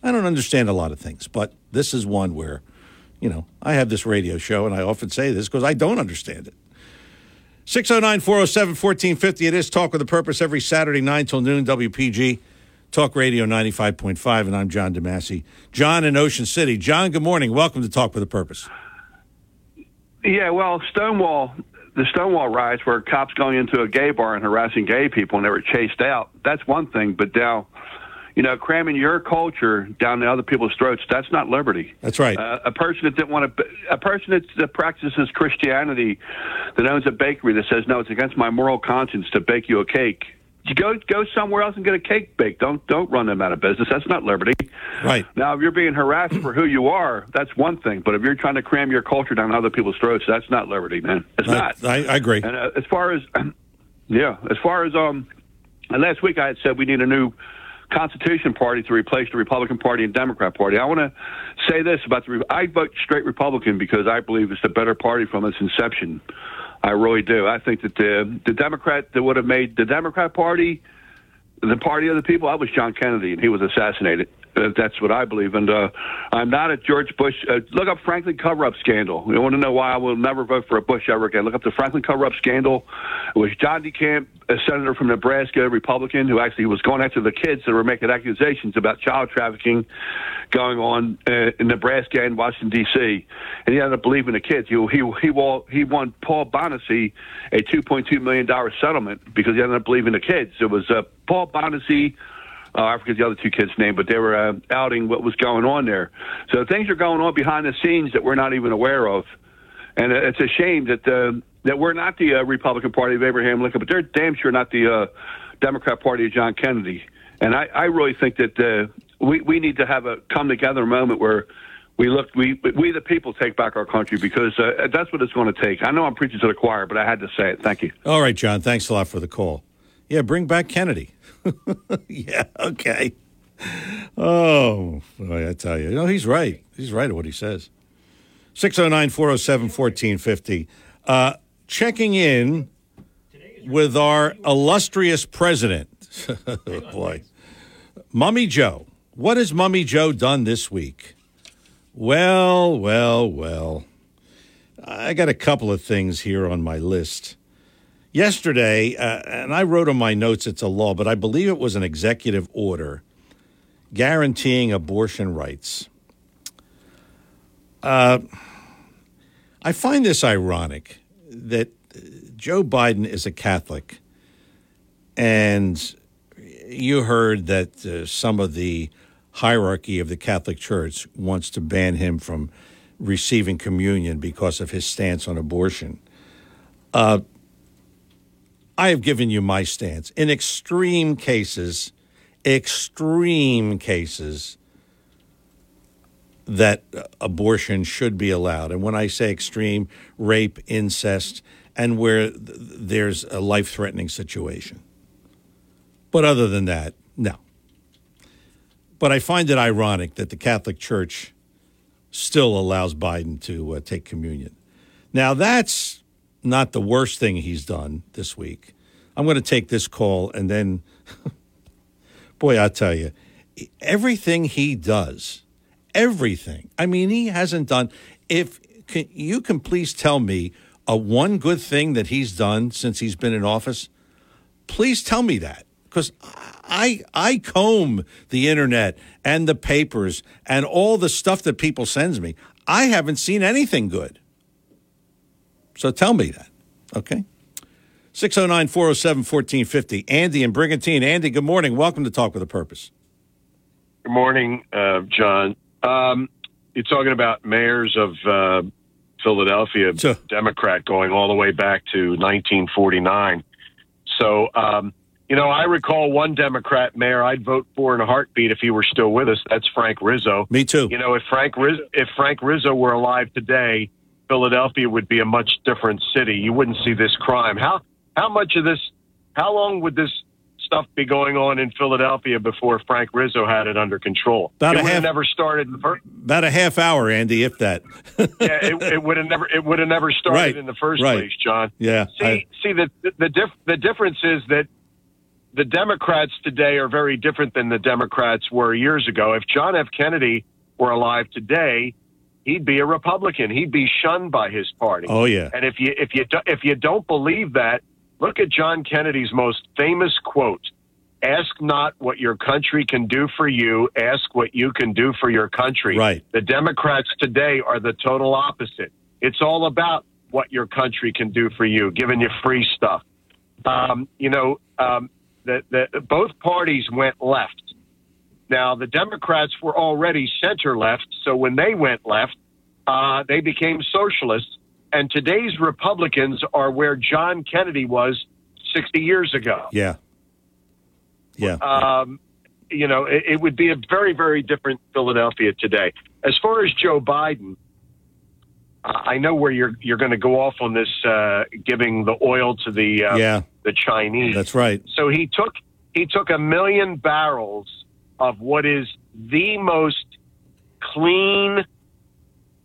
I don't understand a lot of things, but this is one where, you know, I have this radio show and I often say this because I don't understand it. 609 407 1450. It is Talk with a Purpose every Saturday, 9 till noon, WPG. Talk Radio 95.5, and I'm John DeMasi. John in Ocean City. John, good morning. Welcome to Talk with a Purpose. Yeah, well, Stonewall, the Stonewall riots where cops going into a gay bar and harassing gay people and they were chased out. That's one thing, but now, you know, cramming your culture down to other people's throats, that's not liberty. That's right. Uh, a person that didn't want to, a person that, that practices Christianity, that owns a bakery that says, no, it's against my moral conscience to bake you a cake. You go go somewhere else and get a cake baked. Don't don't run them out of business. That's not liberty. Right. Now, if you're being harassed for who you are, that's one thing. But if you're trying to cram your culture down other people's throats, that's not liberty, man. It's I, not. I, I agree. And uh, as far as, yeah, as far as um, and last week I had said we need a new Constitution Party to replace the Republican Party and Democrat Party. I want to say this about the. I vote straight Republican because I believe it's the better party from its inception. I really do. I think that the the Democrat that would have made the Democrat Party the party of the people. I was John Kennedy, and he was assassinated. Uh, That's what I believe. And uh, I'm not a George Bush. Uh, look up Franklin cover up scandal. You want to know why I will never vote for a Bush ever again? Look up the Franklin cover up scandal. It was John DeCamp, a senator from Nebraska, Republican, who actually was going after the kids that were making accusations about child trafficking going on uh, in Nebraska and Washington D.C. And he ended up believing the kids. He he he won, he won Paul Bonacci a 2.2 million dollar settlement because he ended up believing the kids. It was uh, Paul Bonacci uh, I forget the other two kids' name, but they were uh, outing what was going on there. So things are going on behind the scenes that we're not even aware of, and it's a shame that uh, that we're not the uh, Republican Party of Abraham Lincoln, but they're damn sure not the uh, Democrat Party of John Kennedy. And I, I really think that uh, we we need to have a come together moment where. We look, we we the people take back our country because uh, that's what it's going to take. I know I'm preaching to the choir, but I had to say it. Thank you. All right, John. Thanks a lot for the call. Yeah, bring back Kennedy. yeah, okay. oh, boy, I tell you. No, he's right. He's right at what he says. 609 407 1450. Uh, checking in with our illustrious president. oh, boy. Mummy Joe. What has Mummy Joe done this week? Well, well, well. I got a couple of things here on my list. Yesterday, uh, and I wrote on my notes it's a law, but I believe it was an executive order guaranteeing abortion rights. Uh, I find this ironic that Joe Biden is a Catholic, and you heard that uh, some of the hierarchy of the Catholic Church wants to ban him from receiving communion because of his stance on abortion. Uh, I have given you my stance. In extreme cases, extreme cases, that abortion should be allowed. And when I say extreme, rape, incest, and where th- there's a life threatening situation. But other than that, no. But I find it ironic that the Catholic Church still allows Biden to uh, take communion. Now, that's not the worst thing he's done this week. I'm going to take this call and then, boy, I tell you, everything he does, everything. I mean, he hasn't done. If can, you can please tell me a one good thing that he's done since he's been in office, please tell me that because I I comb the internet and the papers and all the stuff that people sends me. I haven't seen anything good. So tell me that. Okay. 609 407 1450. Andy and Brigantine. Andy, good morning. Welcome to Talk with a Purpose. Good morning, uh, John. Um, you're talking about mayors of uh, Philadelphia, Democrat, going all the way back to 1949. So, um, you know, I recall one Democrat mayor I'd vote for in a heartbeat if he were still with us. That's Frank Rizzo. Me too. You know, if Frank Rizzo, if Frank Rizzo were alive today, Philadelphia would be a much different city. You wouldn't see this crime. How how much of this? How long would this stuff be going on in Philadelphia before Frank Rizzo had it under control? About it would half- have never started. in the fir- About a half hour, Andy, if that. yeah, it, it would have never. It would have never started Right, in the first right. place, John. Yeah. See, I- see the the diff, the difference is that the Democrats today are very different than the Democrats were years ago. If John F. Kennedy were alive today, he'd be a Republican. He'd be shunned by his party. Oh, yeah. And if you if you do, if you don't believe that, look at John Kennedy's most famous quote. Ask not what your country can do for you. Ask what you can do for your country. Right. The Democrats today are the total opposite. It's all about what your country can do for you, giving you free stuff. Um, you know, um, the, the, both parties went left. Now, the Democrats were already center left, so when they went left, uh, they became socialists. And today's Republicans are where John Kennedy was 60 years ago. Yeah. Yeah. Um, you know, it, it would be a very, very different Philadelphia today. As far as Joe Biden, uh, I know where you're you're going to go off on this, uh, giving the oil to the uh, Yeah. the Chinese. That's right. So he took he took a million barrels of what is the most clean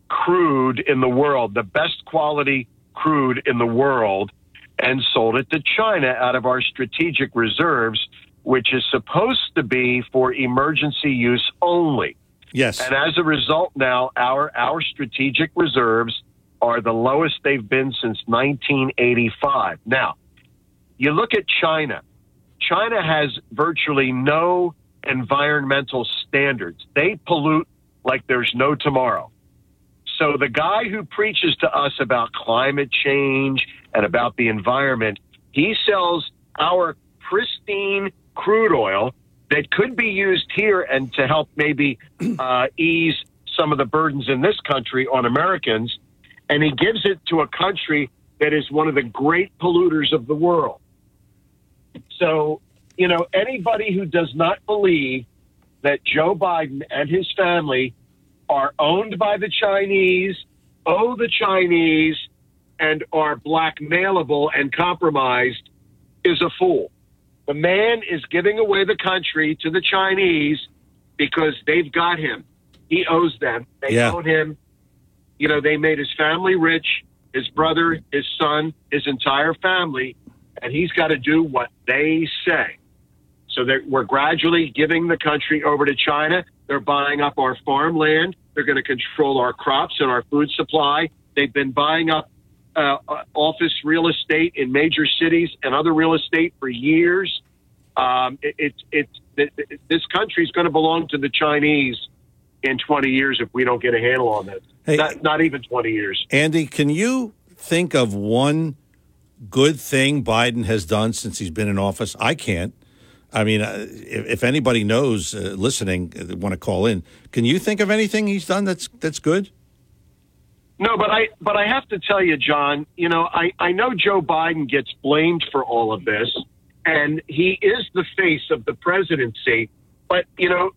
crude in the world, the best quality crude in the world, and sold it to China out of our strategic reserves, which is supposed to be for emergency use only. Yes. And as a result, now our our strategic reserves are the lowest they've been since 1985. Now, you look at China. China has virtually no environmental standards. They pollute like there's no tomorrow. So the guy who preaches to us about climate change and about the environment, he sells our pristine crude oil that could be used here and to help maybe uh, ease some of the burdens in this country on Americans. And he gives it to a country that is one of the great polluters of the world. So, you know, anybody who does not believe that Joe Biden and his family are owned by the Chinese, owe the Chinese, and are blackmailable and compromised is a fool. The man is giving away the country to the Chinese because they've got him. He owes them. They Yeah. own him. You know, they made his family rich, his brother, his son, his entire family, and he's got to do what they say. So we're gradually giving the country over to China. They're buying up our farmland. They're going to control our crops and our food supply. They've been buying up uh, uh, office real estate in major cities and other real estate for years. Um, it, it, it- this country is going to belong to the Chinese in 20 years if we don't get a handle on this. Hey- not, not even 20 years. Andy, can you think of one good thing Biden has done since he's been in office? I can't. I mean, uh, if, anybody knows, uh, listening, uh, want to call in, can you think of anything he's done that's that's good? No, but I but I have to tell you, John. You know, I I know Joe Biden gets blamed for all of this, and he is the face of the presidency. But you know,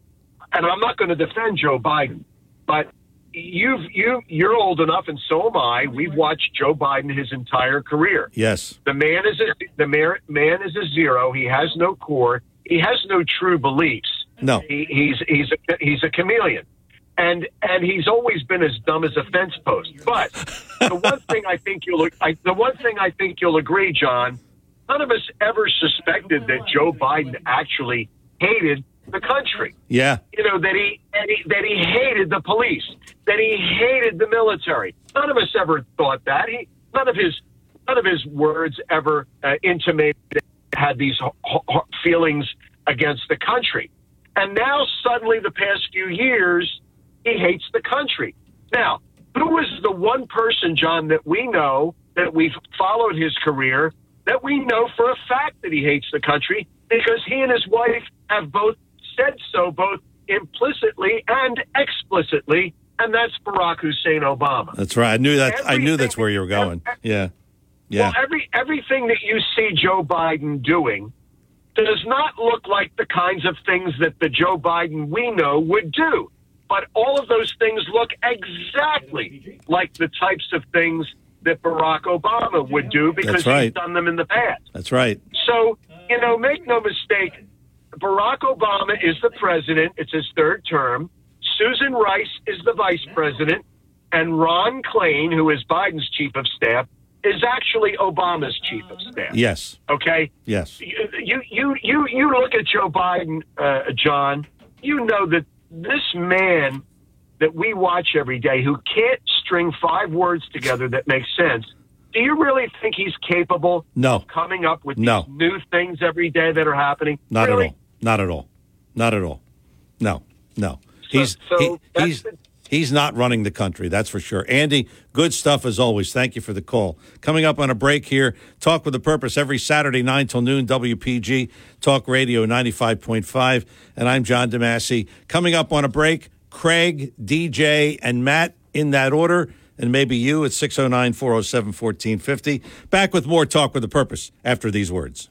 and I'm not going to defend Joe Biden, but you've you you're old enough, and so am I. We've watched Joe Biden his entire career. Yes. The man is a the man, man is a zero. He has no core. He has no true beliefs. No. He, he's he's a, he's a chameleon, and and he's always been as dumb as a fence post. But the one thing I think you'll I, the one thing I think you'll agree, John, none of us ever suspected that Joe Biden actually hated the country. Yeah. You know that he, that he that he hated the police, that he hated the military. None of us ever thought that. He none of his none of his words ever uh, intimated that he had these ho- ho- feelings against the country. And now suddenly, the past few years, he hates the country. Now, who is the one person, John, that we know that we've followed his career that we know for a fact that he hates the country because he and his wife have both said so, both implicitly and explicitly, and that's Barack Hussein Obama. That's right. I knew that. I knew that's where you were going. Yeah. Yeah. Well, every everything that you see Joe Biden doing does not look like the kinds of things that the Joe Biden we know would do. But all of those things look exactly like the types of things that Barack Obama would do because right. he's done them in the past. That's right. So, you know, make no mistake, Barack Obama is the president. It's his third term. Susan Rice is the vice president. And Ron Klain, who is Biden's chief of staff, is actually Obama's chief of staff. Yes. Okay? Yes. You, you, you, you, look at Joe Biden, uh, John, you know that this man that we watch every day who can't string five words together that make sense, do you really think he's capable No. of coming up with No. new things every day that are happening? Not really? at all. Not at all. Not at all. No. No. He's so he- he's he's not running the country. That's for sure. Andy, good stuff as always. Thank you for the call. Coming up on a break here. Talk with a purpose every Saturday nine till noon. WPG Talk Radio ninety five point five. And I'm John DeMasi. Coming up on a break. Craig, DJ, and Matt in that order. And maybe you at 609 407 1450. Back with more Talk with a Purpose after these words.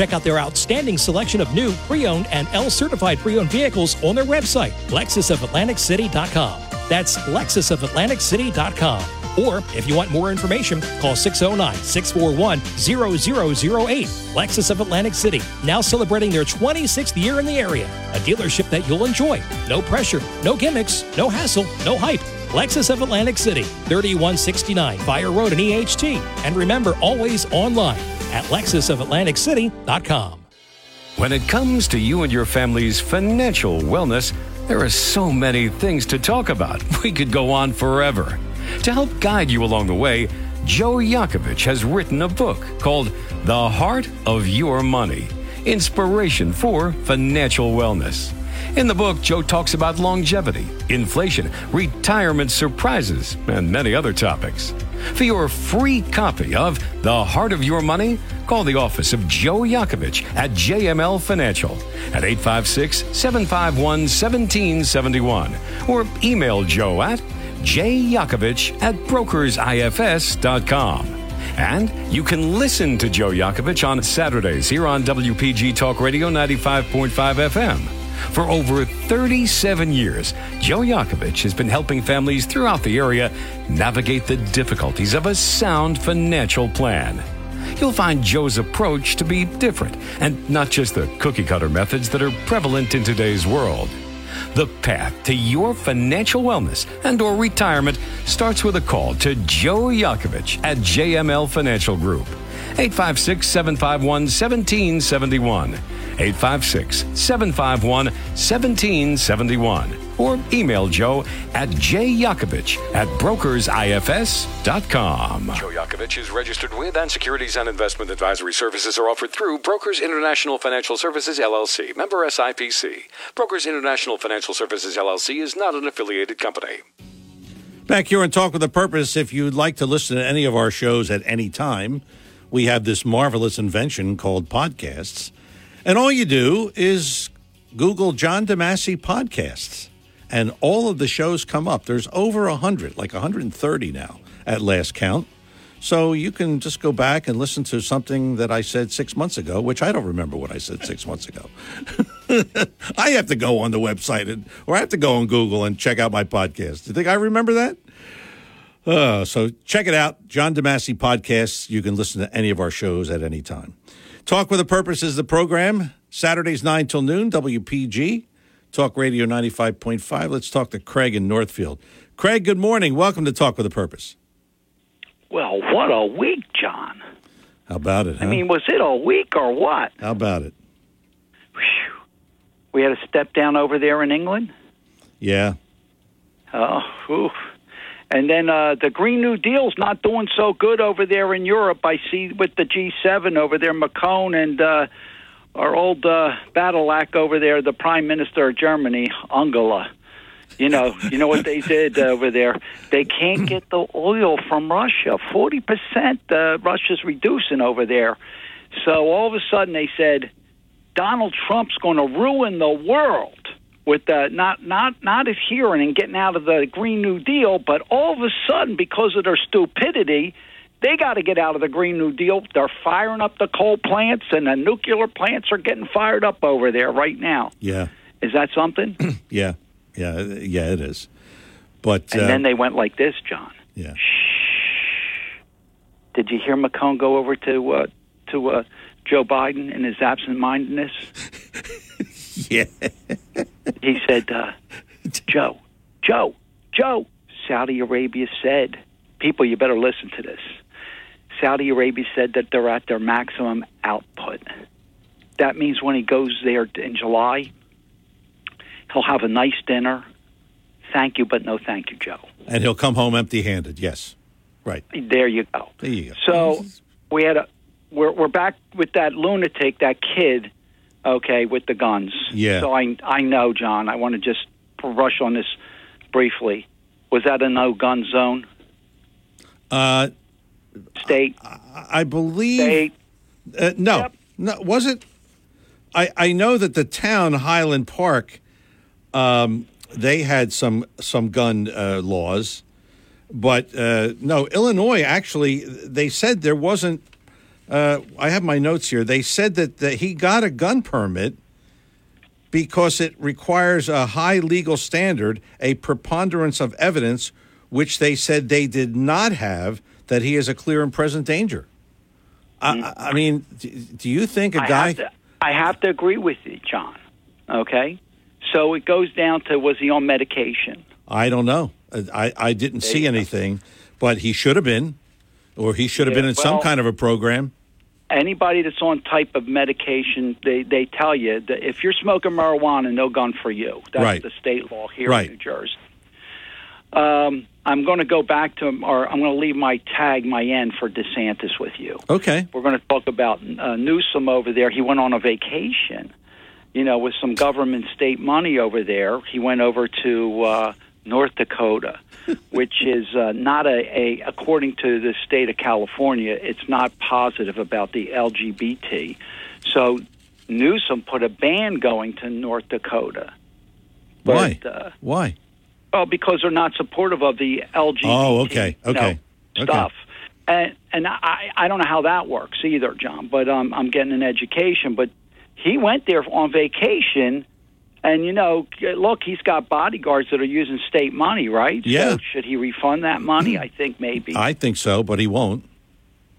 check out their outstanding selection of new, pre-owned, and L-certified pre-owned vehicles on their website, lexusofatlanticcity.com. That's lexusofatlanticcity.com. Or if you want more information, call 609 641 0008. Lexus of Atlantic City, now celebrating their 26th year in the area. A dealership that you'll enjoy. No pressure, no gimmicks, no hassle, no hype. Lexus of Atlantic City, 3169 Fire Road in EHT. And remember, always online at lexusofatlanticcity.com. When it comes to you and your family's financial wellness, there are so many things to talk about. We could go on forever. To help guide you along the way, Joe Yakovich has written a book called The Heart of Your Money Inspiration for Financial Wellness. In the book, Joe talks about longevity, inflation, retirement surprises, and many other topics. For your free copy of The Heart of Your Money, call the office of Joe Yakovich at JML Financial at 856 751 1771 or email Joe at jyakovich at brokersifs.com. And you can listen to Joe Yakovich on Saturdays here on WPG Talk Radio 95.5 FM. For over 37 years, Joe Yakovich has been helping families throughout the area navigate the difficulties of a sound financial plan. You'll find Joe's approach to be different and not just the cookie cutter methods that are prevalent in today's world. The path to your financial wellness and or retirement starts with a call to Joe Yakovich at JML Financial Group. 856-751-1771. 856-751 1771 or email Joe at jyakovich at brokersifs.com. Joe Yakovich is registered with and securities and investment advisory services are offered through Brokers International Financial Services LLC, member SIPC. Brokers International Financial Services LLC is not an affiliated company. Back here on Talk with a Purpose, if you'd like to listen to any of our shows at any time, we have this marvelous invention called podcasts. And all you do is Google John DeMasi podcasts, and all of the shows come up. There's over 100, like 130 now at last count. So you can just go back and listen to something that I said six months ago, which I don't remember what I said six months ago. I have to go on the website and, or I have to go on Google and check out my podcast. Do you think I remember that? Uh, so check it out, John DeMasi podcasts. You can listen to any of our shows at any time. Talk with a Purpose is the program. Saturdays 9 till noon, WPG. Talk Radio 95.5. Let's talk to Craig in Northfield. Craig, good morning. Welcome to Talk with a Purpose. Well, what a week, John. How about it? I mean, was it a week or what? How about it? We had a step down over there in England. Yeah. Oh, oof. And then uh, the Green New Deal's not doing so good over there in Europe. I see with the G7 over there, Macron and uh, our old uh, battle act over there, the Prime Minister of Germany, Angela. You know, you know what they did over there. They can't get the oil from Russia. Forty percent uh, Russia's reducing over there. So all of a sudden they said Donald Trump's going to ruin the world with uh, not not not adhering and getting out of the Green New Deal. But all of a sudden, because of their stupidity, they got to get out of the Green New Deal. They're firing up the coal plants, and the nuclear plants are getting fired up over there right now. Yeah. Is that something? Yeah. Yeah. Yeah, it is. But and uh, then they went like this, John. Yeah. Did you hear Macron go over to uh, to uh, Joe Biden in his absent-mindedness? yeah. he said, uh, "Joe, Joe, Joe." Saudi Arabia said, "People, you better listen to this." Saudi Arabia said that they're at their maximum output. That means when he goes there in July, he'll have a nice dinner. Thank you, but no thank you, Joe. and he'll come home empty-handed. Yes. Right. There you go. There you go. So we had a we're we're back with that lunatic, that kid, okay, with the guns. Yeah. So I I know, John. I want to just rush on this briefly. Was that a no gun zone? Uh, State. I, I believe. Uh, no, no, was it? I I know that the town Highland Park, um, they had some some gun uh, laws, but uh, no, Illinois actually they said there wasn't. Uh, I have my notes here. They said that, that he got a gun permit because it requires a high legal standard, a preponderance of evidence, which they said they did not have, that he is a clear and present danger. I, I mean, do, you think a I guy? Have to, I have to agree with you, John. Okay. So it goes down to was he on medication? I don't know. I, I didn't see anything, but he should have been, or he should have Yeah, been in some kind of a program. Anybody that's on type of medication, they they tell you that if you're smoking marijuana, no gun for you. That's Right. the state law here Right. in New Jersey. Um, I'm going to go back to, or I'm going to leave my tag, my end for DeSantis with you. Okay. We're going to talk about uh, Newsom over there. He went on a vacation, you know, with some government state money over there. He went over to uh, North Dakota. which is uh, not a, a, according to the state of California, it's not positive about the LGBT. So Newsom put a ban going to North Dakota. Why? But, uh, Why? well, because they're not supportive of the LGBT Oh, okay, you know, okay, okay. stuff. And and I I don't know how that works either, John. But um, I'm getting an education. But he went there on vacation, and you know, look, he's got bodyguards that are using state money, right? Yeah. So should he refund that money? I think maybe. I think so, but he won't.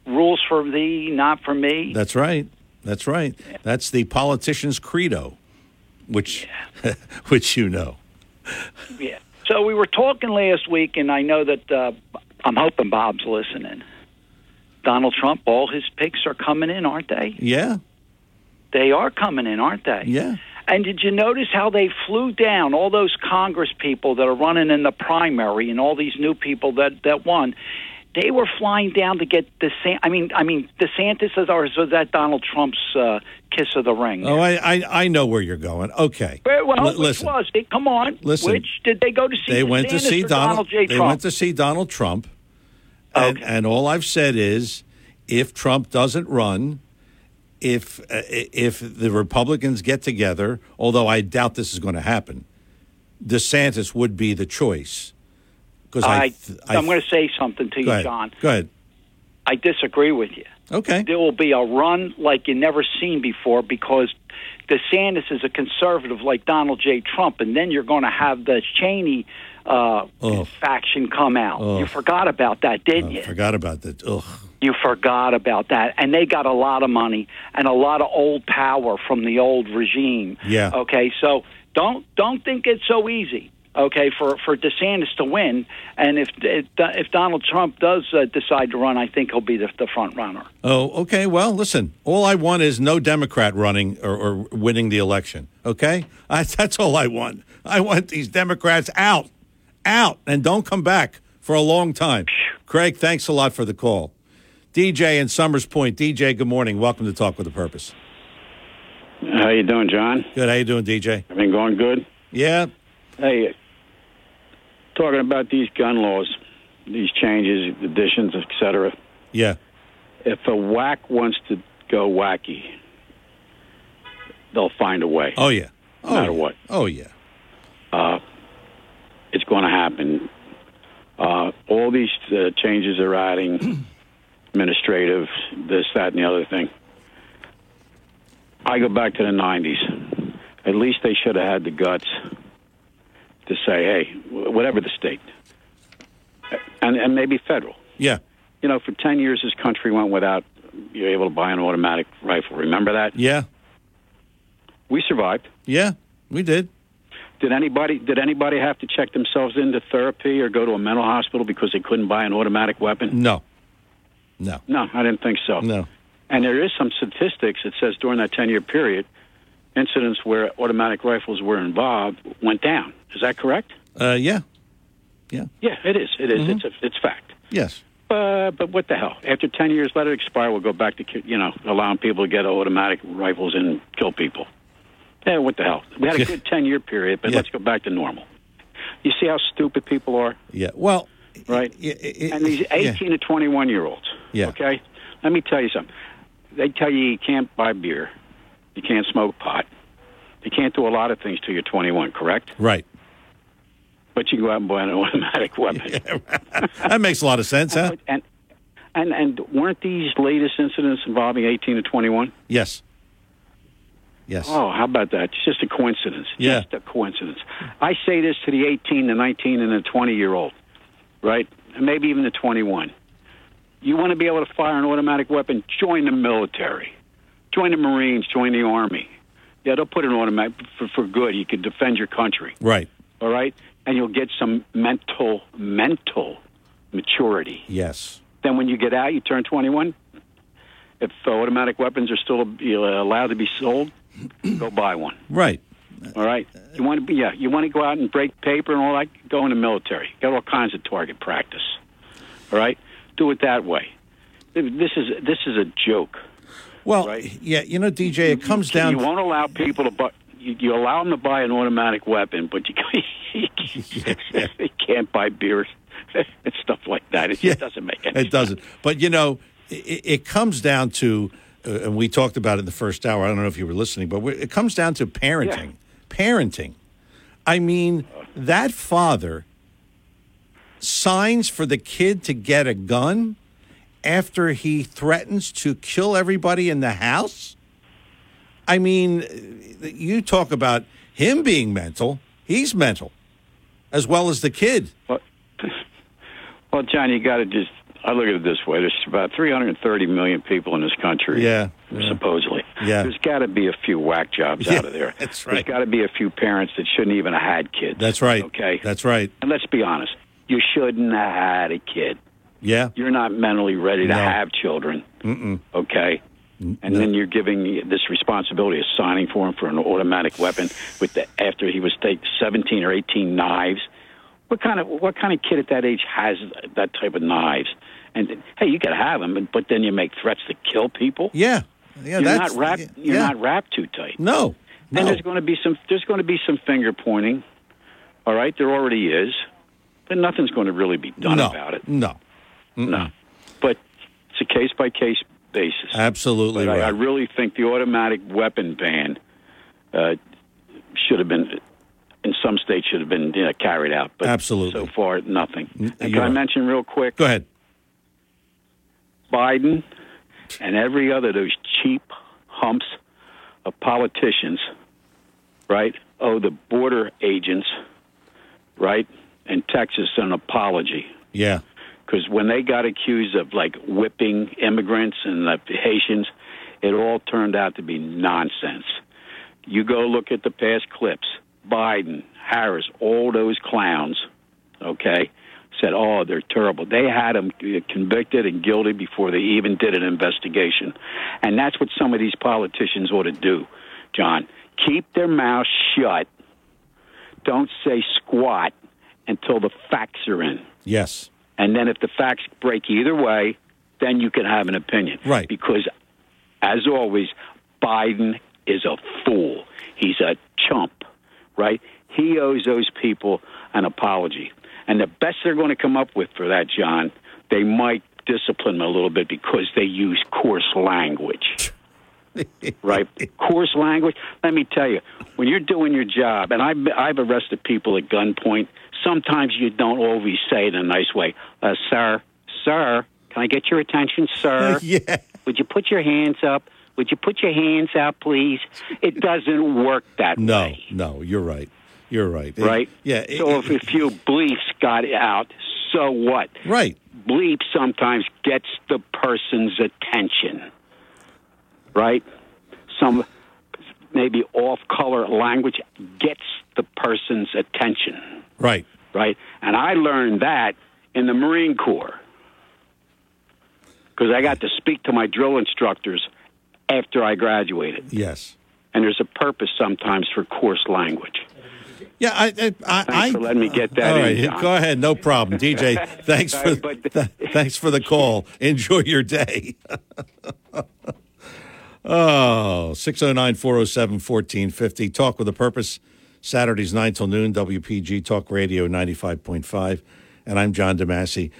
Rules for thee, not for me. That's right. That's right. That's the politician's credo, which, which you know. Yeah. So we were talking last week, and I know that uh, I'm hoping Bob's listening. Donald Trump, all his picks are coming in, aren't they? Yeah. They are coming in, aren't they? Yeah. And did you notice how they flew down all those Congress people that are running in the primary and all these new people that that won? They were flying down to get the I mean, I mean, DeSantis is or was that Donald Trump's uh, kiss of the ring? Oh, I, I, I know where you're going. Okay. Well, well, L- listen. was it? Come on. Listen. Which did they go to see? they went to see or Donald. J. they Trump? went to see Donald Trump. And, and all I've said is, if Trump doesn't run, if uh, if the Republicans get together, although I doubt this is going to happen, DeSantis would be the choice. Because I, I, th- I, am going to say something to you, ahead. John. Go ahead. I disagree with you. Okay. There will be a run like you never seen before because DeSantis is a conservative like Donald J. Trump, and then you're going to have the Cheney uh, Oh. faction come out. Oh. You forgot about that, didn't you? I forgot about that. Ugh. You forgot about that. And they got a lot of money and a lot of old power from the old regime. Yeah. Okay, so don't don't think it's so easy. Okay, for for DeSantis to win, and if if, if Donald Trump does uh, decide to run, I think he'll be the, the front runner. Oh, okay. Well, listen. All I want is no Democrat running or, or winning the election. Okay, I, that's all I want. I want these Democrats out, out, and don't come back for a long time. Craig, thanks a lot for the call. DJ in Somers Point. DJ, good morning. Welcome to Talk with a Purpose. How you doing, John? Good. How you doing, DJ? I've been going good. Yeah. Hey, talking about these gun laws, these changes, additions, etc. Yeah. If a whack wants to go wacky, they'll find a way. Oh yeah. No matter what. Oh yeah. Uh, it's going to happen. Uh, all these uh, changes are adding administrative, this, that, and the other thing. I go back to the 90s. At least they should have had the guts to say, hey, whatever the state, and, and maybe federal. Yeah. You know, for 10 years, this country went without you're able to buy an automatic rifle. Remember that? Yeah. We survived. Yeah. We did. Did anybody did anybody have to check themselves into therapy or go to a mental hospital because they couldn't buy an automatic weapon? No. No. No, I didn't think so. No. And there is some statistics that says during that 10 year period, incidents where automatic rifles were involved went down. Is that correct? Uh, yeah. Yeah. Yeah, it is. It is. Mhm. It's a, it's fact. Yes. Uh, but what the hell? After 10 years, let it expire. We'll go back to, you know, allowing people to get automatic rifles and kill people. Yeah, what the hell? We had a good 10 year period, but Yeah. let's go back to normal. You see how stupid people are? Yeah. Well, right? and these 18 to 21 year olds. Yeah. Okay? Let me tell you something. They tell you you can't buy beer, you can't smoke pot, you can't do a lot of things till you're 21, correct? Right. But you can go out and buy an automatic weapon. That makes a lot of sense, huh? And, and, and weren't these latest incidents involving 18 to 21? Yes. Yes. Oh, how about that? It's just a coincidence. Yeah. Just a coincidence. I say this to the 18, the 19, and the 20 year old, right? Maybe even the 21. You want to be able to fire an automatic weapon? Join the military. Join the Marines. Join the Army. Yeah, they'll put an automatic for, for good. You can defend your country. Right. All right? And you'll get some mental, mental maturity. Yes. Then when you get out, you turn 21. If automatic weapons are still uh, allowed to be sold, go buy one. Right. All right. You want to be yeah. You want to go out and break paper and all that. Go in the military. Get all kinds of target practice. All right. Do it that way. This is this is a joke. Well, yeah, you know, DJ, it comes down. You won't allow people to buy. you, you allow them to buy an automatic weapon, but you, you can't buy beers and stuff like that. It just doesn't make any It doesn't. But you know, it, it comes down to, uh, and we talked about it in the first hour. I don't know if you were listening, but it comes down to parenting. Parenting. I mean, that father signs for the kid to get a gun after he threatens to kill everybody in the house. I mean, you talk about him being mental. He's mental, as well as the kid. Well, John, you got to just. I look at it this way: there's about 330 million people in this country. Yeah, yeah. supposedly. Yeah. There's got to be a few whack jobs Yeah, out of there. that's There's right. got to be a few parents that shouldn't even have had kids. That's right. Okay. That's right. And let's be honest: you shouldn't have had a kid. Yeah. You're not mentally ready to No. have children. Mm-mm. Okay. And then you're giving this responsibility of signing for him for an automatic weapon with the after he was take 17 or 18 knives. What kind of what kind of kid at that age has that type of knives? And hey, you can have them, but then you make threats to kill people. Yeah, yeah, you're not wrapped. You're yeah. not wrapped too tight. No, no. And there's going to be some. There's going to be some finger pointing. All right, there already is, but nothing's going to really be done no, about it. No. No. But it's a case by case basis. Absolutely But I, right. I really think the automatic weapon ban uh, should have been, in some states, should have been you know, carried out. But Absolutely. so far, nothing. And can I mention real quick? Go ahead. Biden and every other of those cheap humps of politicians, right, owe the border agents, right, in Texas an apology. Yeah. Because when they got accused of like whipping immigrants and the Haitians, it all turned out to be nonsense. You go look at the past clips. Biden, Harris, all those clowns, okay, said, oh, they're terrible. They had them uh, convicted and guilty before they even did an investigation. And that's what some of these politicians ought to do, John. Keep their mouths shut. Don't say squat until the facts are in. Yes. And then if the facts break either way, then you can have an opinion. Right. Because, as always, Biden is a fool. He's a chump, right? He owes those people an apology. And the best they're going to come up with for that, John, they might discipline him a little bit because they use coarse language. right? Coarse language. Let me tell you, when you're doing your job, and I've, I've arrested people at gunpoint, sometimes you don't always say it in a nice way. Uh, sir, sir, can I get your attention, sir? yeah. Would you put your hands up? Would you put your hands out, please? It doesn't work that No, way, No, no, you're right. You're right. It- right? yeah. it- So if a few bleeps got out, so what? Right. Bleep sometimes gets the person's attention, right? Some maybe off-color language gets the person's attention, right. right? And I learned that in the Marine Corps because I got to speak to my drill instructors after I graduated. Yes. And there's a purpose sometimes for coarse language. Yeah, I, I, I, Thanks for letting me get that All in, right, John. go ahead, no problem, DJ. Thanks for th- thanks for the call. Enjoy your day. oh, 609-407-1450. Talk with a purpose. Saturdays 9 till noon, WPG Talk Radio 95.5. And I'm John DeMasi.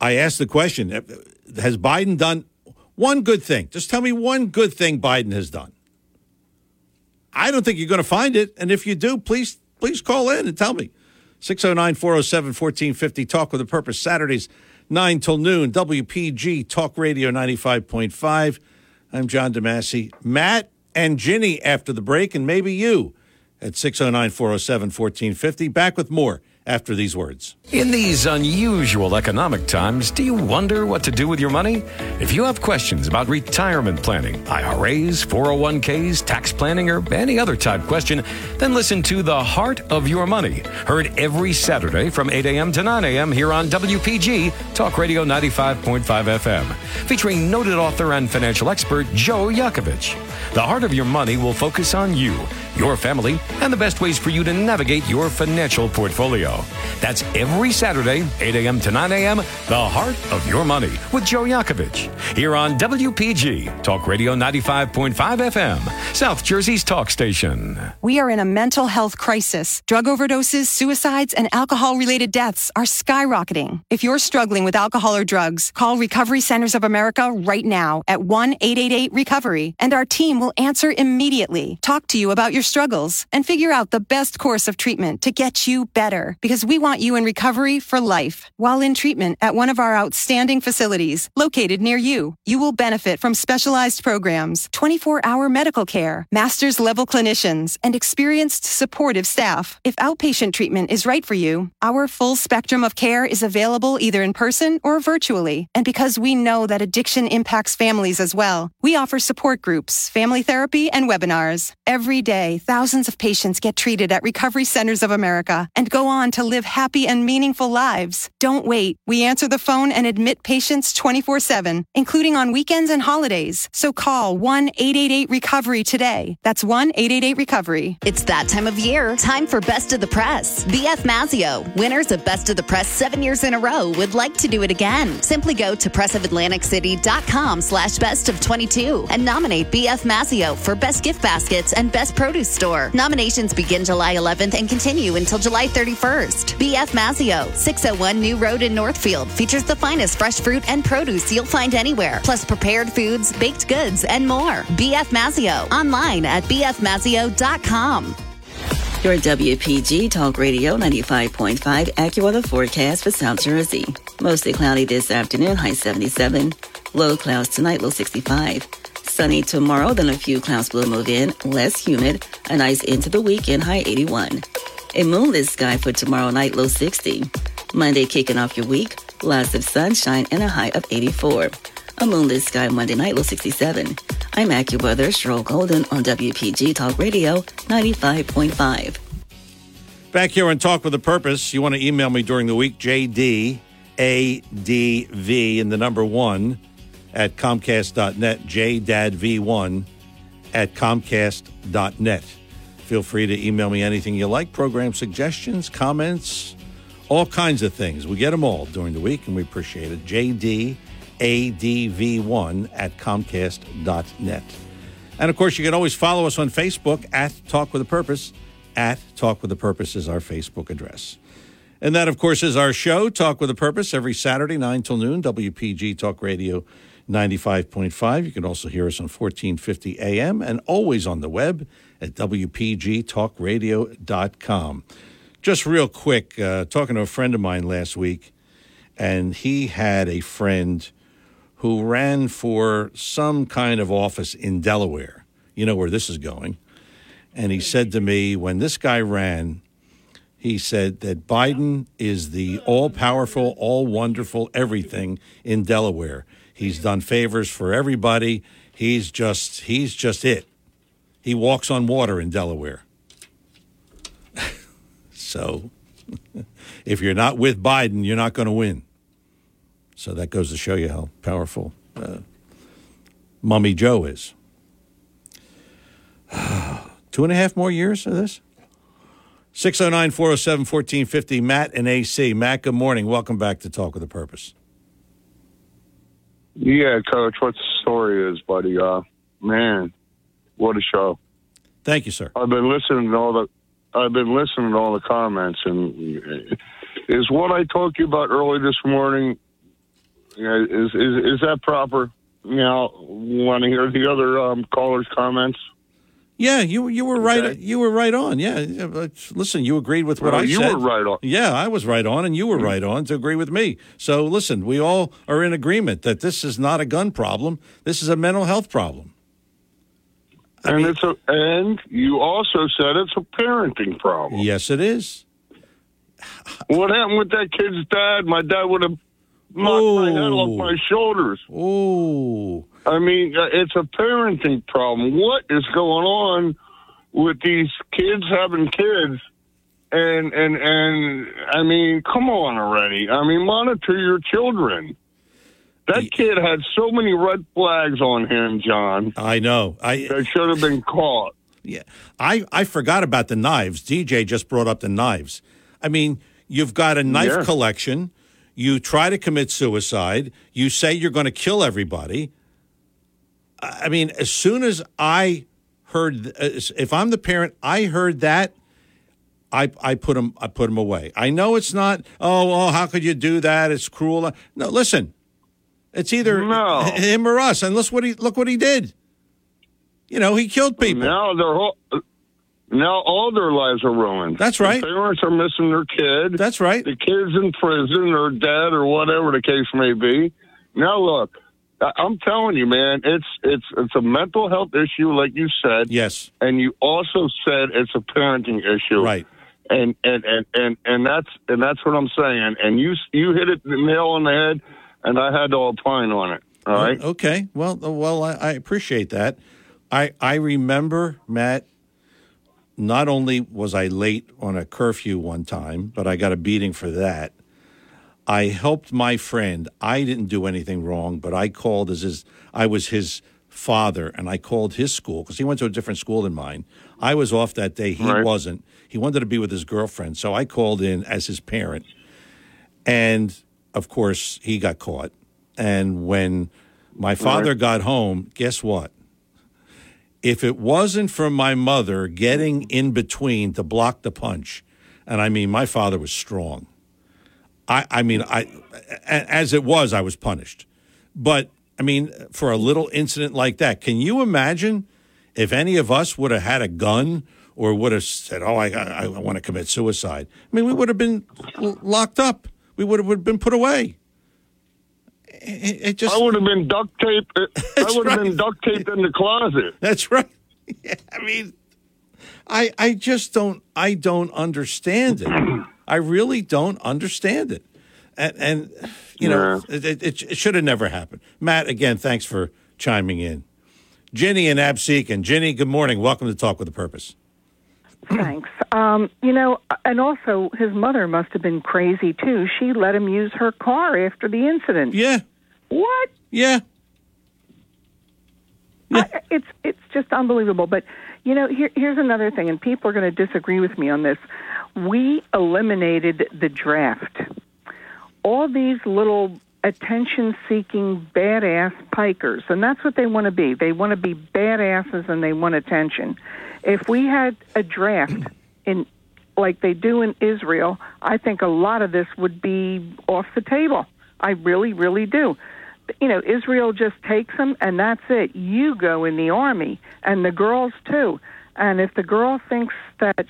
I asked the question, eh, has Biden done one good thing? Just tell me one good thing Biden has done. I don't think you're going to find it. And if you do, please please call in and tell me. 609 407 1450. Talk with a Purpose. Saturdays, 9 till noon. WPG Talk Radio 95.5. I'm John DeMasi. Matt and Ginny after the break, and maybe you at 609 407 1450. Back with more after these words. In these unusual economic times, do you wonder what to do with your money? If you have questions about retirement planning, IRAs, 401ks, tax planning, or any other type question, then listen to The Heart of Your Money, heard every Saturday from 8 a.m. to 9 a.m. here on WPG Talk Radio 95.5 FM, featuring noted author and financial expert Joe Yakovich. The Heart of Your Money will focus on you your family, and the best ways for you to navigate your financial portfolio. That's every Saturday, 8 a.m. to 9 a.m., The Heart of Your Money with Joe Yakovich. Here on WPG, Talk Radio 95.5 FM, South Jersey's talk station. We are in a mental health crisis. Drug overdoses, suicides, and alcohol related deaths are skyrocketing. If you're struggling with alcohol or drugs, call Recovery Centers of America right now at 1 888 Recovery, and our team will answer immediately, talk to you about your struggles, and figure out the best course of treatment to get you better because we want you in recovery for life. While in treatment at one of our outstanding facilities located near you, you will benefit from specialized programs, 24 hour medical care, master's level clinicians, and experienced supportive staff. If outpatient treatment is right for you, our full spectrum of care is available either in person or virtually. And because we know that addiction impacts families as well, we offer support groups, family therapy, and webinars. Every day, thousands of patients get treated at Recovery Centers of America and go on to live happy and meaningful lives. Don't wait. We answer the phone and admit patients 24 7, including on weekends and holidays. So call 1 888 Recovery today. That's 1 888 Recovery. It's that time of year. Time for Best of the Press. BF Mazzeo, winners of Best of the Press seven years in a row, would like to do it again. Simply go to pressofatlanticcity.com slash best of 22 and nominate BF Mazzeo for Best Gift Baskets and Best Produce Store. Nominations begin July 11th and continue until July 31st. BF Mazzeo, 601 New Road in Northfield, features the finest fresh fruit and produce you'll find anywhere, plus prepared foods, baked goods, and more. BF Mazzeo, online at bfmazzeo.com. Your WPG Talk Radio 95.5 AccuWeather forecast for South Jersey. Mostly cloudy this afternoon, high 77. Low clouds tonight, low 65. Sunny tomorrow, then a few clouds will move in, less humid, a nice into the weekend, high 81. A moonless sky for tomorrow night, low 60. Monday kicking off your week, lots of sunshine and a high of 84. A moonless sky Monday night, low 67. I'm AccuWeather, Cheryl Golden on WPG Talk Radio 95.5. Back here on Talk with a Purpose, you want to email me during the week, JDADV in the number one at Comcast.net, JDADV1 at Comcast.net. Feel free to email me anything you like, program suggestions, comments, all kinds of things. We get them all during the week, and we appreciate it. JDADV1 at Comcast.net. And of course, you can always follow us on Facebook at Talk with a Purpose. At Talk with a Purpose is our Facebook address. And that, of course, is our show, Talk with a Purpose, every Saturday, 9 till noon, WPG Talk Radio 95.5. You can also hear us on 1450 AM and always on the web at WPGTalkRadio.com. Just real quick, uh, talking to a friend of mine last week, and he had a friend who ran for some kind of office in Delaware. You know where this is going. And he said to me, when this guy ran, he said that Biden is the all powerful, all wonderful everything in Delaware. He's done favors for everybody. He's just he's just it. He walks on water in Delaware. so if you're not with Biden, you're not going to win. So that goes to show you how powerful uh, Mummy Joe is. Two and a half more years of this? 609 407 1450, Matt and AC. Matt, good morning. Welcome back to Talk with a Purpose. Yeah, Coach, what the story is, buddy? Uh, man, what a show! Thank you, sir. I've been listening to all the, I've been listening to all the comments, and is what I talked to you about early this morning. Is is is that proper? You know, want to hear the other um, callers' comments? Yeah, you you were right. You were right on. Yeah, listen, you agreed with what Well, I you said. You were right on. Yeah, I was right on, and you were mm-hmm. right on to agree with me. So listen, we all are in agreement that this is not a gun problem. This is a mental health problem. and it's a and you also said it's a parenting problem. Yes, it is. What happened with that kid's dad? My dad would have knocked my head off my shoulders. Oh. I mean, uh, it's a parenting problem. What is going on with these kids having kids? And and and I mean, come on already. I mean, monitor your children. That kid had so many red flags on him, John. I know. I that should have been caught. Yeah, I I forgot about the knives. DJ just brought up the knives. I mean, you've got a knife Yeah. collection. You try to commit suicide. You say you're going to kill everybody. I mean, as soon as I heard, uh, if I'm the parent, I heard that. I, I put him I put him away. I know it's not. Oh, oh, how could you do that? It's cruel. No, listen. It's either him or us. And look what he look what he did. You know, he killed people. Now they're all, now all their lives are ruined. That's right. The parents are missing their kid. That's right. The kid's in prison or dead or whatever the case may be. Now look, I'm telling you, man, it's it's it's a mental health issue, like you said. Yes. And you also said it's a parenting issue. Right. And and and and and that's and that's what I'm saying. And you you hit it the nail on the head, and I had to opine on it. All right. Okay. Well, uh, well, I, I appreciate that. I I remember Matt. Not only was I late on a curfew one time, but I got a beating for that. I helped my friend. I didn't do anything wrong, but I called as his. I was his father, and I called his school because he went to a different school than mine. I was off that day. He Right. wasn't. He wanted to be with his girlfriend, so I called in as his parent. And of course, he got caught. And when my father Right. got home, guess what? If it wasn't for my mother getting in between to block the punch, and I mean, my father was strong. I, I mean, I, a- as it was, I was punished. But I mean, for a little incident like that, can you imagine if any of us would have had a gun or would have said, "Oh, I, I, I want to commit suicide"? I mean, we would have been l- locked up. We would have been put away. It, it just. I would have been duct taped. I would have right. been duct taped in the closet. That's right. Yeah, I mean, I I just don't I don't understand it. I really don't understand it. And, and you know, it, it, it should have never happened. Matt, again, thanks for chiming in. Ginny and Absecon Ginny, good morning. Welcome to Talk with a Purpose. Thanks. Um, you know, and also his mother must have been crazy too. She let him use her car after the incident. Yeah. What? Yeah. I, it's it's just unbelievable. But you know, here, here's another thing, and people are going to disagree with me on this. We eliminated the draft. All these little attention-seeking badass pikers, and that's what they want to be. They want to be badasses, and they want attention. If we had a draft in like they do in Israel, I think a lot of this would be off the table. I really, really do. You know, Israel just takes them and that's it. You go in the army and the girls too. And if the girl thinks that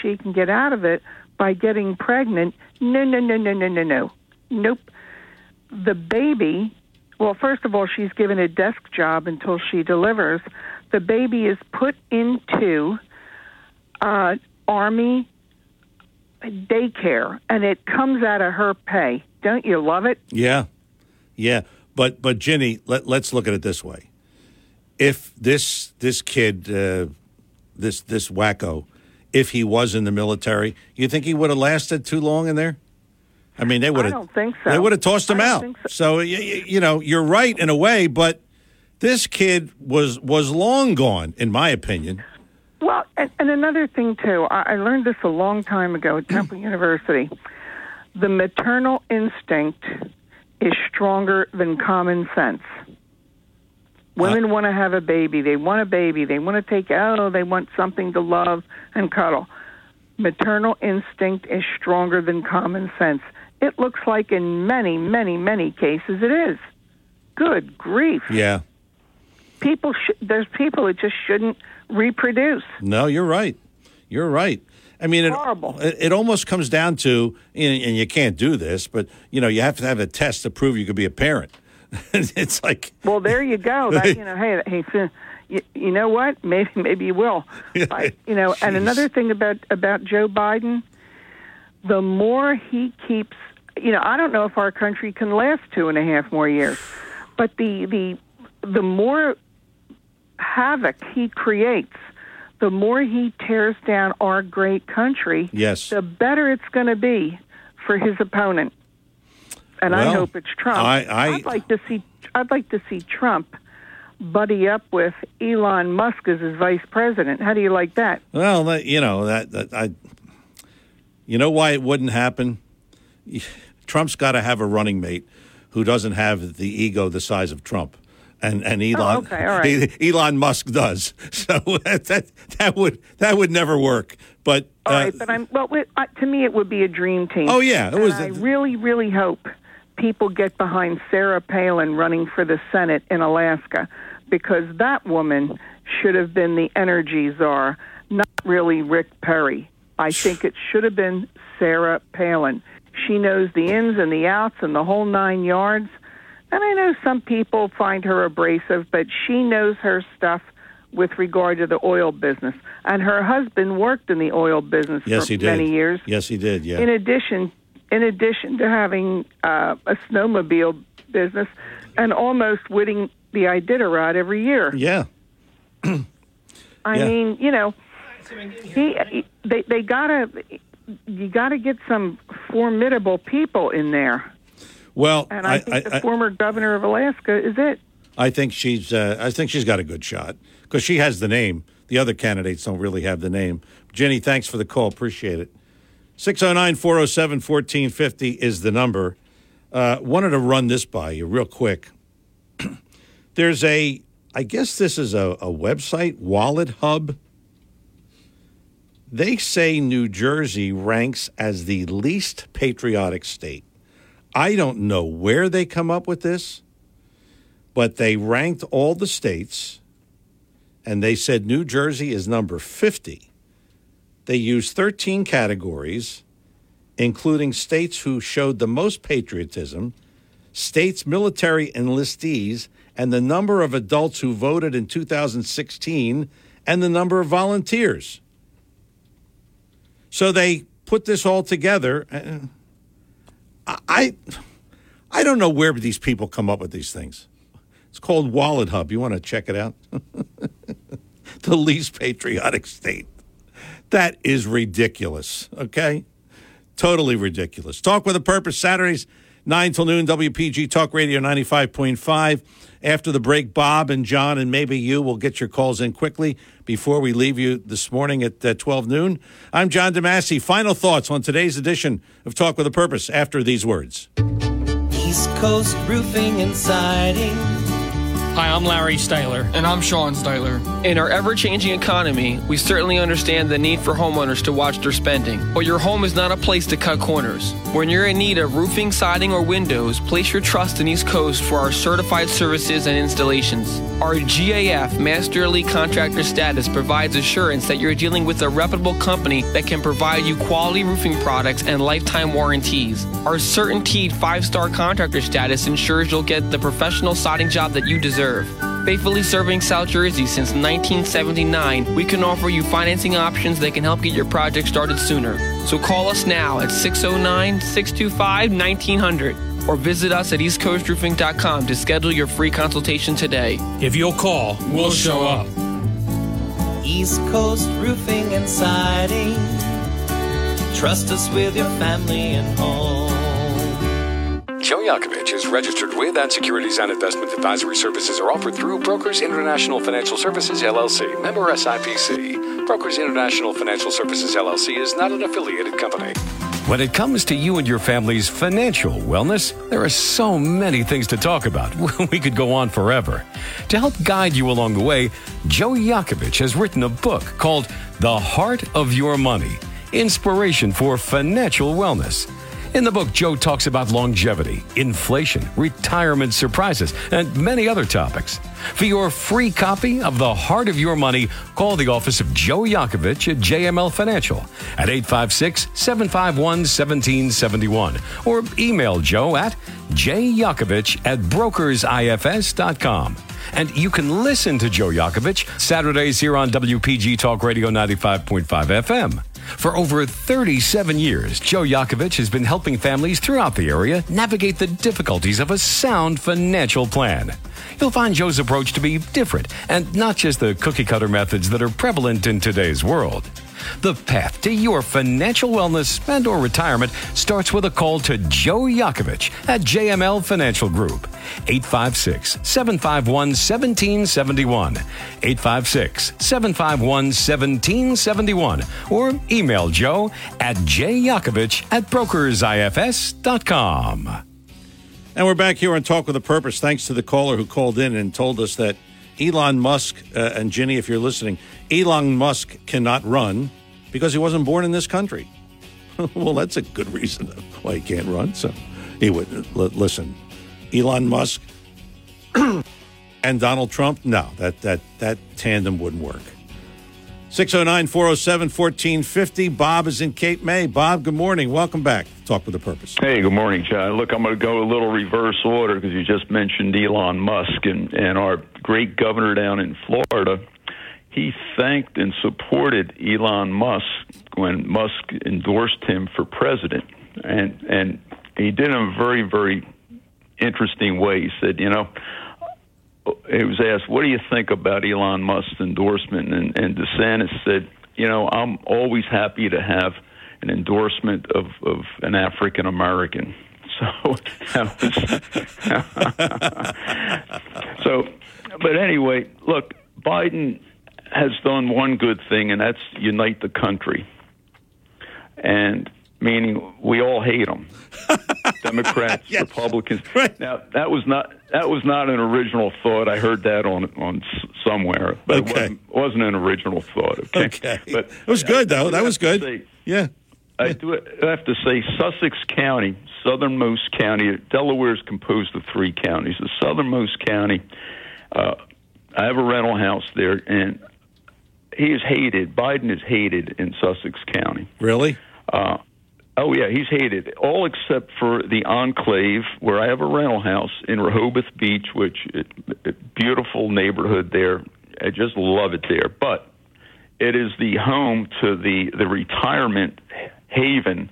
she can get out of it by getting pregnant, no, no, no, no, no, no, no. Nope. The baby, well, first of all, she's given a desk job until she delivers. The baby is put into uh, army daycare, and it comes out of her pay. Don't you love it? Yeah, yeah. But but Ginny, let, let's look at it this way: if this this kid, uh, this this wacko, if he was in the military, you think he would have lasted too long in there? I mean, they would have. I don't think so. They would have tossed him out. So, y- y- you know, you're right in a way, but this kid was was long gone, in my opinion. Well, and, and another thing too, I, I learned this a long time ago at Temple University. The maternal instinct is stronger than common sense. Women want to have a baby. They want a baby. They want to take oh, they want something to love and cuddle. Maternal instinct is stronger than common sense. It looks like in many, many, many cases it is. Good grief. Yeah. People sh- there's people that just shouldn't reproduce. No, you're right. You're right. I mean, it, it, it almost comes down to, and and you can't do this, but you know, you have to have a test to prove you could be a parent. it's like, Well, there you go. That, you know, hey, hey, you, you know what? Maybe, maybe you will. I, you know, and another thing about about Joe Biden, the more he keeps, you know, I don't know if our country can last two and a half more years, but the the the more havoc he creates, the more he tears down our great country. Yes. the better it's going to be for his opponent. And I hope it's Trump. I- I- would like to see. I'd like to see Trump buddy up with Elon Musk as his vice president. How do you like that? Well, that, you know that, that I. You know why it wouldn't happen? Trump's got to have a running mate who doesn't have the ego the size of Trump. And, and Elon, Oh, okay, all right. Elon Musk does. So that, that would that would never work. But All uh, right, but I'm well. Uh, to me, it would be a dream team. Oh, yeah, it And was- I really, really hope people get behind Sarah Palin running for the Senate in Alaska, because that woman should have been the energy czar, not really Rick Perry. I think it should have been Sarah Palin. She knows the ins and the outs and the whole nine yards. And I know some people find her abrasive, but she knows her stuff with regard to the oil business. And her husband worked in the oil business yes, for he did. many years. Yes, he did. Yeah. In addition, in addition to having uh, a snowmobile business and almost winning the Iditarod every year. yeah. I Yeah. mean, you know, he, he they they gotta you gotta get some formidable people in there. Well, And I, I, think the I, former governor of Alaska is it. I think she's. Uh, I think she's got a good shot because she has the name. The other candidates don't really have the name. Jenny, thanks for the call. Appreciate it. 609 407 1450 is the number. Uh, wanted to run this by you real quick. There's a, I guess this is a, a website, Wallet Hub. They say New Jersey ranks as the least patriotic state. I don't know where they come up with this but they ranked all the states and they said New Jersey is number 50. They used 13 categories, including states who showed the most patriotism, states' military enlistees, and the number of adults who voted in 2016, and the number of volunteers. So they put this all together. I, I, don't know where these people come up with these things. It's called Wallet Hub. You want to check it out? the least patriotic state. That is ridiculous, okay? Totally ridiculous. Talk with a Purpose, Saturdays, 9 till noon, WPG Talk Radio 95.5. After the break, Bob and John and maybe you will get your calls in quickly before we leave you this morning at uh, 12 noon. I'm John DeMasi. Final thoughts on today's edition of Talk with a Purpose after these words. East Coast Roofing and Siding. Hi, I'm Larry Steitler. And I'm Sean Steitler. In our ever changing economy, we certainly understand the need for homeowners to watch their spending. But your home is not a place to cut corners. When you're in need of roofing, siding, or windows, place your trust in East Coast for our certified services and installations. Our GAF Master Elite Contractor status provides assurance that you're dealing with a reputable company that can provide you quality roofing products and lifetime warranties. Our CertainTeed five star contractor status ensures you'll get the professional siding job that you deserve. Faithfully serving South Jersey since 1979, we can offer you financing options that can help get your project started sooner. So call us now at 609 625 1900 or visit us at eastcoastroofing.com to schedule your free consultation today. If you'll call, we'll show up. East Coast Roofing and Siding. Trust us with your family and home. Joe Yakovich is registered with and securities and investment advisory services are offered through Brokers International Financial Services LLC, member SIPC. Brokers International Financial Services LLC is not an affiliated company. When it comes to you and your family's financial wellness, there are so many things to talk about. We could go on forever. To help guide you along the way, Joe Yakovich has written a book called The Heart of Your Money Inspiration for Financial Wellness. In the book, Joe talks about longevity, inflation, retirement surprises, and many other topics. For your free copy of The Heart of Your Money, call the office of Joe Yakovich at JML Financial at 856 751 1771 or email Joe at jyakovich at brokersifs.com. And you can listen to Joe Yakovich Saturdays here on WPG Talk Radio 95.5 FM. For over 37 years, Joe Yakovich has been helping families throughout the area navigate the difficulties of a sound financial plan. You'll find Joe's approach to be different and not just the cookie cutter methods that are prevalent in today's world. The path to your financial wellness and or retirement starts with a call to Joe Yakovich at JML Financial Group. 856-751-1771. 856-751-1771. Or email Joe at jyakovich at brokersifs.com. And we're back here on Talk with a Purpose. Thanks to the caller who called in and told us that Elon Musk, uh, and Ginny, if you're listening, Elon Musk cannot run because he wasn't born in this country. well, that's a good reason why he can't run. So he would l- listen. Elon Musk and Donald Trump, no, that, that, that tandem wouldn't work. 609 407 1450. Bob is in Cape May. Bob, good morning. Welcome back. Talk with a purpose. Hey, good morning, John. Look, I'm going to go a little reverse order because you just mentioned Elon Musk and, and our great governor down in Florida. He thanked and supported Elon Musk when Musk endorsed him for president. And, and he did it in a very, very interesting way. He said, you know, he was asked, "What do you think about Elon Musk's endorsement?" And, and DeSantis said, "You know, I'm always happy to have an endorsement of, of an African American." So, so, but anyway, look, Biden has done one good thing, and that's unite the country. And meaning we all hate him, Democrats, Yes. Republicans. Now that was not that was not an original thought. I heard that on on somewhere, but it wasn't, wasn't an original thought. Okay, Okay. but It was good, though. That was good. yeah. I do have to say, Sussex County, southernmost county. Delaware is composed of three counties. The southernmost county. Uh, I have a rental house there, and he is hated. Biden is hated in Sussex County. Really? Uh, oh yeah, he's hated all except for the enclave where I have a rental house in Rehoboth Beach, which it, it, beautiful neighborhood there. I just love it there, but it is the home to the the retirement haven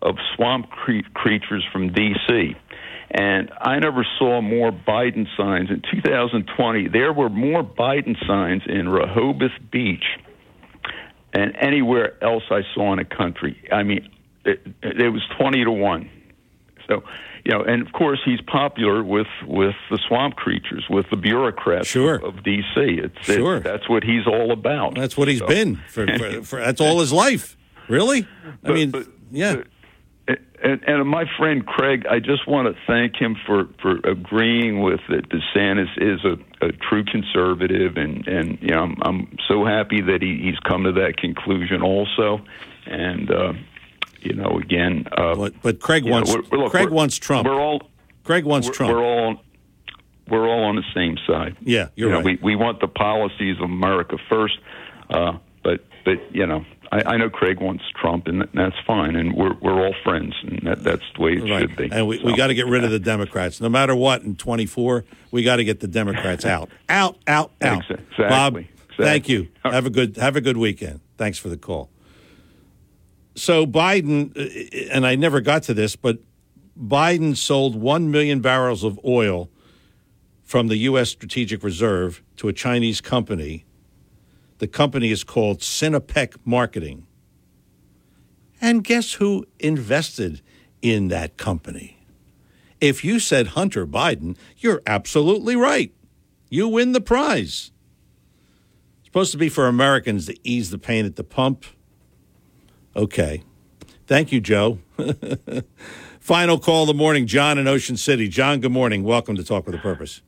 of swamp cre- creatures from D.C. And I never saw more Biden signs in 2020. There were more Biden signs in Rehoboth Beach and anywhere else I saw in the country. I mean, it, it was 20 to 1. So, you know, and of course he's popular with with the swamp creatures, with the bureaucrats Sure. of, of DC. It's it- Sure. that's what he's all about. That's what he's So- been for, for, for. That's all his life. Really? I mean, yeah. and, and my friend Craig, I just want to thank him for, for agreeing with that DeSantis is a, a true conservative, and and you know I'm, I'm so happy that he, he's come to that conclusion also, and uh, you know again, uh, but, but Craig you know, wants we're- we're- look, Craig wants Trump. We're all Craig wants we're, Trump. We're all we're all on the same side. Yeah, you're you know, right. We we want the policies of America first, uh, but but you know. I, I know Craig wants Trump, and that's fine, and we're we're all friends, and that, that's the way it Right. should be. And we, we got to get rid of the Democrats. No matter what in 24, we got to get the Democrats out. Out, out, out. Exactly. Bob, Exactly. thank you. Have a good have a good weekend. Thanks for the call. So Biden uh, and I never got to this, but Biden sold 1 million barrels of oil from the US Strategic Reserve to a Chinese company. The company is called Sinopec Marketing. And guess who invested in that company? If you said Hunter Biden, you're absolutely right. You win the prize. It's supposed to be for Americans to ease the pain at the pump. Okay. Thank you, Joe. Final call of the morning, John in Ocean City. John, good morning. Welcome to Talk with a Purpose.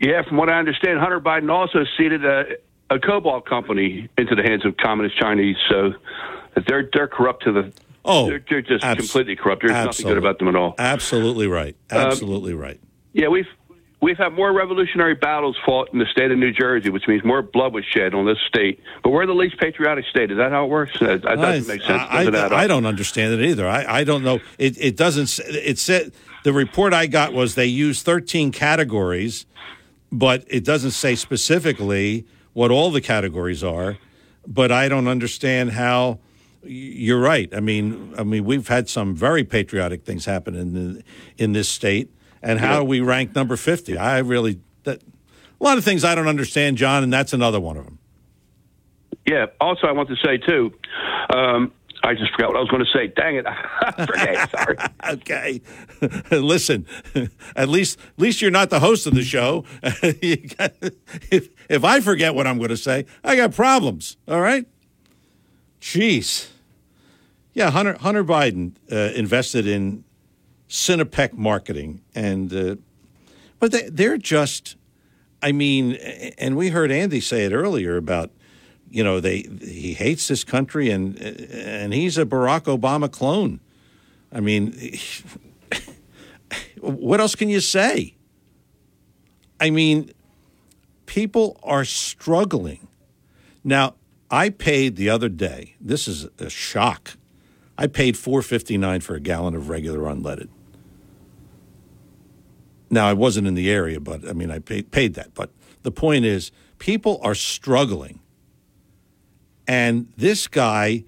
Yeah, from what I understand, Hunter Biden also ceded a, a cobalt company into the hands of communist Chinese. So they're they're corrupt to the. Oh, they're, they're just abs- completely corrupt. There's nothing good about them at all. Absolutely right. Um, Absolutely right. Yeah, we've we've had more revolutionary battles fought in the state of New Jersey, which means more blood was shed on this state. But we're the least patriotic state. Is that how it works? That, that doesn't make sense. I, I. I don't understand it either. I, I don't know. It, it doesn't. It said the report I got was they used 13 categories, but it doesn't say specifically what all the categories are. But I don't understand how. You're right. I mean, I mean, we've had some very patriotic things happen in the, in this state, and how Yeah. we rank number 50? I really that a lot of things I don't understand, John, and that's another one of them. Yeah. Also, I want to say too. Um, I just forgot what I was going to say. Dang it! I forget. Sorry. okay. Listen, at least at least you're not the host of the show. if if I forget what I'm going to say, I got problems. All right. Jeez. Yeah, Hunter Hunter Biden uh, invested in Sinopec marketing, and uh, but they, they're just. I mean, and we heard Andy say it earlier about you know they he hates this country and and he's a Barack Obama clone. I mean, what else can you say? I mean, people are struggling. Now, I paid the other day. This is a shock. I paid 4.59 for a gallon of regular unleaded. Now, I wasn't in the area, but I mean, I paid, paid that. But the point is, people are struggling and this guy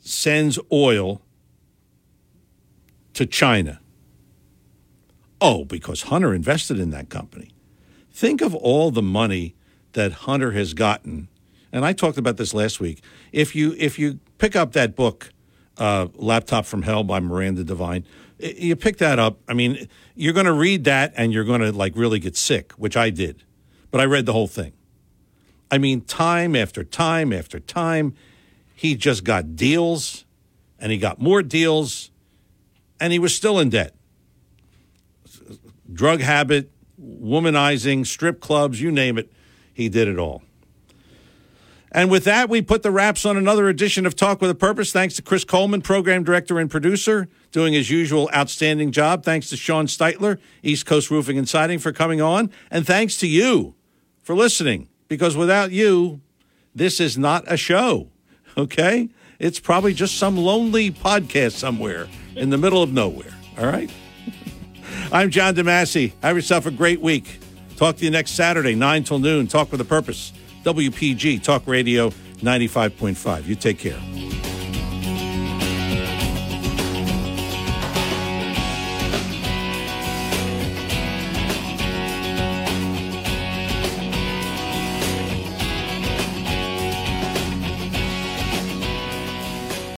sends oil to China. Oh, because Hunter invested in that company. Think of all the money that Hunter has gotten. And I talked about this last week. If you if you pick up that book, uh, Laptop from Hell by Miranda Devine, you pick that up. I mean, you're going to read that and you're going to like really get sick, which I did. But I read the whole thing. I mean, time after time after time, he just got deals and he got more deals and he was still in debt. Drug habit, womanizing, strip clubs, you name it, he did it all. And with that, we put the wraps on another edition of Talk with a Purpose. Thanks to Chris Coleman, program director and producer, doing his usual outstanding job. Thanks to Sean Steitler, East Coast Roofing and Siding, for coming on. And thanks to you for listening because without you, this is not a show, okay? It's probably just some lonely podcast somewhere in the middle of nowhere, all right? I'm John DeMasi. Have yourself a great week. Talk to you next Saturday, 9 till noon. Talk with a purpose. WPG Talk Radio 95.5. You take care.